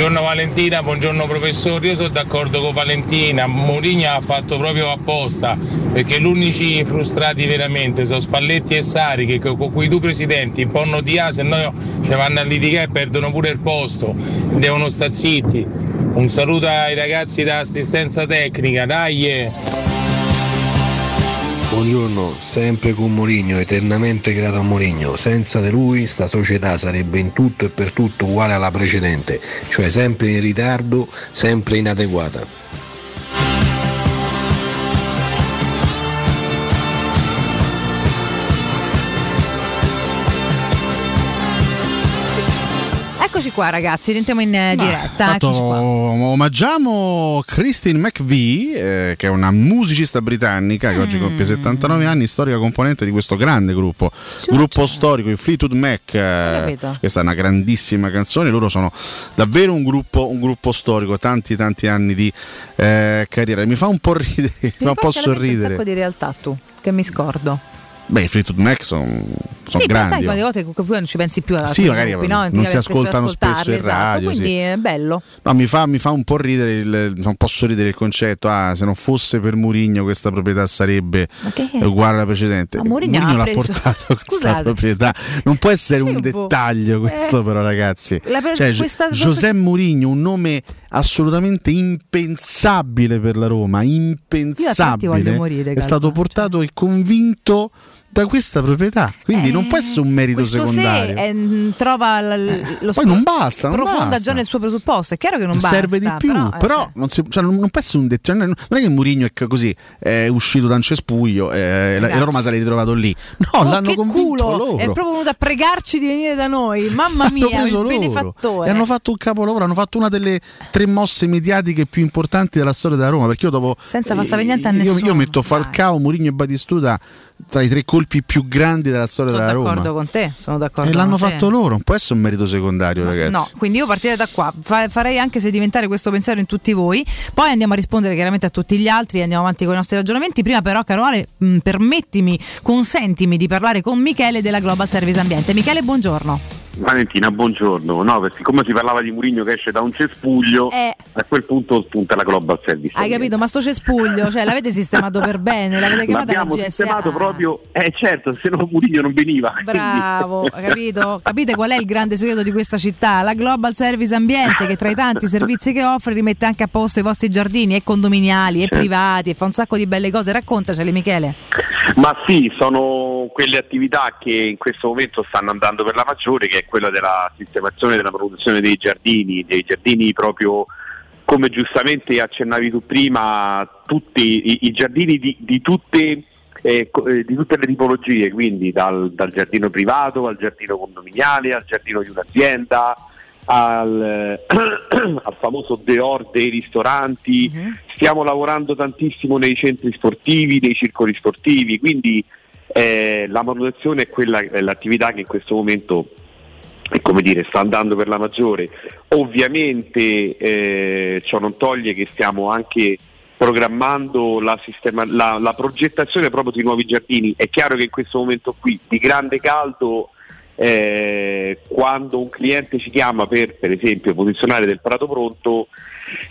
Buongiorno Valentina, buongiorno professore, io sono d'accordo con Valentina, Mourinho ha fatto proprio apposta, perché gli unici frustrati veramente sono Spalletti e Sari che con quei due presidenti un po' di se no ci vanno a litigare e perdono pure il posto, devono stare zitti. Un saluto ai ragazzi da assistenza tecnica, dai! Buongiorno, sempre con Mourinho, eternamente grato a Mourinho. Senza di lui sta società sarebbe in tutto e per tutto uguale alla precedente, cioè sempre in ritardo, sempre inadeguata. Eccoci qua ragazzi, rientriamo in eh, diretta. Fatto- omaggiamo Christine McVie, eh, che è una musicista britannica che oggi Mm. compie 79 anni, storica componente di questo grande gruppo, gruppo storico, i Fleetwood Mac. eh, questa è una grandissima canzone. Loro sono davvero un gruppo, un gruppo storico, tanti tanti anni di eh, carriera. Mi fa un po' ridere, mi fa un po' mente un sorridere. sacco di realtà tu, che mi scordo. Beh, i Fleetwood Mac sono sì, però grandi. oh. quante volte comunque poi non ci pensi più alla Sì, magari gruppi, non no? si Ti capita ascoltano spesso in esatto, radio, Quindi sì. è bello. No, mi fa, mi fa un po' ridere, il, un po' sorridere il concetto. Ah, se non fosse per Murigno questa proprietà sarebbe uguale alla precedente. Ma Mourinho ha l'ha preso- portato questa proprietà. Non può essere un Sì, boh. dettaglio questo, Eh. però, ragazzi. La per- Cioè, questa- José Mourinho, un nome assolutamente impensabile per la Roma. Impensabile. voglio morire, è stato portato e convinto da questa proprietà. Quindi non può essere un merito Eh, Questo secondario. se eh, trova l- l- lo poi non basta, non profonda basta. già nel suo presupposto. È chiaro che non basta. serve di più, però, però, eh, cioè, non, si- cioè, non- non può essere un detto. Non è che Mourinho è così, è uscito da un cespuglio eh, e la- e la Roma si è ritrovato lì. No, oh, l'hanno convinto culo! loro. È proprio venuto a pregarci di venire da noi. Mamma Hanno mia, preso il loro. E hanno fatto un capolavoro, hanno fatto una delle tre mosse mediatiche più importanti della storia della Roma. Perché io dopo. Senza far sapere niente a io, nessuno. io metto Falcao, Mourinho e Batistuta tra i tre colpi più grandi della storia Sono della Roma. d'accordo con te, sono d'accordo E l'hanno con te. fatto loro, non può essere un merito secondario, ragazzi. No, quindi io partirei da qua, Fa- farei anche sedimentare questo pensiero in tutti voi, poi andiamo a rispondere chiaramente a tutti gli altri, andiamo avanti con i nostri ragionamenti. Prima però, caro Ale, mh, permettimi, consentimi di parlare con Michele della Global Service Ambiente. Michele, buongiorno. Valentina, buongiorno. No, perché siccome si parlava di Murigno che esce da un cespuglio, Eh. a quel punto spunta la Global Service. Hai capito? Ma sto cespuglio, cioè l'avete sistemato per bene, l'avete chiamata la L'abbiamo GSA. sistemato proprio, eh certo, se no Murigno non veniva. Bravo, capito? Capite qual è il grande segreto di questa città? La Global Service Ambiente che tra i tanti servizi che offre rimette anche a posto i vostri giardini e condominiali e Certo. privati e fa un sacco di belle cose. Raccontacele Michele. Ma sì, sono quelle attività che in questo momento stanno andando per la maggiore, che è quella della sistemazione della produzione dei giardini, dei giardini proprio come giustamente accennavi tu prima, tutti i, i giardini di, di tutte, eh, eh, di tutte le tipologie, quindi dal, dal giardino privato al giardino condominiale, al giardino di un'azienda, al, eh, al famoso Deor dei ristoranti, stiamo lavorando tantissimo nei centri sportivi, nei circoli sportivi, quindi eh, la manutenzione è, quella, è l'attività che in questo momento come dire, sta andando per la maggiore. Ovviamente eh, ciò non toglie che stiamo anche programmando la, sistema- la- la progettazione proprio di nuovi giardini. È chiaro che in questo momento qui di grande caldo, eh, quando un cliente ci chiama per per esempio posizionare del prato pronto,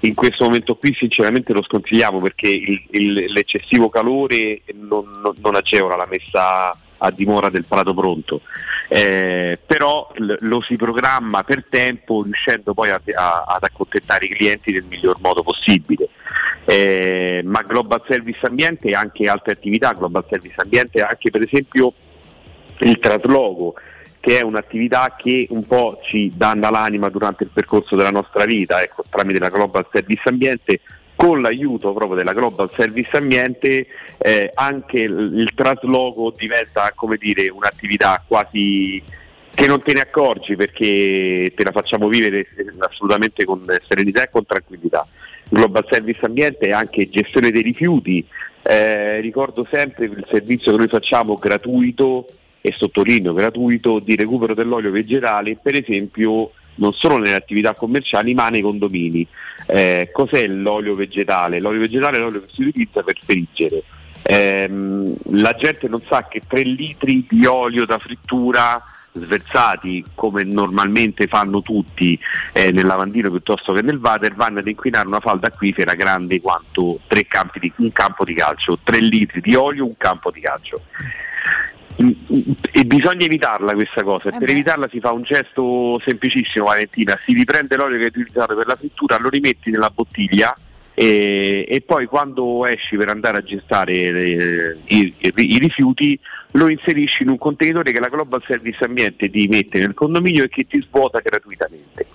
in questo momento qui sinceramente lo sconsigliamo perché il- il- l'eccessivo calore non, non- non agevola la messa a dimora del prato pronto. Eh, però l- lo si programma per tempo riuscendo poi a- a- ad accontentare i clienti nel miglior modo possibile. Eh, ma Global Service Ambiente e anche altre attività, Global Service Ambiente anche per esempio il trasloco che è un'attività che un po' ci danna l'anima durante il percorso della nostra vita, ecco, tramite la Global Service Ambiente, con l'aiuto proprio della Global Service Ambiente eh, anche il, il trasloco diventa come dire un'attività quasi che non te ne accorgi perché te la facciamo vivere assolutamente con serenità e con tranquillità. Global Service Ambiente è anche gestione dei rifiuti, eh, ricordo sempre il servizio che noi facciamo gratuito e sottolineo gratuito di recupero dell'olio vegetale, per esempio non solo nelle attività commerciali ma nei condomini. Eh, cos'è l'olio vegetale? L'olio vegetale è l'olio che si utilizza per friggere. Ehm, la gente non sa che 3 litri di olio da frittura sversati come normalmente fanno tutti eh, nel lavandino piuttosto che nel water vanno ad inquinare una falda acquifera grande quanto di, un campo di calcio, 3 litri di olio, un campo di calcio. E bisogna evitarla questa cosa, e per evitarla si fa un gesto semplicissimo Valentina, si riprende l'olio che hai utilizzato per la frittura, lo rimetti nella bottiglia e, e poi quando esci per andare a gestare le- i, i- i rifiuti lo inserisci in un contenitore che la Global Service Ambiente ti mette nel condominio e che ti svuota gratuitamente.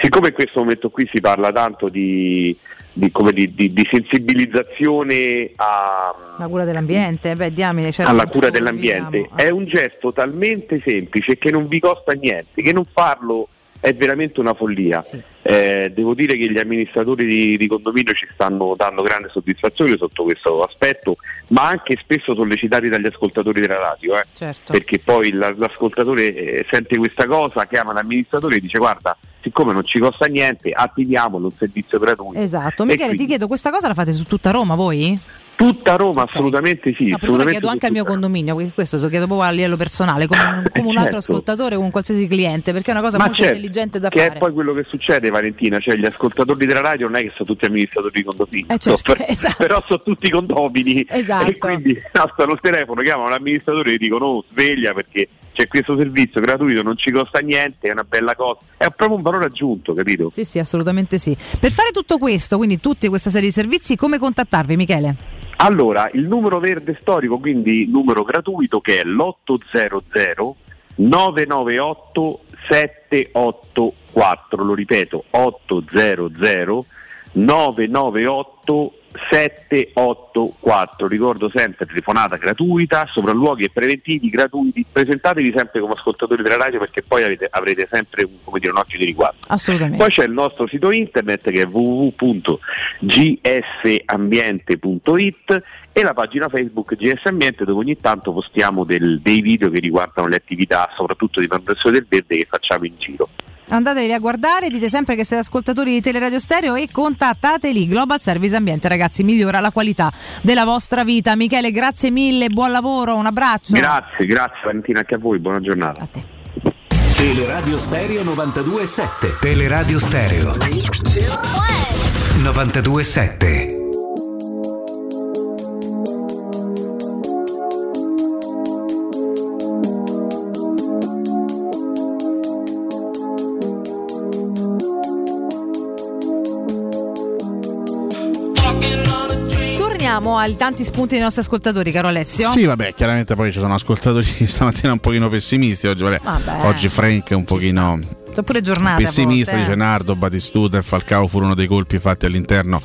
Siccome in questo momento qui si parla tanto di, di- come di- di- di sensibilizzazione a, La cura dell'ambiente, beh, diamine, certo. alla cura dell'ambiente. È un gesto talmente semplice che non vi costa niente, che non farlo è veramente una follia. Eh, devo dire che gli amministratori di, di condominio ci stanno dando grande soddisfazione sotto questo aspetto, ma anche spesso sollecitati dagli ascoltatori della radio, eh. Certo. perché poi la- l'ascoltatore eh, sente questa cosa, chiama l'amministratore e dice guarda, siccome non ci costa niente, attiviamolo, un servizio gratuito. Esatto. Michele, quindi- ti chiedo, questa cosa la fate su tutta Roma voi? Tutta Roma, assolutamente sì. No, assolutamente chiedo anche al mio condominio, questo lo chiedo proprio a livello personale, come, un- come un altro certo. ascoltatore, come un qualsiasi cliente, perché è una cosa Ma molto certo, intelligente da che fare. è poi quello che succede Valentina, cioè gli ascoltatori della radio non è che sono tutti amministratori di condomini, Eh, certo, so- esatto. però sono tutti condomini Esatto. e quindi alzano il telefono, chiamano l'amministratore e dicono oh, sveglia perché c'è questo servizio gratuito, non ci costa niente, è una bella cosa, è proprio un valore aggiunto, capito? Sì, sì, assolutamente sì. Per fare tutto questo, quindi tutta questa serie di servizi, come contattarvi, Michele? Allora, il numero verde storico, quindi numero gratuito che è l'800 998 784, lo ripeto, 800 998 784, ricordo sempre telefonata gratuita, sopralluoghi e preventivi gratuiti, presentatevi sempre come ascoltatori della radio perché poi avete- avrete sempre un, come dire, un occhio di riguardo. Assolutamente. Poi c'è il nostro sito internet che è www.gsambiente.it e la pagina Facebook GS Ambiente dove ogni tanto postiamo del- dei video che riguardano le attività soprattutto di manutenzione del verde che facciamo in giro. Andateli a guardare, dite sempre che siete ascoltatori di Teleradio Stereo e contattateli. Global Service Ambiente, ragazzi, migliora la qualità della vostra vita. Michele, grazie mille, buon lavoro, un abbraccio. Grazie, grazie Valentina anche a voi, buona giornata. Teleradio Stereo 92.7 Teleradio Stereo 92.7 Torniamo ai tanti spunti dei nostri ascoltatori, caro Alessio. Sì, vabbè, chiaramente poi ci sono ascoltatori stamattina un pochino pessimisti. Oggi, vabbè, Vabbè. oggi Frank è un pochino Sono pure giornate. pessimista. volte, eh. Dice Nardo, Batistuta e Falcao furono dei colpi fatti all'interno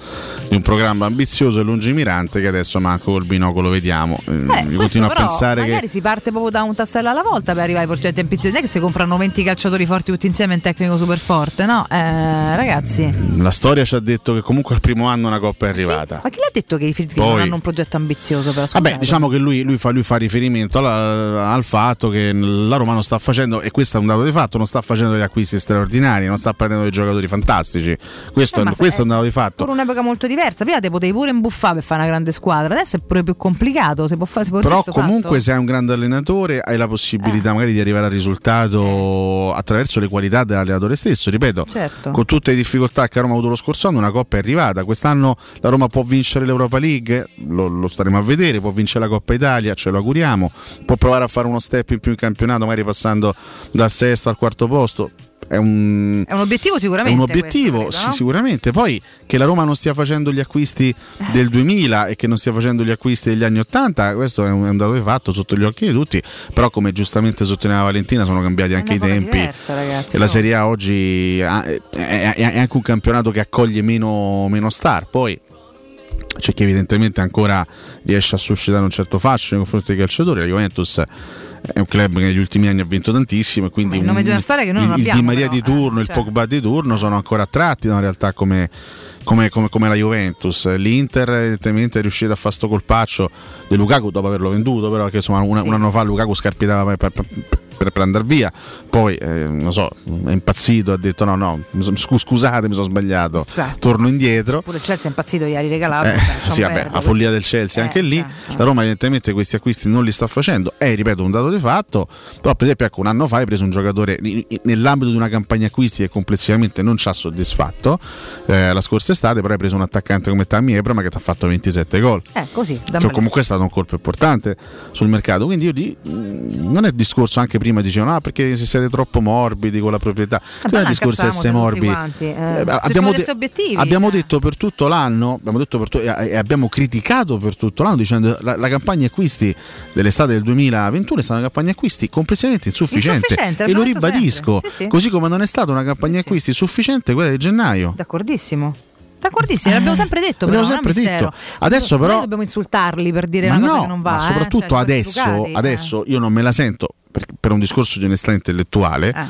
di un programma ambizioso e lungimirante che adesso manco col binocolo vediamo. Eh, Eh, continuo a pensare magari che. si parte proprio da un tassello alla volta per arrivare ai progetti ambiziosi. Non è che si comprano 20 calciatori forti tutti insieme in tecnico super forte, no? Eh, ragazzi, La storia ci ha detto che comunque al primo anno una coppa è arrivata. ma chi l'ha detto che i non Poi- hanno un progetto ambizioso? Scusate. Vabbè, diciamo che lui, lui fa, lui fa riferimento alla- al fatto che la Roma non sta facendo, e questo è un dato di fatto, non sta facendo gli acquisti straordinari, non sta prendendo dei giocatori fantastici. Questo, Eh, se- questo è un dato di fatto. Pure un'epoca molto diversa. Prima te potevi pure imbuffare per fare una grande squadra, adesso è pure più complicato. Si può fare, si può Però comunque fatto. se hai un grande allenatore hai la possibilità magari di arrivare al risultato attraverso le qualità dell'allenatore stesso, ripeto, Certo. con tutte le difficoltà che Roma ha avuto lo scorso anno una coppa è arrivata, quest'anno la Roma può vincere l'Europa League, lo, lo staremo a vedere, può vincere la Coppa Italia, ce lo auguriamo, può provare a fare uno step in più in campionato, magari passando dal sesto al quarto posto. È un, È un obiettivo è sicuramente. un obiettivo, questo, sì, credo, no? sicuramente. Poi che la Roma non stia facendo gli acquisti del 2000 e che non stia facendo gli acquisti degli anni 80, questo è un, è un dato di fatto sotto gli occhi di tutti. Però, come giustamente sottolineava Valentina, sono cambiati anche i tempi. diversa, ragazzi, e la. Serie A oggi è, è- è anche un campionato che accoglie meno, meno star. Poi c'è chi evidentemente ancora riesce a suscitare un certo fascino nei confronti dei calciatori. La Juventus è un club che negli ultimi anni ha vinto tantissimo e quindi un- il, non il abbiamo, Di Maria però, di turno, eh, il cioè. Pogba di turno sono ancora attratti da una realtà come, come- come- come la Juventus. L'Inter evidentemente è riuscito a fare sto colpaccio di Lukaku dopo averlo venduto, però che insomma una- un anno fa Lukaku scarpitava per, per- per- per andare via, poi eh, non so, è impazzito, ha detto no no, scusate mi sono sbagliato, Beh. torno indietro. Pure il Chelsea è impazzito, gli ha regalato. Eh, sì, vabbè, la follia del Chelsea Eh, anche lì. cioè, La Roma evidentemente questi acquisti non li sta facendo, è ripeto un dato di fatto, però per esempio ecco, un anno fa hai preso un giocatore nell'ambito di una campagna acquisti che complessivamente non ci ha soddisfatto eh, la scorsa estate, però hai preso un attaccante come Tammy Abraham che ti ha fatto 27 gol. Eh, così, Che comunque è stato un colpo importante sul mercato. Quindi io di, mh, non è discorso anche prima dicevano ah, perché se siete troppo morbidi con la proprietà. Non è ma discorso incazzavamo essere morbidi. quanti, eh. Eh, abbiamo, di essere obiettivi, abbiamo eh. detto per tutto l'anno, abbiamo detto per tu- e abbiamo criticato per tutto l'anno dicendo la, la campagna acquisti dell'estate del 2021 è stata una campagna acquisti complessivamente insufficiente. Insufficiente, e lo ribadisco. Sì, sì. così come non è stata una campagna acquisti sufficiente quella di gennaio. D'accordissimo. D'accordissimo, l'abbiamo sempre detto, però, l'abbiamo un sempre detto. Adesso però- che dobbiamo insultarli per dire Ma una cosa no, che non va. ma eh, soprattutto cioè, adesso, Stucati, eh. adesso io non me la sento per, per un discorso di onestà intellettuale, Eh.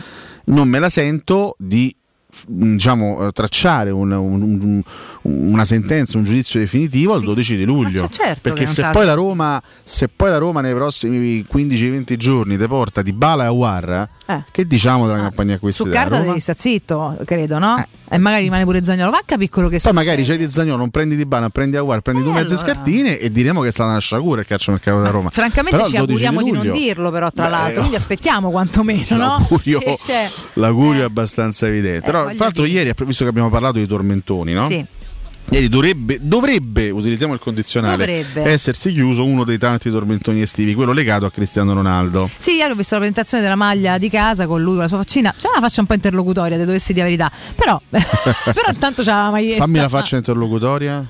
non me la sento di diciamo eh, tracciare un- un- un- una sentenza, un giudizio definitivo al 12 di luglio. certo perché non se te poi. Roma, se poi la Roma nei prossimi 15-20 giorni ti porta di Bala e Aguarra, Eh. che diciamo della campagna acquisti Su carta Roma? devi stare zitto, credo, no? E magari rimane pure Zagnolo. Va a capire quello che Poi succede. magari c'è di Zagnolo, non prendi di Bala, prendi Aguar, prendi due mezze allora. scartine e diremo che è stata una sciagura il calcio mercato da Roma. Francamente Però ci il 12 auguriamo di, non luglio- dirlo, però, tra Beh, l'altro. Quindi aspettiamo quantomeno, no? L'augurio, cioè, l'augurio è abbastanza evidente. Però, tra l'altro, ieri, visto che abbiamo parlato di tormentoni, no? Sì. Ieri dovrebbe, dovrebbe, utilizziamo il condizionale, Dovrebbe. essersi chiuso uno dei tanti tormentoni estivi, quello legato a Cristiano Ronaldo. Sì, ieri ho visto la presentazione della maglia di casa con lui, con la sua faccina. C'è una faccia un po' interlocutoria, te dovessi dire la verità. Però, però intanto c'ha la maglietta. Fammi la faccia interlocutoria.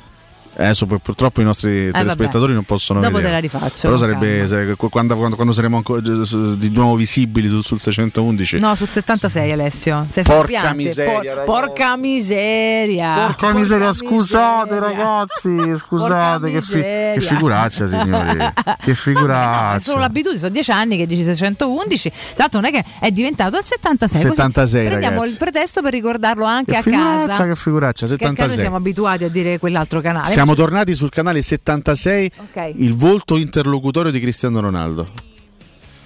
Eh, Adesso pur- purtroppo i nostri telespettatori non possono Dopo vedere. te la rifaccio, Però sarebbe se- quando, quando- quando saremo ancora di nuovo visibili sul, sul 611. No, sul 76 Alessio. Sei Porca fuorviante. miseria, Por- porca miseria. Porca miseria, scusate ragazzi, scusate, che, fi- miseria. che figuraccia signori, che È figuraccia. solo l'abitudine, sono dieci anni che dici 611. Tra l'altro, non è che è diventato il 76. così 76, Prendiamo ragazzi. il pretesto per ricordarlo anche Che a figuraccia, casa. che figuraccia, Che noi 76. siamo abituati a dire quell'altro canale. Siamo Siamo tornati sul canale 76, Ok. il volto interlocutorio di Cristiano Ronaldo.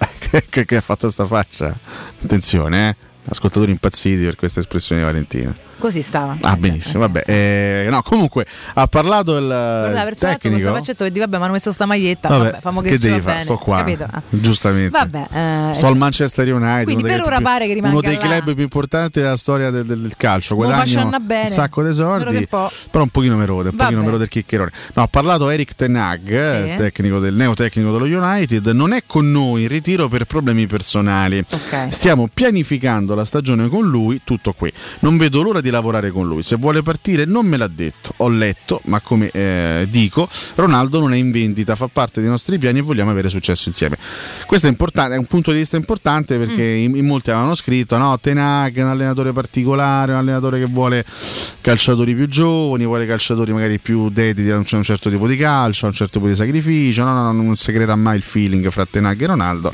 che, che- che ha fatto sta faccia? Attenzione, eh. Ascoltatori impazziti per questa espressione di Valentina. Così stava. Ah, benissimo, vabbè. eh, no, comunque ha parlato il, Guarda, aver tecnico. questa faccetta per dire vabbè, ma hanno messo sta maglietta. Vabbè, Vabbè, che, che devi fare? Sto qua, Capito? Ah. giustamente. Vabbè, eh, Sto al Manchester United, Quindi per ora più- pare che rimanga uno dei là. club più importanti della storia del, del- calcio. Facciano bene. un sacco di soldi, po'. però un pochino me rode, un Vabbè. pochino me rode il chiccherone. No, ha parlato Eric Tenag, Sì. il tecnico del neotecnico dello United, non è con noi in ritiro per problemi personali. Stiamo pianificando la stagione con lui, tutto qui. Non vedo l'ora di lavorare con lui. Se vuole partire non me l'ha detto. Ho letto, ma come eh, dico, Ronaldo non è in vendita, fa parte dei nostri piani e vogliamo avere successo insieme. Questo è importante, è un punto di vista importante perché in, in molti avevano scritto: no, Tenag è un allenatore particolare, un allenatore che vuole calciatori più giovani, vuole calciatori magari più dediti a un, certo tipo di calcio, a un certo tipo di sacrificio. No, no, no, non si creda mai il feeling fra Tenag e Ronaldo.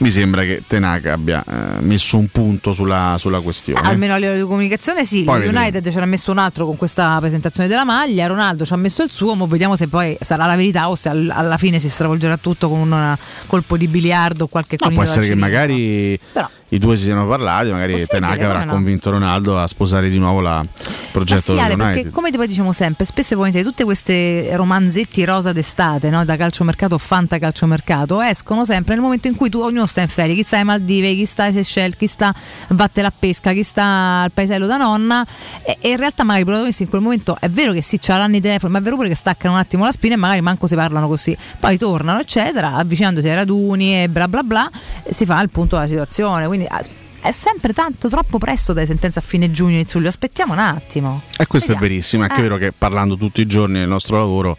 Mi sembra che Tenag abbia eh, messo un punto sulla, sulla questione. Almeno a livello di comunicazione sì, Poi il vedremo. United ce l'ha messo un altro con questa presentazione della maglia, Ronaldo ci ha messo il suo, ma vediamo se poi sarà la verità o se al- alla fine si stravolgerà tutto con un colpo di biliardo o qualche No, conino può essere che magari Però- i due si siano parlati, magari Tenag avrà no? convinto Ronaldo a sposare di nuovo la- il progetto Ma sì, Ale, del perché United. come poi diciamo sempre, spesso e volentieri tutte queste romanzetti rosa d'estate, no? da calciomercato o fanta calciomercato, escono sempre nel momento in cui tu ognuno sta in ferie, chi sta ai Maldive, chi sta ai Seychelles, chi sta a batte la pesca, chi sta al paesello da nonna e, e in realtà magari i protagonisti in quel momento è vero che sì, c'hanno i telefoni, ma è vero pure che staccano un attimo la spina e magari manco si parlano così, poi tornano eccetera, avvicinandosi ai raduni e bla bla bla, si fa il punto della situazione, quindi ah, è sempre tanto troppo presto dai sentenze a fine giugno, inizio luglio, aspettiamo un attimo. E questo Vediamo. è verissimo, è anche Eh. vero che parlando tutti i giorni nel nostro lavoro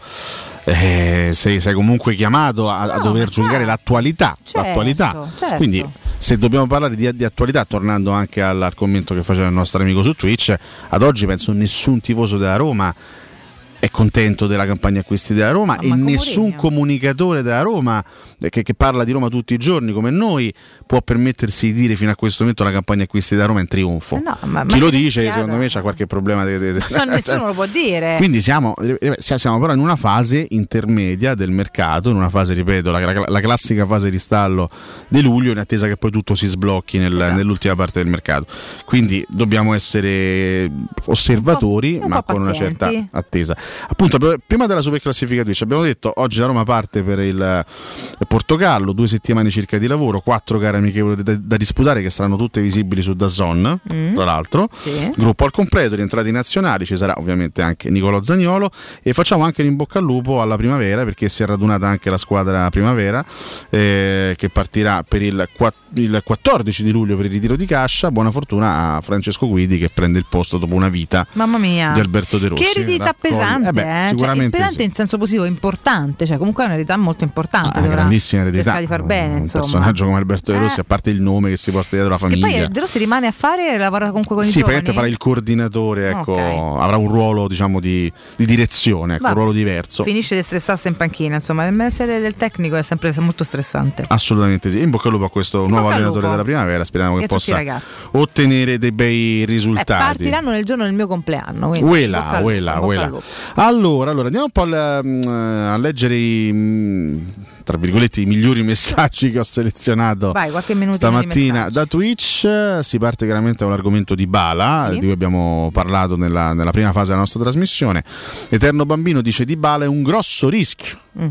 eh, sei, sei comunque chiamato a, a dover giudicare l'attualità. Certo, l'attualità. certo. Quindi se dobbiamo parlare di, di attualità, tornando anche al commento che faceva il nostro amico su Twitch, ad oggi penso nessun tifoso della Roma è contento della campagna acquisti della Roma e nessun comunicatore della Roma che, che parla di Roma tutti i giorni come noi può permettersi di dire fino a questo momento la campagna acquisti della Roma è in trionfo. Eh no, ma- ma Chi lo è dice iniziata. secondo me c'ha qualche problema. de- de- de- Ma nessuno lo può dire. Quindi siamo, eh, siamo però in una fase intermedia del mercato, in una fase, ripeto, la, la- la classica fase di stallo di luglio, in attesa che poi tutto si sblocchi nel- Esatto. nell'ultima parte del mercato. Quindi dobbiamo essere osservatori, un po' ma con una pazienti. certa attesa. Appunto, pr- prima della superclassifica Twitch abbiamo detto oggi la Roma parte per il eh, Portogallo, due settimane circa di lavoro, quattro gare amichevoli da, da disputare che saranno tutte visibili su Dazon, Mm. tra l'altro. Sì. Gruppo al completo, rientrati nazionali, ci sarà ovviamente anche Nicolò Zagnolo e facciamo anche l'in bocca al lupo alla primavera perché si è radunata anche la squadra primavera eh, che partirà per il, il 14 di luglio per il ritiro di Cascia. Buona fortuna a Francesco Guidi che prende il posto dopo una vita Mamma mia. di Alberto De Rossi. Che eredità Raccoglie- pesante, Eh beh, eh? Cioè, pesante sì. in senso positivo, importante, cioè comunque è un'eredità molto importante. Ah, dovrà grandissima eredità. cercare di far bene, un insomma. personaggio come Alberto De Rossi, Eh. a parte il nome che si porta dietro la Che poi famiglia. eh, De Rossi rimane a fare e lavora comunque con i Sì, giovani. praticamente farà il coordinatore, ecco, Ok. avrà un ruolo diciamo di, di direzione, ecco, un ruolo diverso. Finisce di stressarsi in panchina, insomma, il essere del tecnico è sempre molto stressante. Assolutamente sì. In bocca al lupo a questo nuovo allenatore della primavera. Speriamo che a i possa ottenere dei bei Eh, risultati. partiranno nel giorno del mio compleanno. Uela, uela, uela. Allora, allora, andiamo un po' al, mm, a leggere i, mm, tra virgolette, i migliori messaggi che ho selezionato Vai, qualche minuto di stamattina da Twitch. Si parte chiaramente da un argomento di Bala, Sì. di cui abbiamo parlato nella, nella prima fase della nostra trasmissione. Eterno Bambino dice di Bala è un grosso rischio. Mm.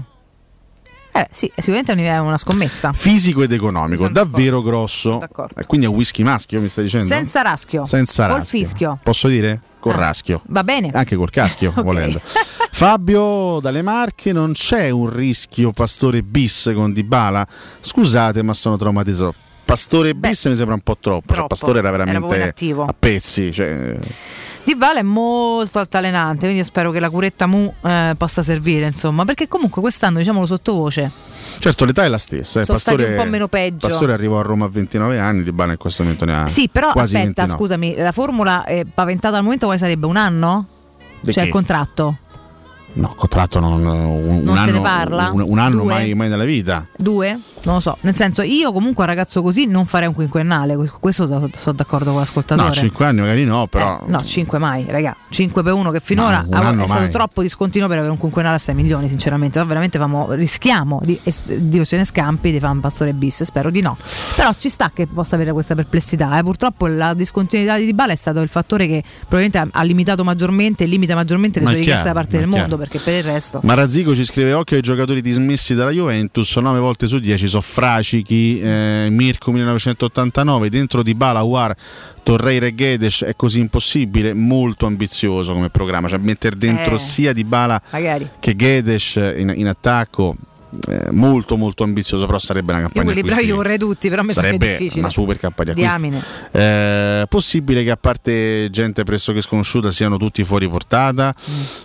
Eh, sì, sicuramente è una scommessa. Fisico ed economico, davvero grosso. D'accordo. E quindi è un whisky maschio, mi stai dicendo? Senza raschio. Senza Col raschio. fischio. Posso dire? Col Ah. raschio. Va bene. Anche col caschio, Ok. volendo. Fabio dalle Marche, non c'è un rischio Pastore bis con Dybala? Scusate, ma sono traumatizzato. Pastore bis mi sembra un po' troppo. Cioè, troppo. Pastore era Era veramente inattivo. a pezzi. Cioè, Di Bale è molto altalenante, quindi io spero che la curetta Mu eh, possa servire, insomma, perché comunque quest'anno, diciamolo sottovoce, certo, l'età è la stessa. eh. Sono stati Pastore, un po' meno peggio. Pastore arrivò a Roma a 29 anni, Dybala in questo momento ne ha Sì, però aspetta, 29. scusami, la formula eh, paventata al momento quale sarebbe un anno? Di cioè che? il contratto? No, contratto non, un, Non un se ne anno, parla? Un, un anno mai, mai nella vita. Due? Non lo so. Nel senso, io comunque un ragazzo così non farei un quinquennale. Questo sono sono d'accordo con l'ascoltatore. No, 5 anni magari no, però. No, 5 mai, raga. 5 per uno che finora No, un è stato mai. troppo discontinuo per avere un quinquennale a 6 milioni, sinceramente. Però veramente famo- rischiamo di Dio ce ne scampi di fare un pastore bis, spero di no. Però ci sta che possa avere questa perplessità. eh. Purtroppo la discontinuità di Dybala è stato il fattore che probabilmente ha, limitato maggiormente e limita maggiormente le Ma sue richieste da parte del mondo. Perché per il resto. Marazzico ci scrive occhio ai giocatori dismessi dalla Juventus, 9 volte su 10 sono Fracichi, eh, Mirko 1989, dentro di Bala, War, Torreira e Gedes è così impossibile, molto ambizioso come programma, cioè mettere dentro Eh. sia di Bala Magari. che Gedes in, in attacco. Eh, molto molto ambizioso però sarebbe una Io campagna quelli bravi vorrei tutti, però mi sarebbe difficile. una super campagna Diamine. eh, possibile che a parte gente pressoché sconosciuta siano tutti fuori portata?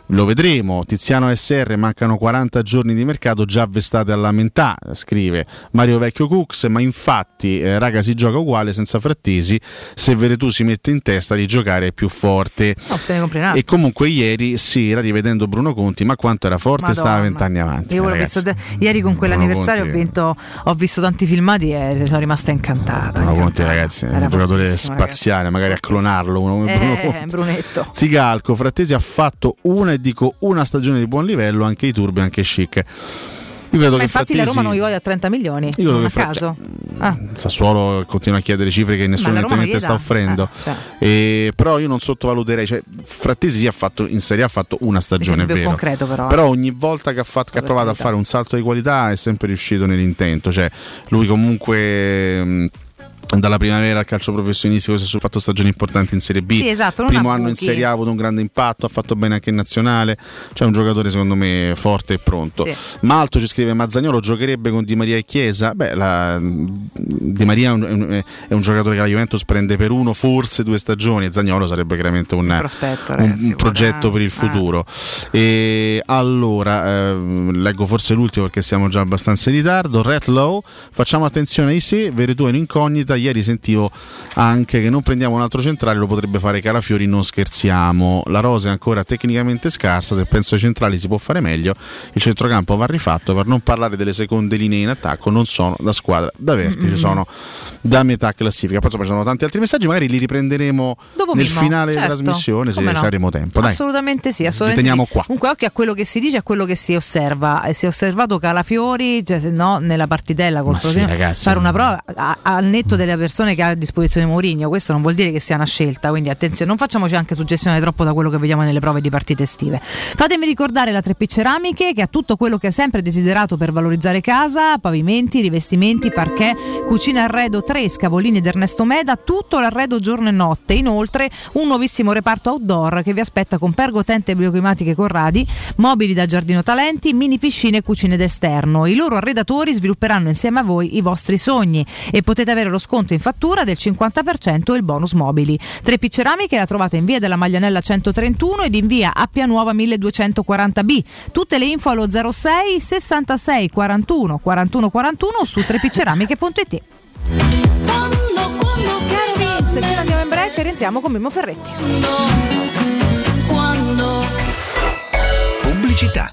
Lo vedremo. Tiziano SR, mancano 40 giorni di mercato, già avvestate alla mentà, scrive Mario Vecchio Cooks, ma infatti eh, raga si gioca uguale senza frattesi, se Veretù si mette in testa di giocare più forte. No, se ne altro. E comunque ieri sera, rivedendo Bruno Conti, ma quanto era forte, Madonna. stava vent'anni avanti. Io ragazzi. visto de- ieri con quell'anniversario ho, vinto- ho visto tanti filmati e sono rimasta incantata. Bruno Conti, ragazzi, è un giocatore spaziale, magari a clonarlo uno come Eh, Conti. Brunetto. Zigalco, Frattesi ha fatto una e dico una stagione di buon livello, anche i turbi, anche chic. Ma infatti Frattesi, la Roma non gli voglia a 30 milioni. a Fra- caso. Ah, Sassuolo continua a chiedere cifre che nessuno evidentemente sta offrendo. Eh, cioè. E- però io non sottovaluterei, cioè, Frattesi ha fatto, in Serie A ha fatto una stagione, è vero. concreto però, eh. ogni volta che ha, fatto- che ha provato a fare un salto di qualità è sempre riuscito nell'intento. Cioè, lui comunque. mh, dalla primavera al calcio professionistico si è fatto stagioni importanti in Serie B. Sì, esatto, Primo anno in. Serie A ha avuto un grande impatto, ha fatto bene anche in nazionale. C'è un giocatore secondo me forte e pronto. Sì. Malto ci scrive Mazzagnolo giocherebbe con Di Maria e Chiesa. Beh, la- Di Maria è un, è un- giocatore che la Juventus prende per uno, forse due stagioni. E Zagnolo sarebbe chiaramente un, prospetto, un- ragazzi, un progetto per il futuro. E allora, ehm, leggo forse l'ultimo perché siamo già abbastanza in ritardo. Red Low, facciamo attenzione ai se, Veretù è un'incognita. Ieri sentivo anche che non prendiamo un altro centrale, lo potrebbe fare Calafiori, non scherziamo. La rosa è ancora tecnicamente scarsa, se penso ai centrali si può fare meglio. Il centrocampo va rifatto, per non parlare delle seconde linee in attacco, non sono da squadra da vertice, Mm-mm. sono da metà classifica. Poi insomma, ci sono tanti altri messaggi, magari li riprenderemo Dopo nel Mimmo, finale certo, della trasmissione se, no. se avremo tempo. Dai. Assolutamente sì, assolutamente Li teniamo sì. qua. Comunque occhio a quello che si dice e a quello che si osserva. E si è osservato Calafiori, cioè se no nella partitella col sì, ragazzi, fare una prova a- al netto delle persone che ha a disposizione Mourinho, questo non vuol dire che sia una scelta, quindi attenzione, non facciamoci anche suggestione troppo da quello che vediamo nelle prove di partite estive. Fatemi ricordare la 3P Ceramiche che ha tutto quello che hai sempre desiderato per valorizzare casa, pavimenti, rivestimenti, parquet, cucina arredo 3, scavolini ed Ernesto Meda, tutto l'arredo giorno e notte. Inoltre un nuovissimo reparto outdoor che vi aspetta con pergotente bioclimatiche Corradi, mobili da giardino talenti, mini piscine e cucine d'esterno. I loro arredatori svilupperanno insieme a voi i vostri sogni e potete avere lo sconto in fattura del 50% e il bonus mobili. 3P Ceramiche la trovate in via della Maglianella 131 ed in via Appia Nuova 1240B. Tutte le info allo 06 66 41 41 41 o su 3pceramiche.it. Caro Vince, ce ne andiamo in break e rientriamo con Mimmo Ferretti. Pubblicità.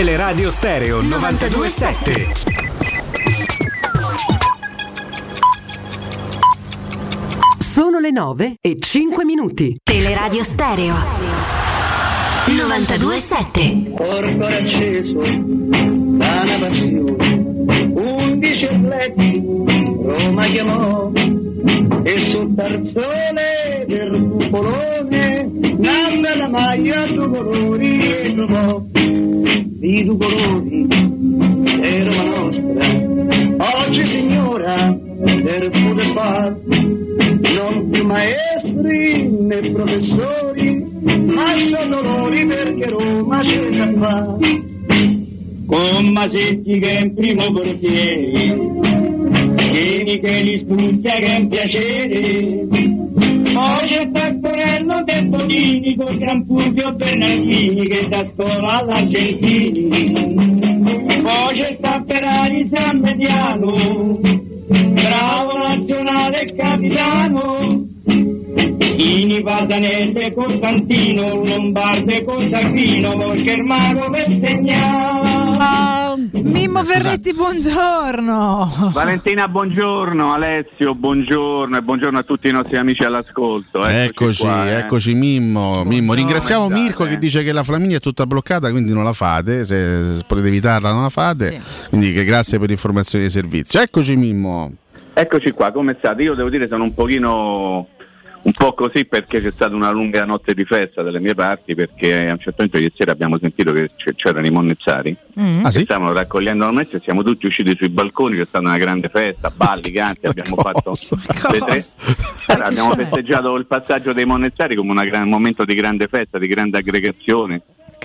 Teleradio Stereo 927. Sono le 9 e 5 minuti. Teleradio Stereo 927. Corpo acceso da una passione, undici letti, Roma chiamò, e sul tarzone del cupolone, nanda la maglia due colori e trovò, di due colori, è Roma nostra, oggi signora, del poter far, non più maestri né professori, ma sono loro perché Roma c'è già qua. Con Masetti che è in primo portiere, Vieni che li studia che è un piacere, c'è Tacquarello De Bonini con Gran Fulvio Bernardini che da scuola all'Argentini, poi c'è Tapperari San Mediano, bravo nazionale capitano, Ini Pasanelle Costantino, Lombardo e Costantino, per segnare. Mimmo Ferretti, buongiorno. Valentina, buongiorno, Alessio, buongiorno e buongiorno a tutti i nostri amici all'ascolto. Eccoci, qua, eh. eccoci Mimmo. Mimmo. Ringraziamo Buongiorno, Mirko che dice che la Flaminia è tutta bloccata, quindi non la fate. Se, se potete evitarla, non la fate. Quindi che grazie per l'informazione di servizio. Eccoci Mimmo. Eccoci qua, come state? Io devo dire sono un pochino un po' così perché c'è stata una lunga notte di festa dalle mie parti perché a un certo punto ieri sera abbiamo sentito che c- c'erano i monnezzari Mm. Ah, che stavano raccogliendo la monnezza e siamo tutti usciti sui balconi, c'è stata una grande festa, balli, canti, abbiamo fatto Allora, abbiamo festeggiato il passaggio dei monnezzari come una gran- un momento di grande festa, di grande aggregazione.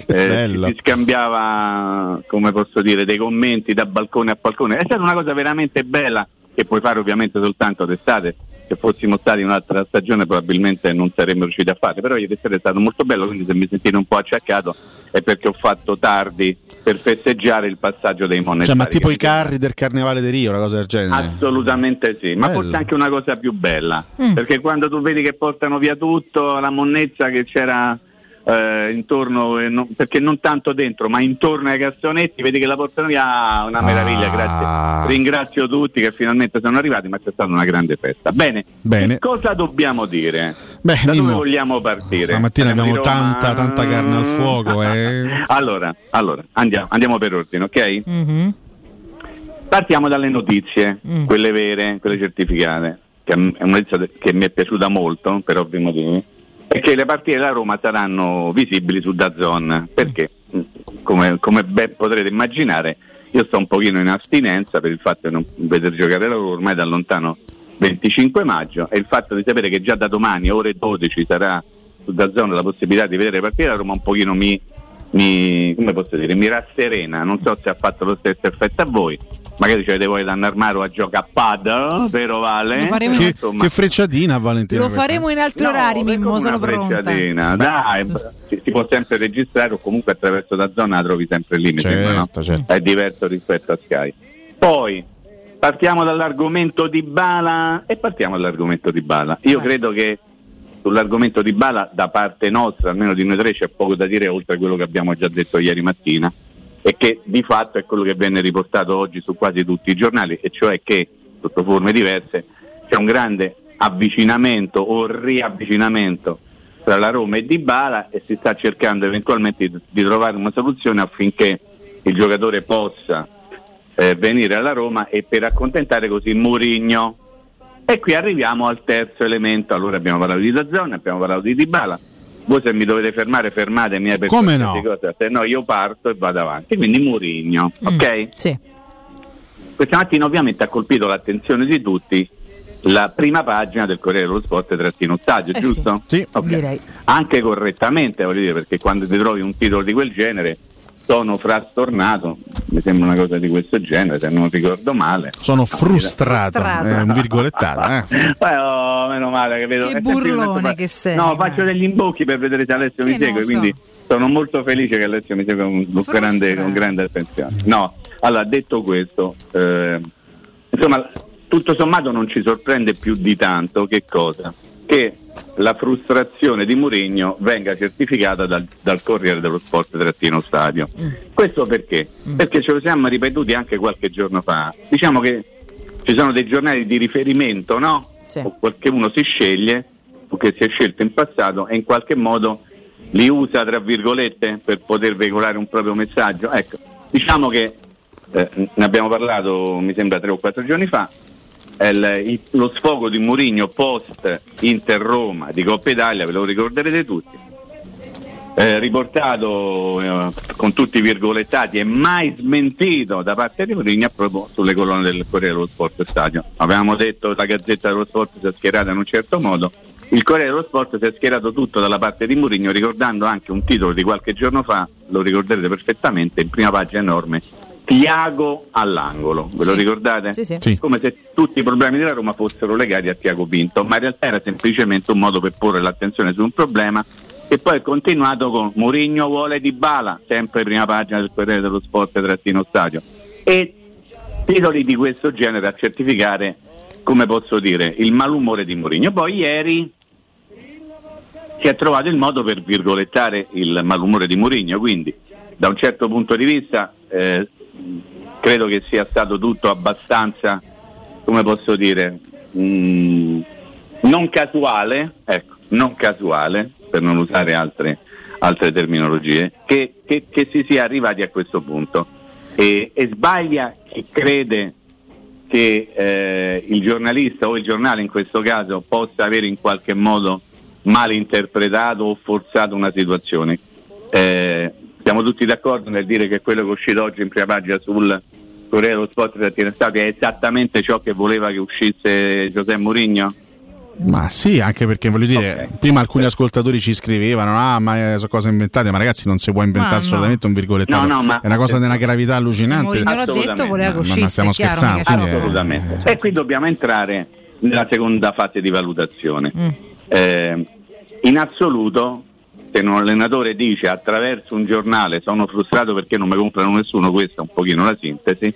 Eh, si scambiava, come posso dire, dei commenti da balcone a balcone. È stata una cosa veramente bella che puoi fare ovviamente soltanto d'estate. Se fossimo stati un'altra stagione probabilmente non saremmo riusciti a fare, però ieri sera è stato molto bello, quindi se mi sentite un po' acciaccato è perché ho fatto tardi per festeggiare il passaggio dei monetari. Cioè, ma tipo i carri del Carnevale di Rio, una cosa del genere. Assolutamente sì, ma Bello. forse anche una cosa più bella, Mm. perché quando tu vedi che portano via tutto, la monnezza che c'era eh, intorno, eh, non- perché non tanto dentro, ma intorno ai cassonetti, vedi che la portano via, ah, una meraviglia, Ah. grazie. Ringrazio tutti che finalmente sono arrivati, ma c'è stata una grande festa. Bene, Bene. cosa dobbiamo dire? Beh, da dove Mimmo, vogliamo partire? Stamattina abbiamo tanta, tanta carne al fuoco. Eh. Allora, allora andiamo, andiamo per ordine, ok? Mhm. Partiamo dalle notizie, quelle vere, quelle certificate, che è una notizia che mi è piaciuta molto per ovvi motivi, che le partite della Roma saranno visibili su Dazon, perché? Come, come ben potrete immaginare io sto un pochino in astinenza per il fatto di non vedere giocare la Roma ormai da lontano 25 maggio. E il fatto di sapere che già da domani ore 12 sarà su Dazon la possibilità di vedere le partite della Roma un pochino mi, mi, come posso dire, mi rasserena, non so se ha fatto lo stesso effetto a voi, magari ci avete voi da Narmaro a giocare a pad, vero Vale? Faremo- Che, Insomma, che frecciatina, Valentina. Lo faremo in altri No, orari, Mimmo, sono pronta. frecciatina, Dai, si, si può sempre registrare o comunque attraverso la zona la trovi sempre lì, sembra, no? Certo, certo. È diverso rispetto a Sky. Poi partiamo dall'argomento di Bala e partiamo dall'argomento di Bala. Io credo che sull'argomento di Bala da parte nostra, almeno di noi tre, c'è poco da dire oltre a quello che abbiamo già detto ieri mattina e che di fatto è quello che venne riportato oggi su quasi tutti i giornali, e cioè che sotto forme diverse c'è un grande avvicinamento o riavvicinamento tra la Roma e Dybala e si sta cercando eventualmente di, trovare una soluzione affinché il giocatore possa eh, venire alla Roma e per accontentare così Mourinho. E qui arriviamo al terzo elemento, allora abbiamo parlato di Dazzone, abbiamo parlato di Dybala. Voi se mi dovete fermare, fermatemi eh, Come no? cosa, se no io parto e vado avanti. Quindi Mourinho, ok? Sì. Questa mattina ovviamente ha colpito l'attenzione di tutti la prima pagina del Corriere dello Sport trattino stadio, Eh giusto? Sì. Ok. Direi. Anche correttamente, voglio dire, perché quando ti trovi un titolo di quel genere sono frastornato, mi sembra una cosa di questo genere, se non ricordo male. Sono frustrato. Frustrato. È un virgolettato. Eh. Eh, oh, meno male che vedo. Che io burlone che sei. No, faccio degli imbocchi per vedere se Alessio Che mi segue, so. quindi sono molto felice che Alessio mi segue con, con grande, con grande attenzione. No, allora detto questo, eh, insomma, tutto sommato non ci sorprende più di tanto che cosa? Che la frustrazione di Mourinho venga certificata dal, dal Corriere dello Sport trattino stadio. Questo perché? Perché ce lo siamo ripetuti anche qualche giorno fa. Diciamo che ci sono dei giornali di riferimento, no? O qualche uno si sceglie, o che si è scelto in passato e in qualche modo li usa tra virgolette per poter veicolare un proprio messaggio. Ecco, diciamo che eh, ne abbiamo parlato mi sembra tre o quattro giorni fa. È il- lo sfogo di Mourinho post Inter Roma di Coppa Italia, ve lo ricorderete tutti. Eh, riportato eh, con tutti i virgolettati e mai smentito da parte di Mourinho proprio sulle colonne del Corriere dello Sport Stadio. Avevamo detto che la Gazzetta dello Sport si è schierata in un certo modo, il Corriere dello Sport si è schierato tutto dalla parte di Mourinho ricordando anche un titolo di qualche giorno fa, lo ricorderete perfettamente, in prima pagina enorme, Tiago all'angolo, ve lo Sì. ricordate? Sì, sì. Come se tutti i problemi della Roma fossero legati a Tiago Pinto, ma in realtà era semplicemente un modo per porre l'attenzione su un problema che poi è continuato con Mourinho vuole di Bala, sempre prima pagina del Corriere dello Sport trattino stadio. E titoli di questo genere a certificare, come posso dire, il malumore di Mourinho. Poi ieri si è trovato il modo per virgolettare il malumore di Mourinho, quindi da un certo punto di vista eh, credo che sia stato tutto abbastanza, come posso dire, mm, non casuale, ecco, non casuale, per non usare altre, altre terminologie, che, che- che si sia arrivati a questo punto. E, e sbaglia chi crede che eh, il giornalista o il giornale in questo caso possa avere in qualche modo malinterpretato o forzato una situazione. Eh, siamo tutti d'accordo nel dire che quello che è uscito oggi in prima pagina sul Corriere dello Sport della Stato è esattamente ciò che voleva che uscisse Giuseppe Mourinho? Ma sì, anche perché voglio dire, prima alcuni ascoltatori ci scrivevano, ah ma eh, sono cose inventate, ma ragazzi non si può inventare Ma no. assolutamente un virgolettato, No, no, ma- è una cosa di una gravità allucinante. Mourinho l'ha detto, voleva che Ma- ma uscisse, stiamo chiaro, scherzando, quindi è- Assolutamente. E qui dobbiamo entrare nella seconda fase di valutazione. Eh, in assoluto, se un allenatore dice attraverso un giornale sono frustrato perché non mi comprano nessuno, questa è un pochino la sintesi.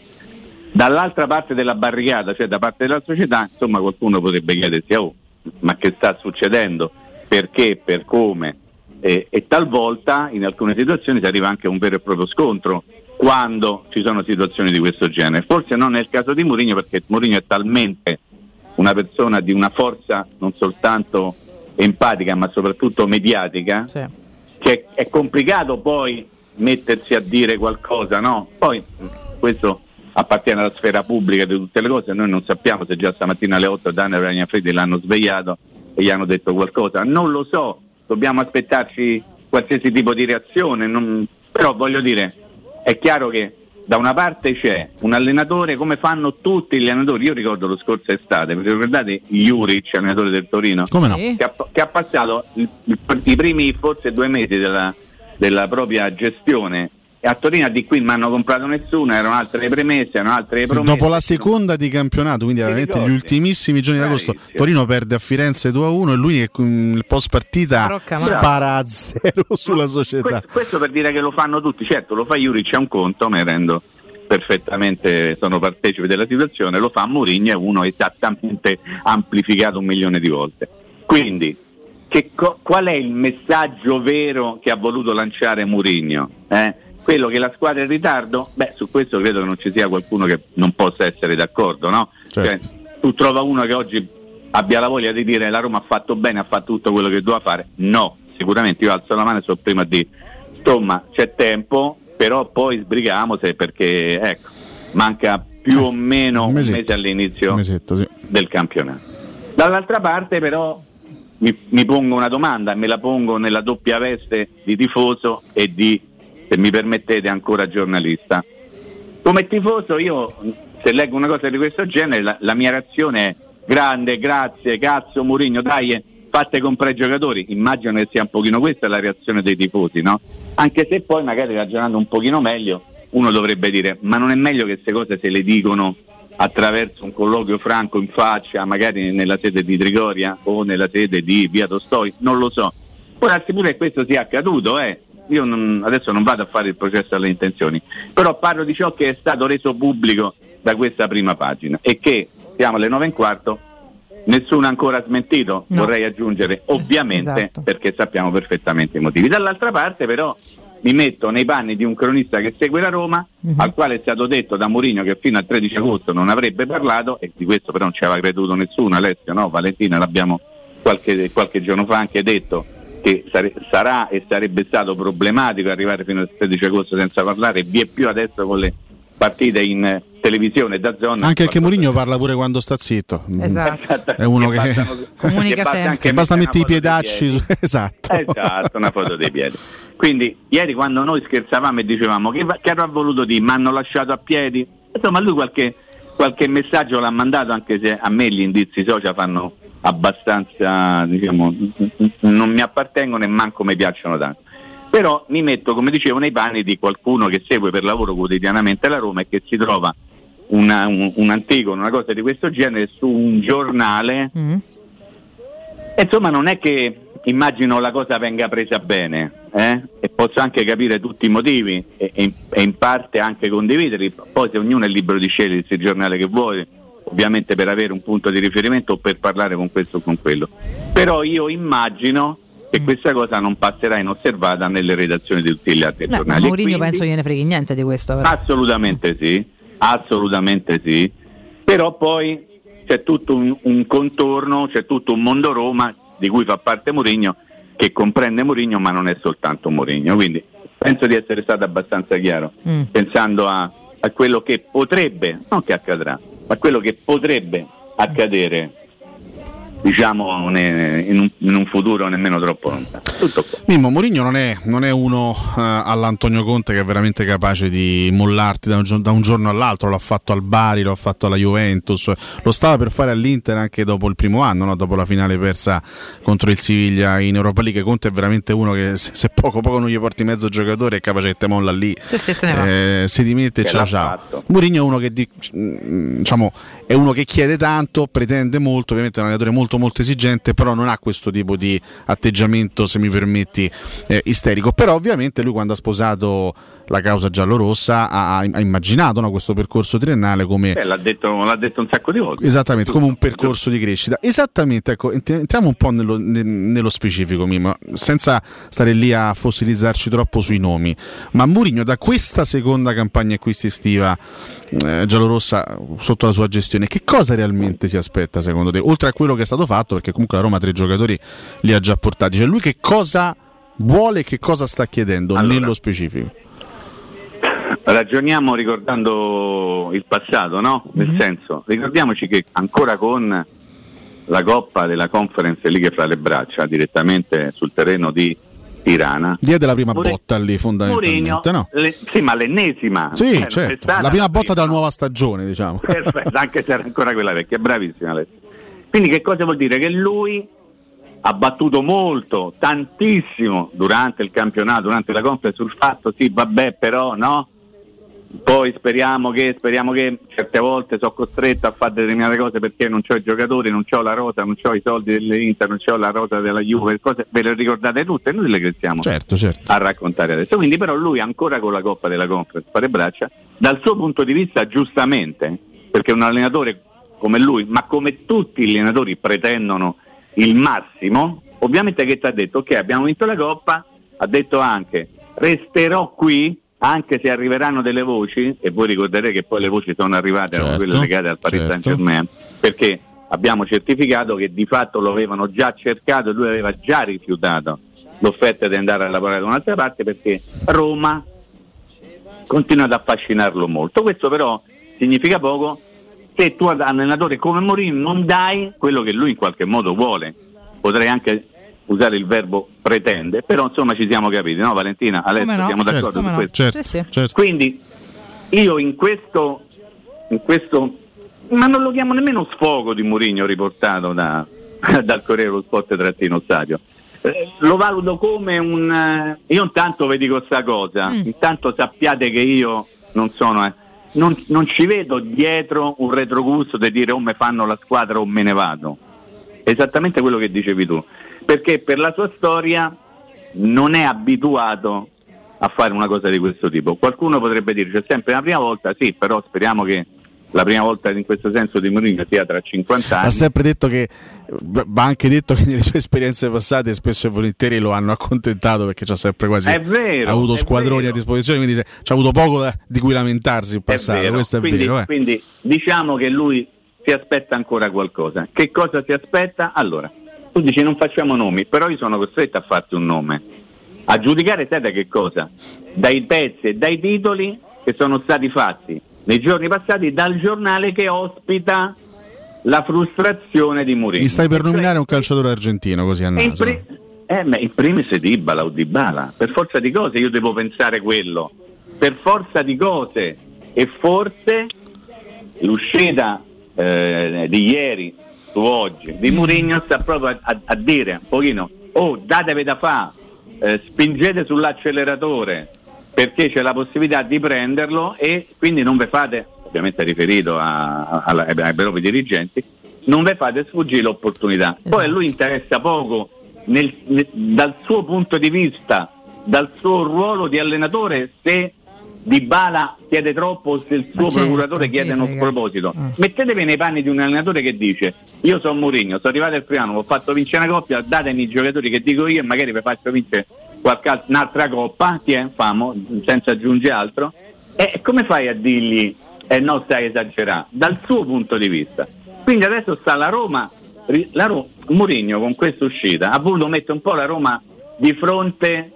Dall'altra parte della barricata, cioè da parte della società, insomma qualcuno potrebbe chiedersi, oh, ma che sta succedendo? Perché, per come? E, e talvolta in alcune situazioni si arriva anche a un vero e proprio scontro quando ci sono situazioni di questo genere. Forse non nel caso di Mourinho perché Mourinho è talmente una persona di una forza non soltanto empatica ma soprattutto mediatica che è complicato poi mettersi a dire qualcosa, no? Poi questo appartiene alla sfera pubblica di tutte le cose, noi non sappiamo se già stamattina alle 8 Daniel Ragnafredi l'hanno svegliato e gli hanno detto qualcosa, non lo so, dobbiamo aspettarci qualsiasi tipo di reazione, non- però voglio dire, è chiaro che da una parte c'è un allenatore come fanno tutti gli allenatori, io ricordo lo scorso estate, vi ricordate Juric, allenatore del Torino? Come no? Che, ha, che ha passato il- il- i primi forse due mesi della, della propria gestione e a Torino di qui non mi hanno comprato nessuno, erano altre le premesse, erano altre le Sì, promesse. Dopo la seconda di campionato, quindi veramente gli ultimissimi giorni d'agosto, Torino perde a Firenze 2-1 e lui il post partita spara a zero sulla società. Questo, questo per dire che lo fanno tutti, certo lo fa Juric è un conto, me ne rendo perfettamente, sono partecipe della situazione, lo fa Mourinho è uno esattamente amplificato un milione di volte. Quindi che co- qual è il messaggio vero che ha voluto lanciare Mourinho? Eh? Quello che la squadra è in ritardo? Beh, su questo credo che non ci sia qualcuno che non possa essere d'accordo, no? Cioè, tu trova uno che oggi abbia la voglia di dire la Roma ha fatto bene, ha fatto tutto quello che doveva fare? No, sicuramente io alzo la mano e sono prima dire insomma c'è tempo, però poi sbrighiamo se perché ecco, manca più o meno un mese all'inizio del campionato. Dall'altra parte però mi, mi pongo una domanda e me la pongo nella doppia veste di tifoso e di, se mi permettete, ancora giornalista. Come tifoso io, se leggo una cosa di questo genere, la, la mia reazione è grande, grazie, cazzo Mourinho, dai, eh, fate comprare i giocatori. Immagino che sia un pochino questa la reazione dei tifosi, no? Anche se poi magari ragionando un pochino meglio, uno dovrebbe dire, ma non è meglio che queste cose se le dicono attraverso un colloquio franco in faccia, magari nella sede di Trigoria o nella sede di Via Tostoi, non lo so. Può darsi che questo sia accaduto, eh. Io non- adesso non vado a fare il processo alle intenzioni, però parlo di ciò che è stato reso pubblico da questa prima pagina e che siamo alle 9 e un quarto, nessuno ha ancora smentito, No. vorrei aggiungere, ovviamente esatto. perché sappiamo perfettamente i motivi. Dall'altra parte però mi metto nei panni di un cronista che segue la Roma, al quale è stato detto da Mourinho che fino al 13 agosto non avrebbe parlato e di questo però non ci aveva creduto nessuno, Alessio, no? Valentina l'abbiamo qualche, qualche giorno fa anche detto che sare- sarà e sarebbe stato problematico arrivare fino al 13 agosto senza parlare, vi è più adesso con le partite in televisione da zona. Anche perché Mourinho parla pure quando sta zitto. Esatto. È uno che, Comunica che basta, sempre. che basta Mette mettere i piedacci. su- esatto. Esatto, una foto dei piedi. Quindi ieri quando noi scherzavamo e dicevamo che, che avrà voluto dire, mi hanno lasciato a piedi, insomma lui qualche, qualche messaggio l'ha mandato anche se a me gli indizi social fanno abbastanza, diciamo, non mi appartengono e manco mi piacciono tanto. Però mi metto, come dicevo, nei panni di qualcuno che segue per lavoro quotidianamente la Roma e che si trova una- un, un anticono, una cosa di questo genere su un giornale e Insomma, non è che immagino la cosa venga presa bene eh? e posso anche capire tutti i motivi e, e in, e in parte anche condividerli. Poi, se ognuno è libero di scegliere il giornale che vuole, ovviamente per avere un punto di riferimento o per parlare con questo o con quello. Però io immagino che questa cosa non passerà inosservata nelle redazioni di tutti gli altri Beh, giornali. Mourinho quindi- penso gliene freghi niente di questo. però. Assolutamente sì, assolutamente sì. Però poi c'è tutto un, un contorno, c'è tutto un mondo Roma di cui fa parte Mourinho che comprende Mourinho ma non è soltanto Mourinho. Quindi penso di essere stato abbastanza chiaro Mm. pensando a, a quello che potrebbe, non che accadrà, ma quello che potrebbe accadere diciamo ne- in un, in un futuro nemmeno troppo lontano. Tutto qua. Mimmo Mourinho non è, non è uno eh, all'Antonio Conte che è veramente capace di mollarti da un, da un giorno all'altro, l'ha fatto al Bari, l'ha fatto alla Juventus, lo stava per fare all'Inter anche dopo il primo anno, no? dopo la finale persa contro il Siviglia in Europa League. Conte è veramente uno che se, se poco poco non gli porti mezzo giocatore è capace che te molla lì, Sì, sì, se ne va. eh, si dimette e ciao ciao. Mourinho è uno che di- mm, diciamo, è uno che chiede tanto, pretende molto, ovviamente è un allenatore molto molto esigente, però non ha questo tipo di atteggiamento, se mi permetti, eh, isterico. Però ovviamente lui quando ha sposato la causa giallorossa ha, ha- immaginato no, questo percorso triennale come... Eh, l'ha, detto, l'ha detto un sacco di volte. Esattamente, come un percorso di crescita. Esattamente, ecco, ent- entriamo un po' nello, ne- nello specifico, Mimmo, senza stare lì a fossilizzarci troppo sui nomi. Ma Mourinho da questa seconda campagna acquisti estiva eh, giallorossa sotto la sua gestione, che cosa realmente si aspetta secondo te? Oltre a quello che è stato fatto, perché comunque la Roma tre giocatori li ha già portati, cioè lui che cosa vuole, che cosa sta chiedendo nello specifico? Ragioniamo ricordando il passato, no? Nel senso, ricordiamoci che ancora con la Coppa della Conference League fra le braccia, direttamente sul terreno di Tirana, Diede la prima Muri- botta lì fondamentalmente, no? le- sì, ma l'ennesima. Sì, Eh, non è certo, la prima botta della nuova stagione, diciamo. Perfetto, anche se era ancora quella vecchia, bravissima Alessio. Quindi che cosa vuol dire? Che lui ha battuto molto, tantissimo durante il campionato, durante la conference sul fatto, sì vabbè però no, poi speriamo che, speriamo che certe volte sono costretto a fare determinate cose perché non ho i giocatori, non ho la rosa, non ho i soldi dell'Inter, non ho la rosa della Juve, cose, ve le ricordate tutte, noi le che stiamo Certo, certo. a raccontare adesso. Quindi però lui ancora con la Coppa della Conference fare braccia, dal suo punto di vista giustamente, perché un allenatore come lui, ma come tutti gli allenatori pretendono il massimo, ovviamente che ti ha detto ok abbiamo vinto la Coppa, ha detto anche resterò qui anche se arriveranno delle voci, e voi ricorderete che poi le voci sono arrivate, Certo, quelle legate al Paris certo. Saint Germain, perché abbiamo certificato che di fatto lo avevano già cercato e lui aveva già rifiutato l'offerta di andare a lavorare da un'altra parte perché Roma continua ad affascinarlo molto. Questo però significa poco se tu ad allenatore come Mourinho non dai quello che lui in qualche modo vuole. Potrei anche usare il verbo pretende, però insomma ci siamo capiti, no Valentina? Alessio, no? siamo d'accordo Certo, su questo? Sì, sì. Quindi io in questo, in questo, ma non lo chiamo nemmeno sfogo di Mourinho riportato da- dal Corriere dello Sport trattino stadio. Eh, lo valuto come un... eh, io intanto vi dico questa cosa, Mm. intanto sappiate che io non sono... eh, non, non ci vedo dietro un retrogusto di dire o me fanno la squadra o me ne vado. Esattamente quello che dicevi tu. Perché per la sua storia non è abituato a fare una cosa di questo tipo. Qualcuno potrebbe dire c'è sempre la prima volta, sì, però speriamo che la prima volta in questo senso di Mourinho sia tra 50 Ha anni. sempre detto che va anche detto che nelle sue esperienze passate spesso e volentieri lo hanno accontentato perché c'ha sempre quasi È vero, ha avuto è squadroni a disposizione, quindi se- c'ha avuto poco da- di cui lamentarsi in È passato, vero. questo è quindi, vero. eh. quindi diciamo che lui si aspetta ancora qualcosa. Che cosa si aspetta? Allora, tu dici non facciamo nomi, però io sono costretto a farti un nome. A giudicare te da che cosa? Dai pezzi e dai titoli che sono stati fatti nei giorni passati dal giornale che ospita la frustrazione di Mourinho. Mi stai per nominare un calciatore argentino così a naso. pri- eh, ma in primis Dybala o Dybala, per forza di cose io devo pensare quello, per forza di cose e forse l'uscita eh, di ieri su oggi. Di Mourinho sta proprio a, a- a dire un pochino, oh datevi da fa, eh, spingete sull'acceleratore perché c'è la possibilità di prenderlo e quindi non vi fate, ovviamente riferito a- ai propri dirigenti, non vi fate sfuggire l'opportunità. Poi a lui interessa poco nel- nel- dal suo punto di vista, dal suo ruolo di allenatore, se Di Bala chiede troppo se il suo certo, procuratore chiede un frega. proposito. Mm. Mettetevi nei panni di un allenatore che dice io sono Mourinho, sono arrivato al primo anno, ho fatto vincere una coppia, datemi i giocatori che dico io e magari vi faccio vincere qualche alt- un'altra coppa, chi è, famo, senza aggiungere altro. E come fai a dirgli eh no stai esagerando? Dal suo punto di vista. Quindi adesso sta la Roma, la Ro- Mourinho con questa uscita ha voluto mettere un po' la Roma di fronte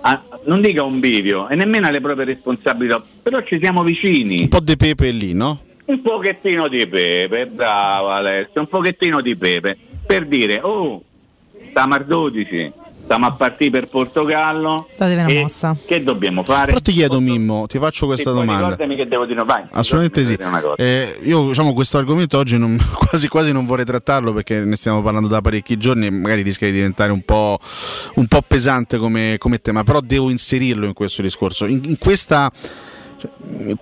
a, non dico a un bivio e nemmeno alle proprie responsabilità, però ci siamo vicini. Un po' di pepe lì, no? un pochettino di pepe, bravo Alessio, un pochettino di pepe, per dire, oh, stiamo al 12, stiamo a partire per Portogallo, Datevi una mossa. che dobbiamo fare? Però ti chiedo Mimmo, ti faccio questa Sì, domanda. Ricordami che devo dire, vai. Assolutamente sì. Eh, io diciamo questo argomento oggi non- quasi quasi non vorrei trattarlo perché ne stiamo parlando da parecchi giorni e magari rischia di diventare un po', un po' pesante come, come tema, però devo inserirlo in questo discorso. In, in questa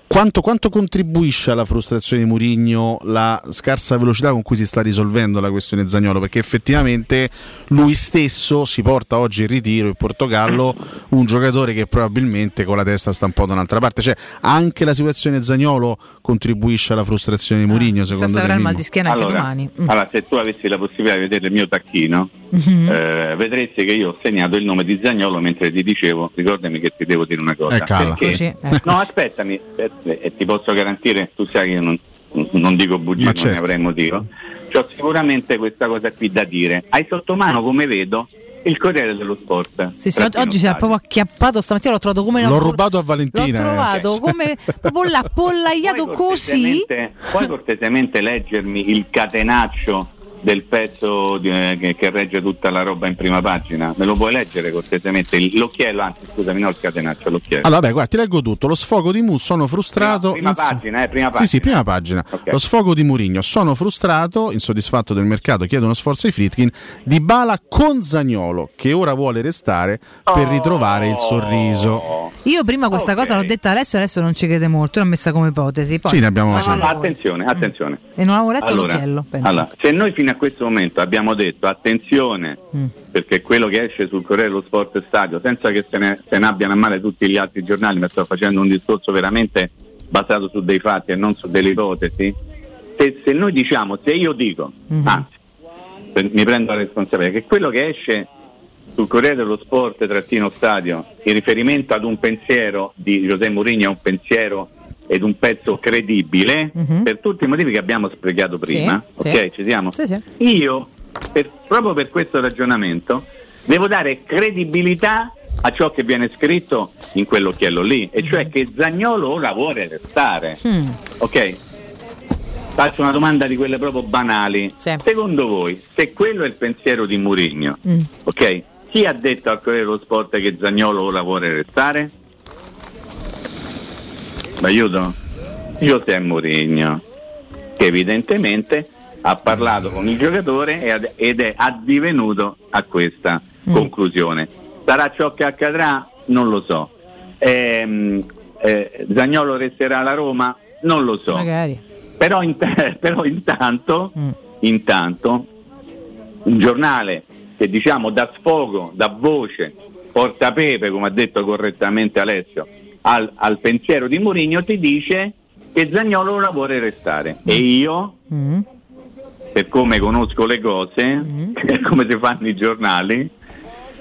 quanto, quanto contribuisce alla frustrazione di Murigno la scarsa velocità con cui si sta risolvendo la questione Zagnolo? Perché effettivamente lui stesso si porta oggi in ritiro in Portogallo un giocatore che probabilmente con la testa sta un po' da un'altra parte. Cioè, anche la situazione Zagnolo contribuisce alla frustrazione di Murigno, secondo Stasera te? avrà il mal di schiena anche allora, domani. Mm. allora, se tu avessi la possibilità di vedere il mio tacchino, Mhm. eh, vedresti che io ho segnato il nome di Zagnolo mentre ti dicevo, ricordami che ti devo dire una cosa. Eh, Così, ecco. No, aspettami, aspetta, e ti posso garantire, tu sai che io non, non dico bugie, Ma non certo. ne avrei motivo. C'ho sicuramente questa cosa qui da dire. Hai sotto mano, come vedo, il Corriere dello Sport. Sì, sì, oggi si è proprio acchiappato stamattina, l'ho trovato come una L'ho rubato a Valentina. L'ho eh. trovato come proprio là, pollaiato Puoi così. cortesemente- Puoi cortesemente leggermi il catenaccio del pezzo di- eh, che, che regge tutta la roba in prima pagina? Me lo puoi leggere cortesemente? L'occhiello, anzi scusami, non il catenaccio, l'occhiello. Allora, beh, guarda, ti leggo tutto. Lo sfogo di Mu, sono frustrato. Prima- prima ins- pagina, eh, prima Sì, pagina. sì, prima pagina. Ok. Lo sfogo di Murigno. Sono frustrato, insoddisfatto del mercato, chiedo uno sforzo ai Fritkin. Di Bala con Zagnolo, che ora vuole restare per ritrovare il sorriso. Io prima questa Ok. cosa l'ho detta adesso, adesso non ci crede molto, l'ho messa come ipotesi. Poi, Sì, ne abbiamo No, no, sì. no, attenzione, attenzione. E non avevo letto Allora, l'occhiello, penso. allora, se noi fino a questo momento abbiamo detto attenzione, Mm. perché quello che esce sul Corriere dello Sport Stadio, senza che se ne, se ne abbiano a male tutti gli altri giornali, ma sto facendo un discorso veramente basato su dei fatti e non su delle ipotesi, se, se noi diciamo, se io dico, Mhm. anzi, se- mi prendo la responsabilità, che quello che esce sul Corriere dello Sport trattino stadio in riferimento ad un pensiero di José Mourinho è un pensiero ed un pezzo credibile Mhm. per tutti i motivi che abbiamo spiegato prima Sì, ok sì. ci siamo? Sì, io per- proprio per questo ragionamento devo dare credibilità a ciò che viene scritto in quell'occhiello lì e cioè che Zagnolo ora vuole restare Mm. ok? Faccio una domanda di quelle proprio banali. Secondo voi, se quello è il pensiero di Mourinho, Mm. ok? Chi ha detto al Corriere dello Sport che Zagnolo ora vuole restare? L'aiuto? José Mourinho, che evidentemente ha parlato con il giocatore ed è addivenuto a questa conclusione. Sarà ciò che accadrà? Non lo so. Ehm, eh, Zagnolo resterà alla Roma? Non lo so. Però, int- però intanto, intanto un giornale che diciamo dà sfogo, dà voce, porta pepe, come ha detto correttamente Alessio, al, al pensiero di Mourinho ti dice che Zagnolo ora vuole restare. E io, Mm. per come conosco le cose, per come si fanno i giornali,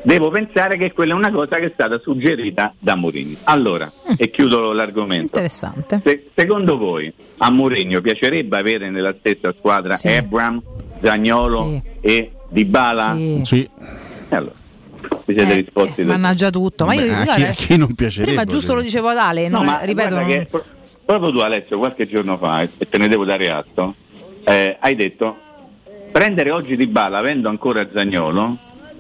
devo pensare che quella è una cosa che è stata suggerita da Mourinho. Allora, e chiudo l'argomento. Interessante. Se- secondo voi a Mourinho piacerebbe avere nella stessa squadra Sì. Ebram, Zagnolo Sì. e Dybala? Sì. Sì. Allora, vi siete risposti tutti. Mannaggia tutto. Ma io Beh, a guarda, chi, a chi non piacerebbe? prima giusto lo dicevo ad Ale, No, non- ma ripeto, non- che pro- proprio tu Alessio qualche giorno fa, e te ne devo dare atto, eh, hai detto prendere oggi di bala avendo ancora Zagnolo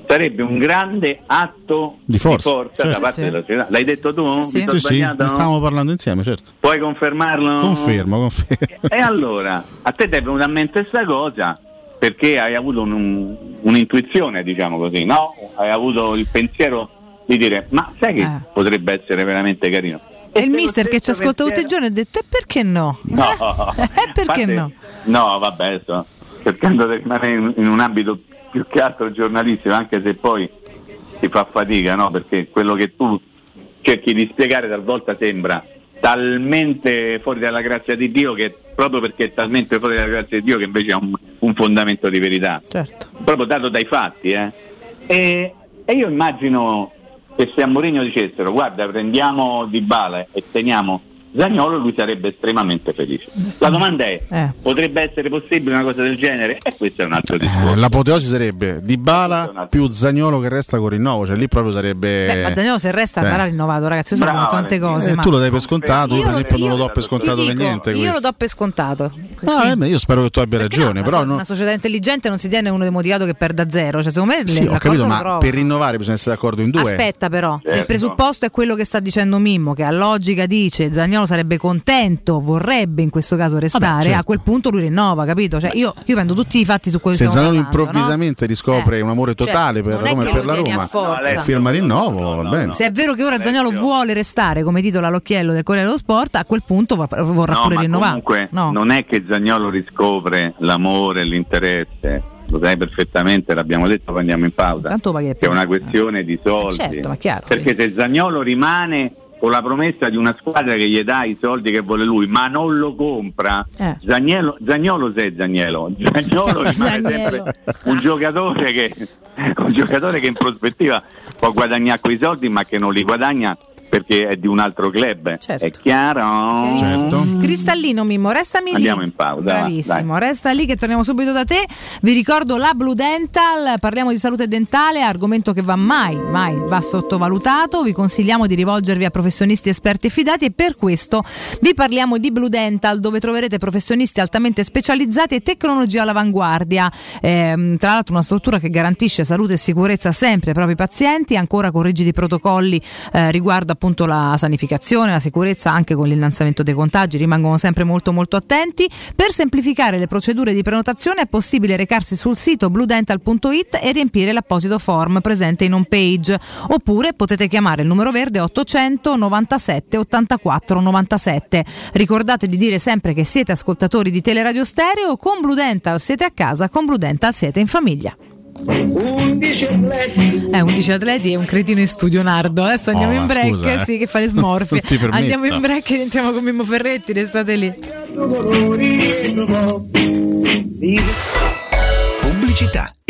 sarebbe un grande atto Di forza, da certo. parte Sì, sì. della società. L'hai detto tu? Sì, sì, sbagliando? ne stavamo parlando insieme, certo. Puoi confermarlo? Confermo, confermo. E allora, a te ti è venuta in mente questa cosa perché hai avuto un- un- un'intuizione, diciamo così, no? Hai avuto il pensiero di dire, ma sai che potrebbe essere veramente carino? E il mister che ci ascolta tutti i giorni ha detto e perché no? No, Eh, perché Infatti- no? No, vabbè, sto cercando di rimanere in, in un ambito più che altro giornalistico, anche se poi si fa fatica, no? Perché quello che tu cerchi di spiegare talvolta sembra talmente fuori dalla grazia di Dio che proprio perché è talmente fuori dalla grazia di Dio che invece ha un, un fondamento di verità. Certo. Proprio dato dai fatti, eh. E, e io immagino che se a Mourinho dicessero guarda prendiamo Di Bala e teniamo Zagnolo lui sarebbe estremamente felice. La domanda è, Eh. potrebbe essere possibile una cosa del genere? E questo è un altro discorso. Eh, l'apoteosi sarebbe Di Bala più Zagnolo che resta con rinnovo, cioè lì proprio sarebbe. Beh, ma Zagnolo se resta Eh. sarà rinnovato, ragazzi. Io so Brava, tante cose. Eh, ma tu lo dai per scontato, io, per Io- esempio non lo do io- per scontato per niente. Io questo. lo do per scontato. Ah, eh, beh, io spero che tu abbia ragione, però Una, no- società intelligente non si tiene uno demotivato che perda zero. Cioè, secondo me Sì, le- ho capito, ma per rinnovare bisogna essere d'accordo in due. Aspetta però, se il Certo. presupposto è quello che sta dicendo Mimmo, che a logica dice Zagnolo sarebbe contento, vorrebbe in questo caso restare, certo. a quel punto lui rinnova, capito? Cioè, io, io prendo tutti i fatti su quello Se che stiamo Zagnolo parlando, no? improvvisamente riscopre un amore Cioè, totale per non è Roma e per la Roma, forza. firma rinnovo, va bene. Se è vero che ora Zagnolo vuole restare, come titola l'occhiello del Corriere dello Sport, a quel punto va- vorrà No, pure ma rinnovare. comunque No. non è che Zagnolo riscopre l'amore, l'interesse, lo sai perfettamente, l'abbiamo detto quando andiamo in pausa, Tanto che è una questione di soldi. certo, ma chiaro. Perché se Zagnolo rimane con la promessa di una squadra che gli dà i soldi che vuole lui, ma non lo compra, Eh. Zagnolo, Zagnolo sei Zagnolo, Zagnolo rimane sempre un giocatore che un giocatore che in prospettiva può guadagnare quei soldi ma che non li guadagna perché è di un altro club. È chiaro? Certo. Cristallino Mimmo, restami lì. Andiamo in pausa, Bravissimo, resta lì che torniamo subito da te. Vi ricordo la Blue Dental, parliamo di salute dentale, argomento che va mai, mai va sottovalutato. Vi consigliamo di rivolgervi a professionisti esperti e fidati e per questo vi parliamo di Blue Dental dove troverete professionisti altamente specializzati e tecnologia all'avanguardia. Ehm, tra l'altro una struttura che garantisce salute e sicurezza sempre ai propri pazienti, ancora con rigidi protocolli eh, riguardo appunto la sanificazione, la sicurezza anche con l'innalzamento dei contagi, rimangono sempre molto molto attenti. Per semplificare le procedure di prenotazione è possibile recarsi sul sito bludental.it e riempire l'apposito form presente in home page oppure potete chiamare il numero verde 800 97 84 97. Ricordate di dire sempre che siete ascoltatori di Teleradio Stereo, con Blue Dental siete a casa, con Blue Dental siete in famiglia. 11 atleti. Eh, 11 atleti e un cretino in studio Nardo. Adesso andiamo Oh, in break, scusa, eh. sì, che fa le smorfie. Andiamo in break e entriamo con Mimmo Ferretti, restate lì. Pubblicità.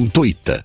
gratuita.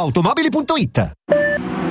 Corri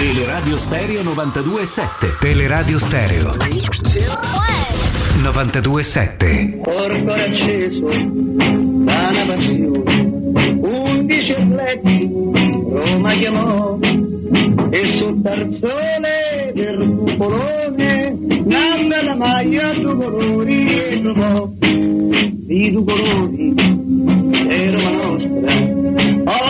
Teleradio Stereo 92.7 Teleradio Stereo 92.7 Corpo acceso da una passione, undici atleti Roma chiamò e sul tarzone del cupolone nanda la maglia due colori e trovò. I due colori e Roma nostra.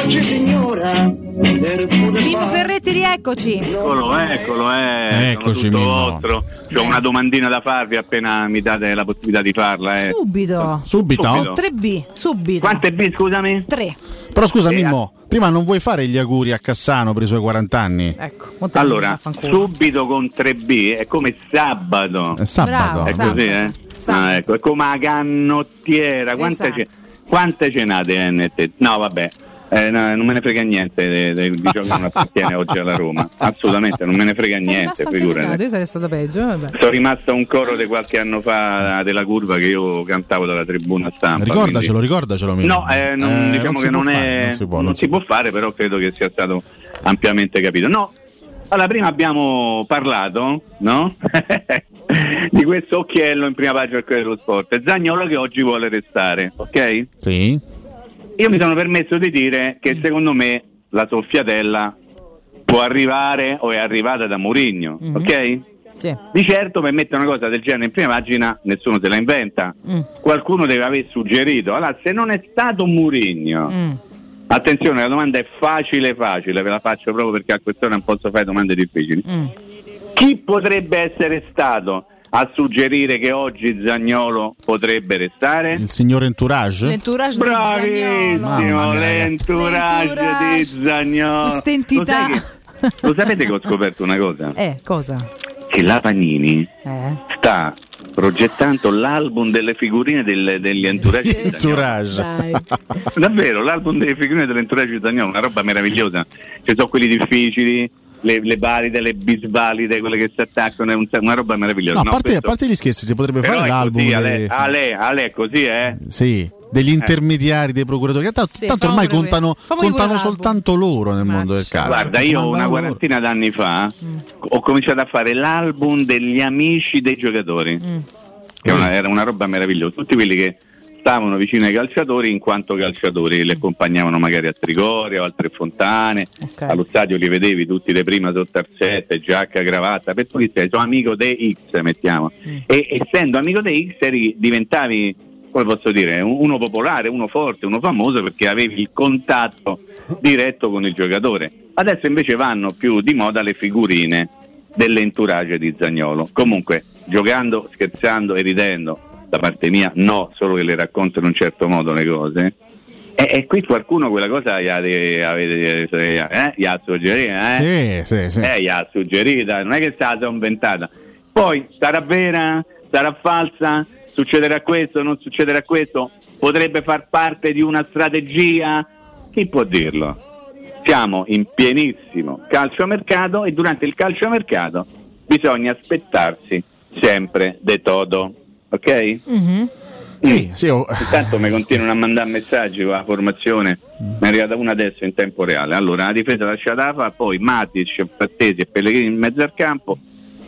Oggi signora Mimmo Ferretti, rieccoci. Eccolo, eccolo, eh. Eccoci, tutto Mimmo. vostro. C'ho una domandina da farvi appena mi date la possibilità di farla. Eh. Subito. Subito? 3B, subito. Quante B, scusami? 3. Però scusa Eh, Mimmo, prima non vuoi fare gli auguri a Cassano per i suoi 40 anni? Ecco. Allora, subito con 3B è come sabato. È sabato. È Bravo, così, sabato. eh? Sabato. Ah, ecco, è come la cannottiera. Quante, Esatto. ce- quante cenate nette? No, vabbè. Eh, no, non me ne frega niente de- de- di ciò che non appartiene oggi alla Roma. Assolutamente, non me ne frega niente, figurati. Io sarei stata peggio. Vabbè. Sono rimasto a un coro di qualche anno fa della curva che io cantavo dalla tribuna stampa. Ricordacelo, quindi- ricordacelo Mimmo. No, eh, non- Eh, diciamo si che non, fare, è, non si può, non non si può fare, però credo che sia stato ampiamente capito. No, allora prima abbiamo parlato, no? di questo occhiello in prima pagina del Corriere dello Sport. Zagnolo che oggi vuole restare, ok? Sì. Io mi sono permesso di dire che secondo me la soffiatella può arrivare o è arrivata da Mourinho, ok? Sì. Di certo per mettere una cosa del genere in prima pagina nessuno se la inventa. Mm. Qualcuno deve aver suggerito. Allora, se non è stato Mourinho, Mm. attenzione, la domanda è facile facile, ve la faccio proprio perché a quest'ora non posso fare domande difficili. Mm. Chi potrebbe essere stato a suggerire che oggi Zagnolo potrebbe restare? Il signor Entourage? L'entourage Bravissimo, l'entourage L'entourage. di Zagnolo. Questa entità. Lo, lo sapete che ho scoperto una cosa? Eh, cosa? Che la Panini Eh. sta progettando l'album delle figurine del- degli entourage. Dai. Davvero, l'album delle figurine dell'entourage di Zagnolo, una roba meravigliosa. Ci sono quelli difficili, le, le valide, le bisvalide, quelle che si attaccano, è un- una roba meravigliosa. No, a No, parte, a questo- parte gli scherzi, si potrebbe Però fare l'album. così, dei- Ale, Ale, Ale, è così, eh? Sì, degli intermediari, dei procuratori. Che tanto, Sì, tanto ormai contano, contano soltanto loro nel mondo del calcio. Guarda, io una Comandano loro. quarantina d'anni fa Mm. ho cominciato a fare l'album degli amici dei giocatori, Mm. che una- era una roba meravigliosa. Tutti quelli che stavano vicino ai calciatori in quanto calciatori, li accompagnavano magari a Trigoria o altre fontane, allo stadio li vedevi tutti le prima sotto arsette, giacca, cravatta, per cui sei sono amico dei X mettiamo. E essendo amico dei X eri, diventavi, come posso dire, un- uno popolare, uno forte, uno famoso perché avevi il contatto diretto con il giocatore. Adesso invece vanno più di moda le figurine dell'entourage di Zagnolo. Comunque, giocando, scherzando e ridendo, da parte mia no, solo che le racconto in un certo modo le cose. E, e qui qualcuno quella cosa gli ha, eh, eh, gli ha suggerita, eh? Sì, sì, sì. Eh, gli ha suggerita, non è che è stata inventata. Poi sarà vera, sarà falsa, succederà questo, non succederà questo, potrebbe far parte di una strategia? Chi può dirlo? Siamo in pienissimo calciomercato e durante il calciomercato bisogna aspettarsi sempre de todo, ok? Sì, sì, oh. Intanto mi continuano a mandare messaggi con la formazione, mi è arrivata una adesso in tempo reale. Allora, la difesa lasciata fa, poi Matic, Frattesi e Pellegrini in mezzo al campo,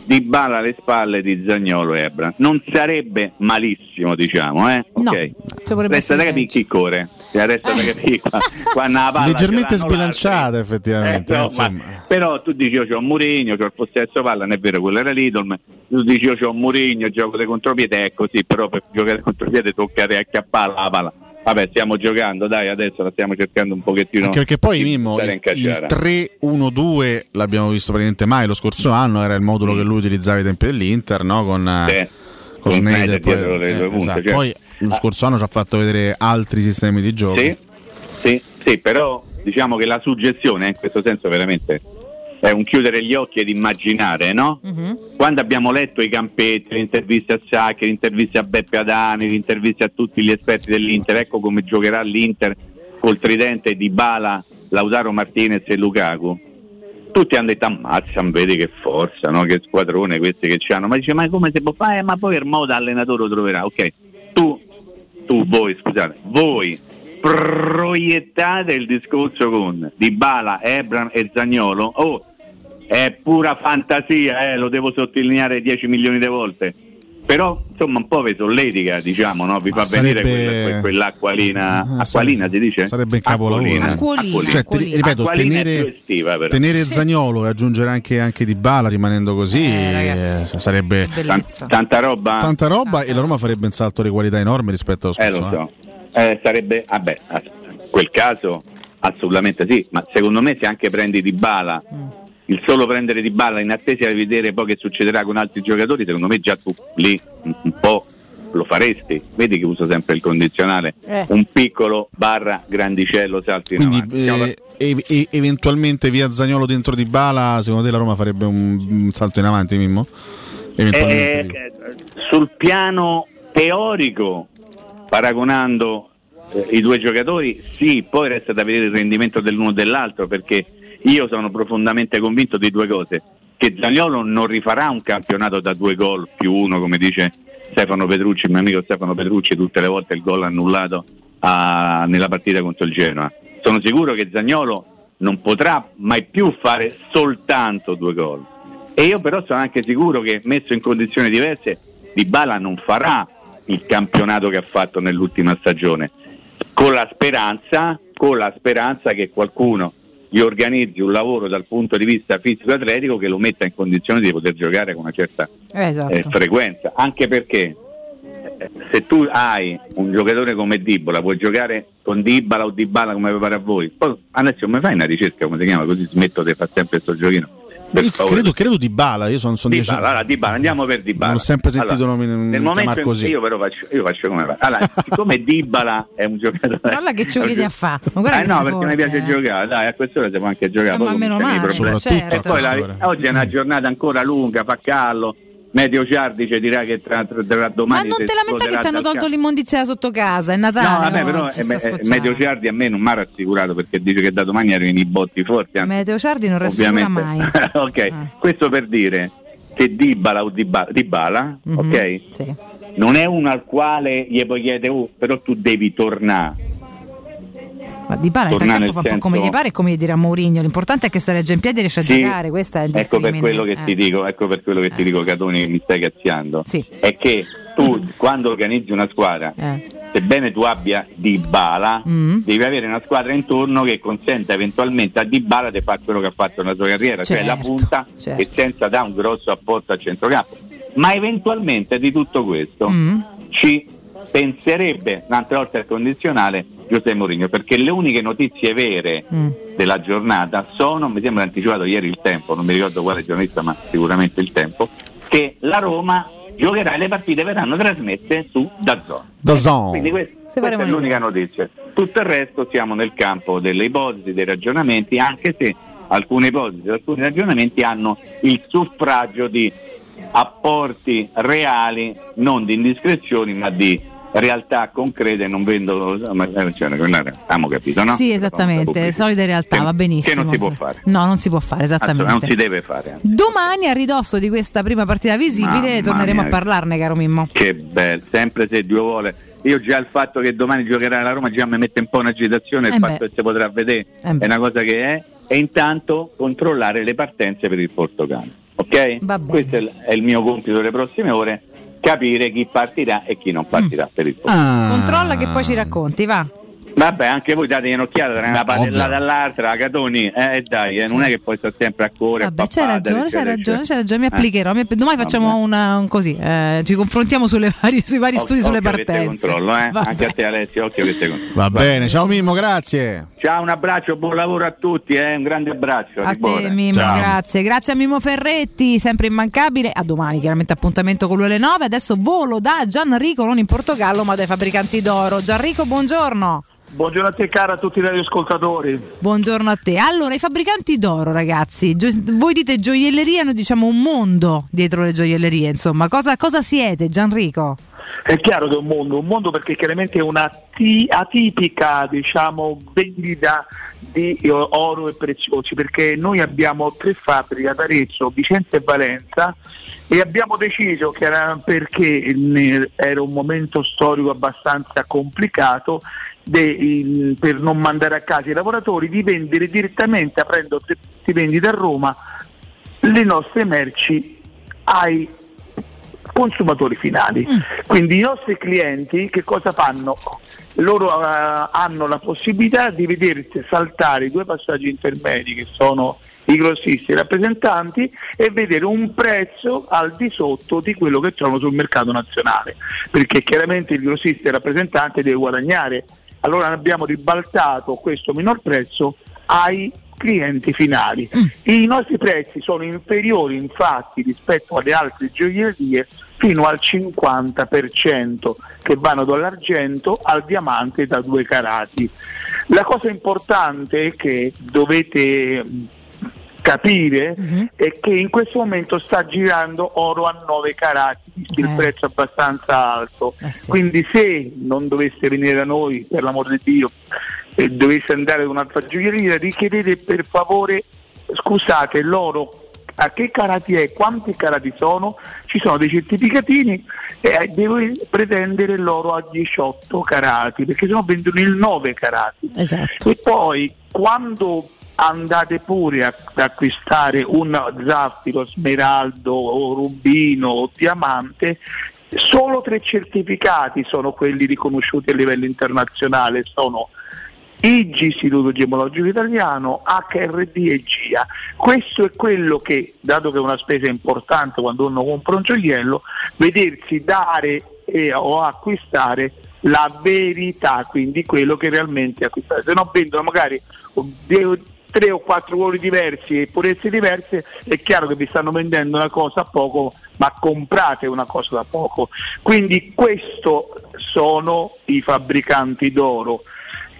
Di Bala alle spalle di Zagnolo e Ebra. Non sarebbe malissimo, diciamo, eh? No, Ok. ci vorrebbe Resta da capire chi corre, resta da capire qua, quando la palla Leggermente sbilanciata, effettivamente. eh, eh, no, insomma. ma- però tu dici io c'ho Mourinho, c'ho il possesso palla, non è vero, quello era l'Idol, tu dici io c'ho Mourinho, gioco di contropiede, è così, però per giocare contropiede tocca acchiappare la palla. Vabbè, stiamo giocando, dai, adesso la stiamo cercando un pochettino. Anche perché poi Mimmo il, il 3-1-2 l'abbiamo visto praticamente mai lo scorso anno, era il modulo che lui utilizzava ai tempi dell'Inter, no? con, eh, con con Sneijder, Sneijder poi, eh, punte, esatto. cioè- Poi lo scorso anno ci ha fatto vedere altri sistemi di gioco. Sì, sì, sì, però diciamo che la suggestione in questo senso veramente è un chiudere gli occhi ed immaginare, no? Quando abbiamo letto i campetti, le interviste a Sacchi, le interviste a Beppe Adani, le interviste a tutti gli esperti dell'Inter, ecco come giocherà l'Inter col tridente di Bala, Lautaro Martinez e Lukaku. Tutti hanno detto ammazza, vedi che forza, no? che squadrone questi che c'hanno, ma dice ma come si può fare? Ma poi il modo allenatore lo troverà, ok. Tu, tu, voi, scusate, voi proiettate il discorso con Dybala, Ebram e Zagnolo. Oh, è pura fantasia, eh, lo devo sottolineare 10 milioni di volte. Però insomma un po' vi solletica, diciamo, no? vi Ma fa venire sarebbe- quella- que- quell'acqualina, Ah, acqualina si dice? Sarebbe il capolavoro. Acquolina. eh. Acquolina. Cioè, ti- ripeto, tenere, estiva, tenere Zagnolo e aggiungere anche, anche Di Bala rimanendo così eh, sarebbe Tan- tanta roba. tanta roba e la Roma farebbe un salto di qualità enorme rispetto allo Eh, scorso lo anno. so. Eh, sarebbe, vabbè, a- in quel caso assolutamente sì, ma secondo me se anche prendi Di Bala, il solo prendere Di Bala in attesa di vedere poi che succederà con altri giocatori, secondo me già tu lì un, po' lo faresti. Vedi che uso sempre il condizionale, Eh. un piccolo barra grandicello salto in Quindi eh, e- e- eventualmente via Zagnolo dentro Di Bala, secondo te la Roma farebbe un, un salto in avanti, Mimmo? Eventualmente. Eh, eh, sul piano teorico, paragonando eh, i due giocatori, sì, poi resta da vedere il rendimento dell'uno e dell'altro, perché io sono profondamente convinto di due cose, che Zagnolo non rifarà un campionato da due gol più uno, come dice Stefano Petrucci, mio amico Stefano Petrucci, tutte le volte il gol annullato a- nella partita contro il Genoa. Sono sicuro che Zagnolo non potrà mai più fare soltanto due gol. E io però sono anche sicuro che messo in condizioni diverse Di Bala non farà il campionato che ha fatto nell'ultima stagione. Con la speranza, con la speranza che qualcuno gli organizzi un lavoro dal punto di vista fisico-atletico che lo metta in condizione di poter giocare con una certa Eh, esatto. eh, frequenza, anche perché eh, se tu hai un giocatore come Dibbola, puoi giocare con Dibala o Dybala come pare a voi. Poi adesso mi fai una ricerca, come si chiama, così smetto di fare sempre questo giochino. Per Io favore. credo, credo Di Bala, io sono, sono dieci Dybala, allora Dybala, andiamo per Dybala. Non ho sempre sentito Allora, nomi- nel momento così. io però faccio, io faccio come va. Allora, siccome Dybala è un giocatore Guarda che ha fatto. Ma guarda eh che no, perché mi forte, piace eh. giocare, dai, a quest'ora si può anche giocare. Eh, ma meno male, certo. E poi la- oggi è una giornata ancora lunga, fa callo. Medio Ciardi ci dirà che tra, tra, tra Ma domani non te lamenta che ti hanno tolto l'immondizia sotto casa, è Natale. No, vabbè, oh, però eh, eh. Medio Ciardi a me non mi ha rassicurato perché dice che da domani arrivano i botti forti. anzi, Meteo Ciardi non rassicura mai. ok, questo per dire che Dybala o Dybala, Dybala, Mhm, ok? Sì. Non è uno al quale gli puoi chiedere, "Oh, però tu devi tornare. Ma Di Bala intanto fa un po' come gli pare e come gli dirà Mourinho. L'importante è che sta regge in piedi e riesce a Sì, giocare. Questo è il Ecco per quello che Eh. ti dico, ecco per quello che ti dico Catoni che mi stai cazziando. È che tu quando organizzi una squadra Eh. sebbene tu abbia Dybala, devi avere una squadra intorno che consenta eventualmente a Dybala di fare quello che ha fatto nella sua carriera, cioè la Certo, punta certo. e senza dare un grosso apporto al centrocampo. Ma eventualmente di tutto questo Mm. ci penserebbe un'altra volta al condizionale Giuseppe Mourinho, perché le uniche notizie vere Mm. della giornata sono, mi sembra anticipato ieri il tempo, non mi ricordo quale giornalista, ma sicuramente il tempo, che la Roma giocherà e le partite verranno trasmesse su Dazzone. Dazon. Quindi que- questa faremo è l'unica notizia. Tutto il resto siamo nel campo delle ipotesi, dei ragionamenti, anche se alcune ipotesi, alcuni ragionamenti hanno il suffragio di apporti reali, non di indiscrezioni, ma di realtà concrete, non vendo ma cioè, abbiamo capito, no? Sì, esattamente, solide realtà, Che- va benissimo. che non si può fare. No, non si può fare, esattamente. non si deve fare. Domani, a ridosso di questa prima partita visibile, Mamma torneremo mia. a parlarne, caro Mimmo. Che bello, sempre se Dio vuole. Io già il fatto che domani giocherà la Roma già mi mette un po' un'agitazione, il Eh beh. fatto che si potrà vedere Eh è una cosa che è, e intanto controllare le partenze per il Portogallo. Ok? Questo è il mio compito delle prossime ore, capire chi partirà e chi non partirà per il Portogallo. Controlla che poi ci racconti, va. Vabbè, anche voi date un'occhiata tra una padellata all'altra, Catoni, eh dai, eh, non è che poi sto sempre a correre. Vabbè, c'hai ragione, c'hai ragione, c'hai ragione, mi Eh. applicherò. mi- Domani facciamo una, un così, eh, ci confrontiamo sulle varie- sui vari studi sulle Occhio che te partenze. controllo, eh? Vabbè. Anche a te Alessio, occhio che te controllo. Va bene, ciao Mimmo, grazie. Ciao, un abbraccio, buon lavoro a tutti, eh? un grande abbraccio. A cuore. te Mimmo, grazie. Grazie a Mimmo Ferretti, sempre immancabile. A domani, chiaramente appuntamento con lui alle 9. Adesso volo da Gianrico, non in Portogallo, ma dai fabbricanti d'oro. Gianrico, buongiorno. Buongiorno a te cara a tutti i radioascoltatori. Buongiorno a te. Allora, i fabbricanti d'oro, ragazzi, gio- voi dite gioielleria, noi diciamo un mondo dietro le gioiellerie, insomma. Cosa, cosa siete, Gianrico? È chiaro che è un mondo, un mondo perché chiaramente è una ti- atipica diciamo, vendita di oro e preziosi perché noi abbiamo tre fabbriche ad Arezzo, Vicenza e Valenza e abbiamo deciso che era perché era un momento storico abbastanza complicato de- il- per non mandare a casa i lavoratori di vendere direttamente aprendo tre vendite a Roma le nostre merci ai consumatori finali. Quindi i nostri clienti che cosa fanno? Loro eh, hanno la possibilità di vedersi saltare i due passaggi intermedi che sono i grossisti e i rappresentanti e vedere un prezzo al di sotto di quello che trovano sul mercato nazionale, perché chiaramente il grossista e il rappresentante deve guadagnare. Allora abbiamo ribaltato questo minor prezzo ai clienti finali. I nostri prezzi sono inferiori infatti rispetto alle altre gioiellerie fino al 50% che vanno dall'argento al diamante da due carati. La cosa importante che dovete capire è che in questo momento sta girando oro a 9 carati, il prezzo abbastanza alto. Quindi se non dovesse venire da noi, per l'amor di Dio, e dovesse andare ad un'altra gioielleria, richiedete per favore, scusate, l'oro a che carati è, quanti carati sono, ci sono dei certificatini e devo pretendere l'oro a 18 carati, perché sennò vendono il 9 carati. Esatto. E poi quando andate pure ad acquistare un zaffiro, smeraldo o rubino o diamante, solo tre certificati sono quelli riconosciuti a livello internazionale, sono IG Istituto Gemologico Italiano, HRD e GIA. Questo è quello che, dato che è una spesa importante quando uno compra un gioiello, vedersi dare eh, o acquistare la verità, quindi quello che realmente acquistate. Se no vendono magari tre o quattro colori diversi e purezze diverse, è chiaro che vi stanno vendendo una cosa a poco, ma comprate una cosa da poco. Quindi questo sono i fabbricanti d'oro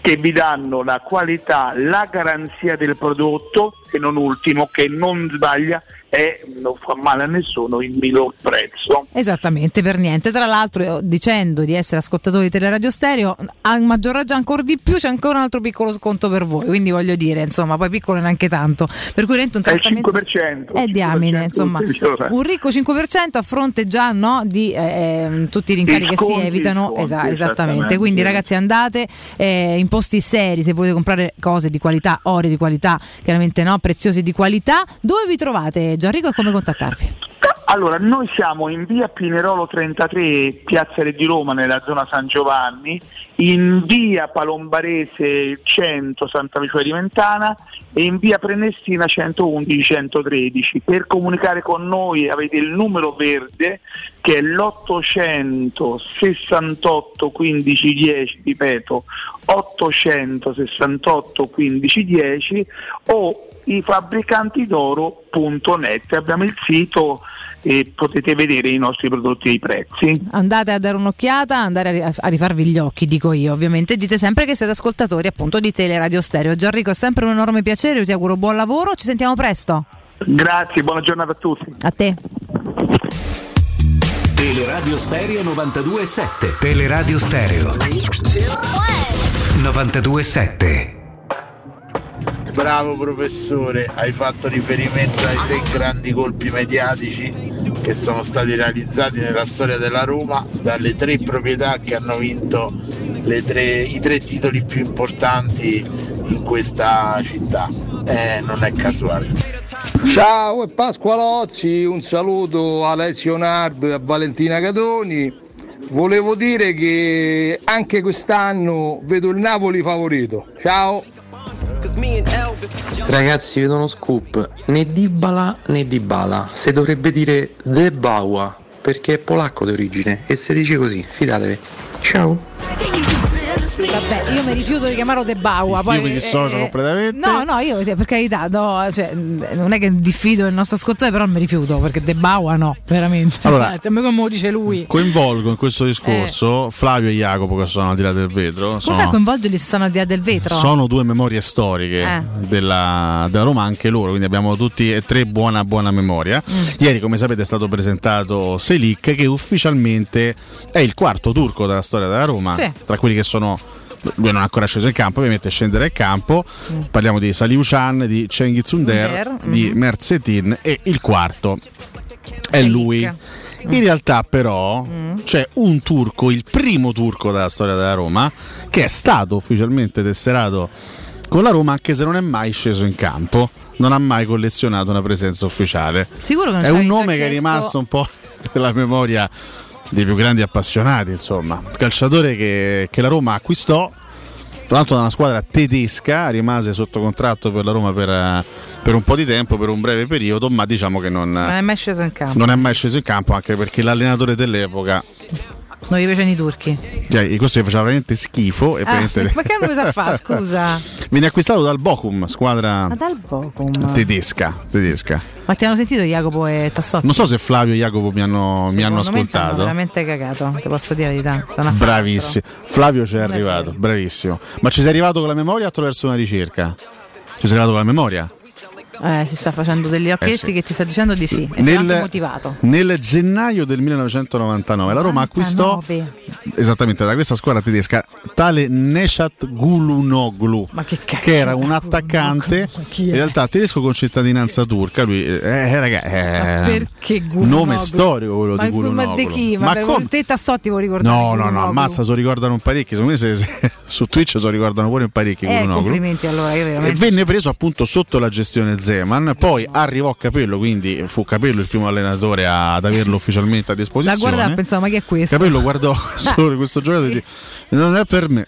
che vi danno la qualità, la garanzia del prodotto e non ultimo che non sbaglia e non fa male a nessuno il minor prezzo. Esattamente, per niente. Tra l'altro, dicendo di essere ascoltatori di Teleradio Stereo, a maggior ragione ancora di più c'è ancora un altro piccolo sconto per voi. Quindi voglio dire, insomma, poi piccolo neanche tanto. Per cui rento un È il trattamento. 5%. È diamine, 5%, insomma, un ricco 5% a fronte già no, di eh, tutti i rincari I che si evitano. sconti, Esa- esattamente. esattamente. Quindi, ragazzi, andate eh, in posti seri se volete comprare cose di qualità, ori di qualità, chiaramente no, preziosi di qualità. Dove vi trovate, Gianrico, e come contattarvi? Allora, noi siamo in via Pinerolo 33, Piazza Re di Roma, nella zona San Giovanni, in via Palombarese 100, Santa Lucia di Mentana e in via Prenestina 111-113. Per comunicare con noi avete il numero verde che è l'800 68 15 10, ripeto, 868 15 10 o i fabbricanti d'oro.net. Abbiamo il sito e potete vedere i nostri prodotti e i prezzi. Andate a dare un'occhiata, andare a rifarvi gli occhi, dico io. Ovviamente dite sempre che siete ascoltatori appunto di Teleradio Stereo. Gianrico, è sempre un enorme piacere, io ti auguro buon lavoro, ci sentiamo presto. Grazie, buona giornata a tutti. A te. Teleradio Stereo 92.7 Teleradio Stereo 92.7 Bravo professore, hai fatto riferimento ai tre grandi colpi mediatici che sono stati realizzati nella storia della Roma dalle tre proprietà che hanno vinto tre- i tre titoli più importanti in questa città. Eh, non è casuale. Ciao e Pasqualozzi, un saluto a Alessio Nardo e a Valentina Catoni. Volevo dire che anche quest'anno vedo il Napoli favorito. Ciao! Ragazzi, vedo uno scoop. Né Dybala né Dybala. Si dovrebbe dire De Baua, perché è polacco d'origine e si dice così, fidatevi. Ciao. Vabbè, io mi rifiuto di chiamarlo De Baua. Poi, Io mi dissocio eh, completamente. No, no, io per carità, no, cioè, non è che diffido il nostro ascoltatore, però mi rifiuto perché De Baua no, veramente. Allora- a me come lo dice lui. Coinvolgo in questo discorso Flavio e Jacopo che sono al di là del vetro. Come fai a Sono, coinvolgerli se stanno al di là del vetro? sono due memorie storiche Eh. della, della Roma, anche loro, quindi abbiamo tutti e tre buona buona memoria. Mm. Ieri, come sapete, è stato presentato Selic, che ufficialmente è il quarto turco della storia della Roma, Sì. tra quelli che sono. Lui non è ancora sceso in campo, ovviamente scendere in campo. Parliamo di Saliuchan, di Cengiz Under, Under, di. Merzetin e il quarto è lui. In realtà però c'è un turco, il primo turco della storia della Roma, che è stato ufficialmente tesserato con la Roma anche se non è mai sceso in campo, non ha mai collezionato una presenza ufficiale. Sicuro che non È un nome che è rimasto un po' nella memoria dei più grandi appassionati, insomma. Calciatore che, che la Roma acquistò, tra l'altro da una squadra tedesca, rimase sotto contratto per la Roma per, per un po' di tempo, per un breve periodo, ma diciamo che non, Non è mai sceso in campo. non è mai sceso in campo anche perché l'allenatore dell'epoca Non gli piacciono i turchi. cioè, questo gli faceva veramente schifo e Ah, praticamente ma che cosa fa, scusa? viene acquistato dal Bochum squadra Ma dal Bocum. tedesca, tedesca Ma ti hanno sentito Jacopo e Tassotti? non so se Flavio e Jacopo mi hanno, mi hanno ascoltato veramente cagato, ti posso dire la verità. Bravissimo Flavio ci è arrivato bravissimo ma ci sei arrivato con la memoria attraverso una ricerca? ci sei arrivato con la memoria? Eh, si sta facendo degli occhietti Eh sì. che ti sta dicendo di sì. E Nel- motivato. Nel gennaio del 1999 la Roma acquistò 99. esattamente da questa squadra tedesca tale Neshat Gulunoglu che che era un attaccante in realtà tedesco con cittadinanza turca lui eh, eh, raga, eh, Perché Gulunoglu? nome storico quello ma, di Gulunoglu ma di chi? Ma, come? te Tassotti vuoi ricordare? no no no ammazza se lo ricordano parecchi secondo me se- se- su Twitch se lo ricordano pure in parecchi Eh, complimenti allora, e venne preso appunto sotto la gestione Zeman, poi arrivò Capello, quindi fu Capello il primo allenatore ad averlo ufficialmente a La disposizione. guarda pensavo, ma chi è questo? Capello guardò solo questo giocatore e disse non è per me,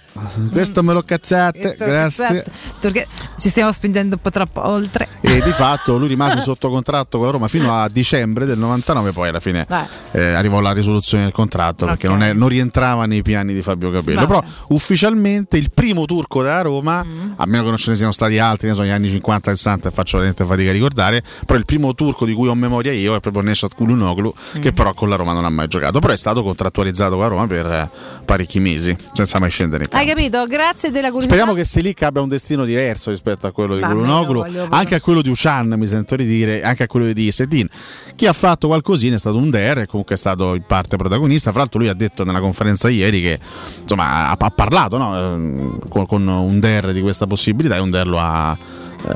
questo me lo cazzate, grazie. Perché ci stiamo spingendo un po' troppo oltre. E di fatto lui rimase sotto contratto con la Roma fino a dicembre del 99, poi alla fine eh, arrivò la risoluzione del contratto perché Ok. non, è- non rientrava nei piani di Fabio Capello. Vabbè. Però ufficialmente il primo turco della Roma, Mm. a meno che non ce ne siano stati altri, ne so, negli anni 50 e 60 e faccio veramente fatica a ricordare, però il primo turco di cui ho memoria io è proprio Neshat Kulunoglu, Mm. che però con la Roma non ha mai giocato, però è stato contrattualizzato con la Roma per eh, parecchi mesi, senza mai scendere in campo. Hai capito? Grazie della curiosità. Speriamo che Selic abbia un destino diverso rispetto a quello di Kulunoglu, anche a quello di Ushan mi sento di dire, anche a quello di Sedin. Chi ha fatto qualcosina è stato un Der, e comunque è stato in parte protagonista. Fra l'altro lui ha detto nella conferenza ieri che insomma, ha, ha parlato no, ehm, con, con un Der di questa possibilità e un Der lo ha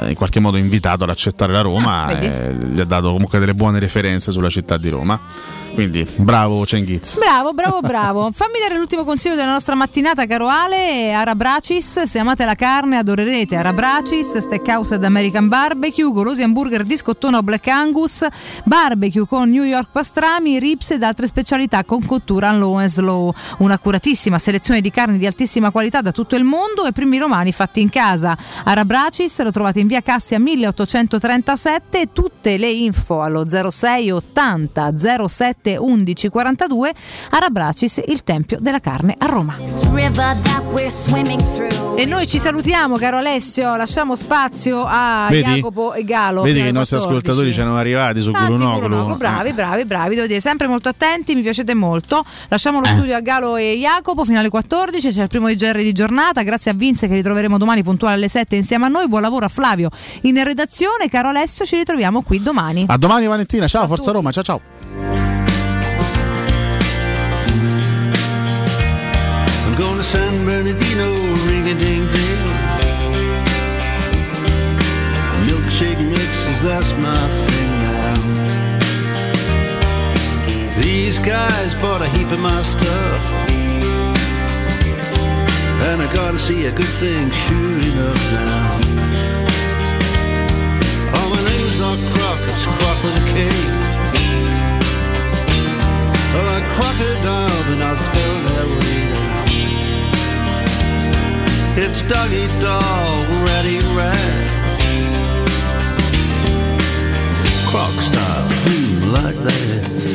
in qualche modo invitato ad accettare la Roma Ah, e gli ha dato comunque delle buone referenze sulla città di Roma. Quindi bravo Cengiz. Bravo, bravo, bravo. Fammi dare l'ultimo consiglio della nostra mattinata, caro Ale. Arabracis, se amate la carne adorerete Arabracis, Steakhouse ed American Barbecue, golosi hamburger di scottona o Black Angus, barbecue con New York pastrami, ribs ed altre specialità con cottura low and slow. Un'accuratissima selezione di carni di altissima qualità da tutto il mondo e primi romani fatti in casa. Arabracis lo trovate in via Cassia 1837 tutte le info allo 06 80 07 11 42 Arabracis, il tempio della carne a Roma. E noi ci salutiamo, caro Alessio. Lasciamo spazio a Vedi? Jacopo e Galo. Vedi che i nostri 14. ascoltatori ci erano arrivati su. Gulunoglu, bravi, bravi, bravi, devo dire, sempre molto attenti, mi piacete molto. Lasciamo lo Eh. studio a Galo e Jacopo fino alle 14, c'è il primo IGR di giornata, grazie a Vince che ritroveremo domani puntuale alle 7 insieme a noi. Buon lavoro a Flavio in redazione, caro Alessio, ci ritroviamo qui domani. A domani Valentina, ciao, Forza Roma, ciao ciao. San Bernardino, ring a ding ding. Milkshake mixes, that's my thing now. These guys bought a heap of my stuff. And I gotta see a good thing, sure enough now. Oh, my name's not Croc, it's Croc with a K. Well, like crocodile, but not spelled that way. It's doggy dog, ratty rat. Croc style, like that.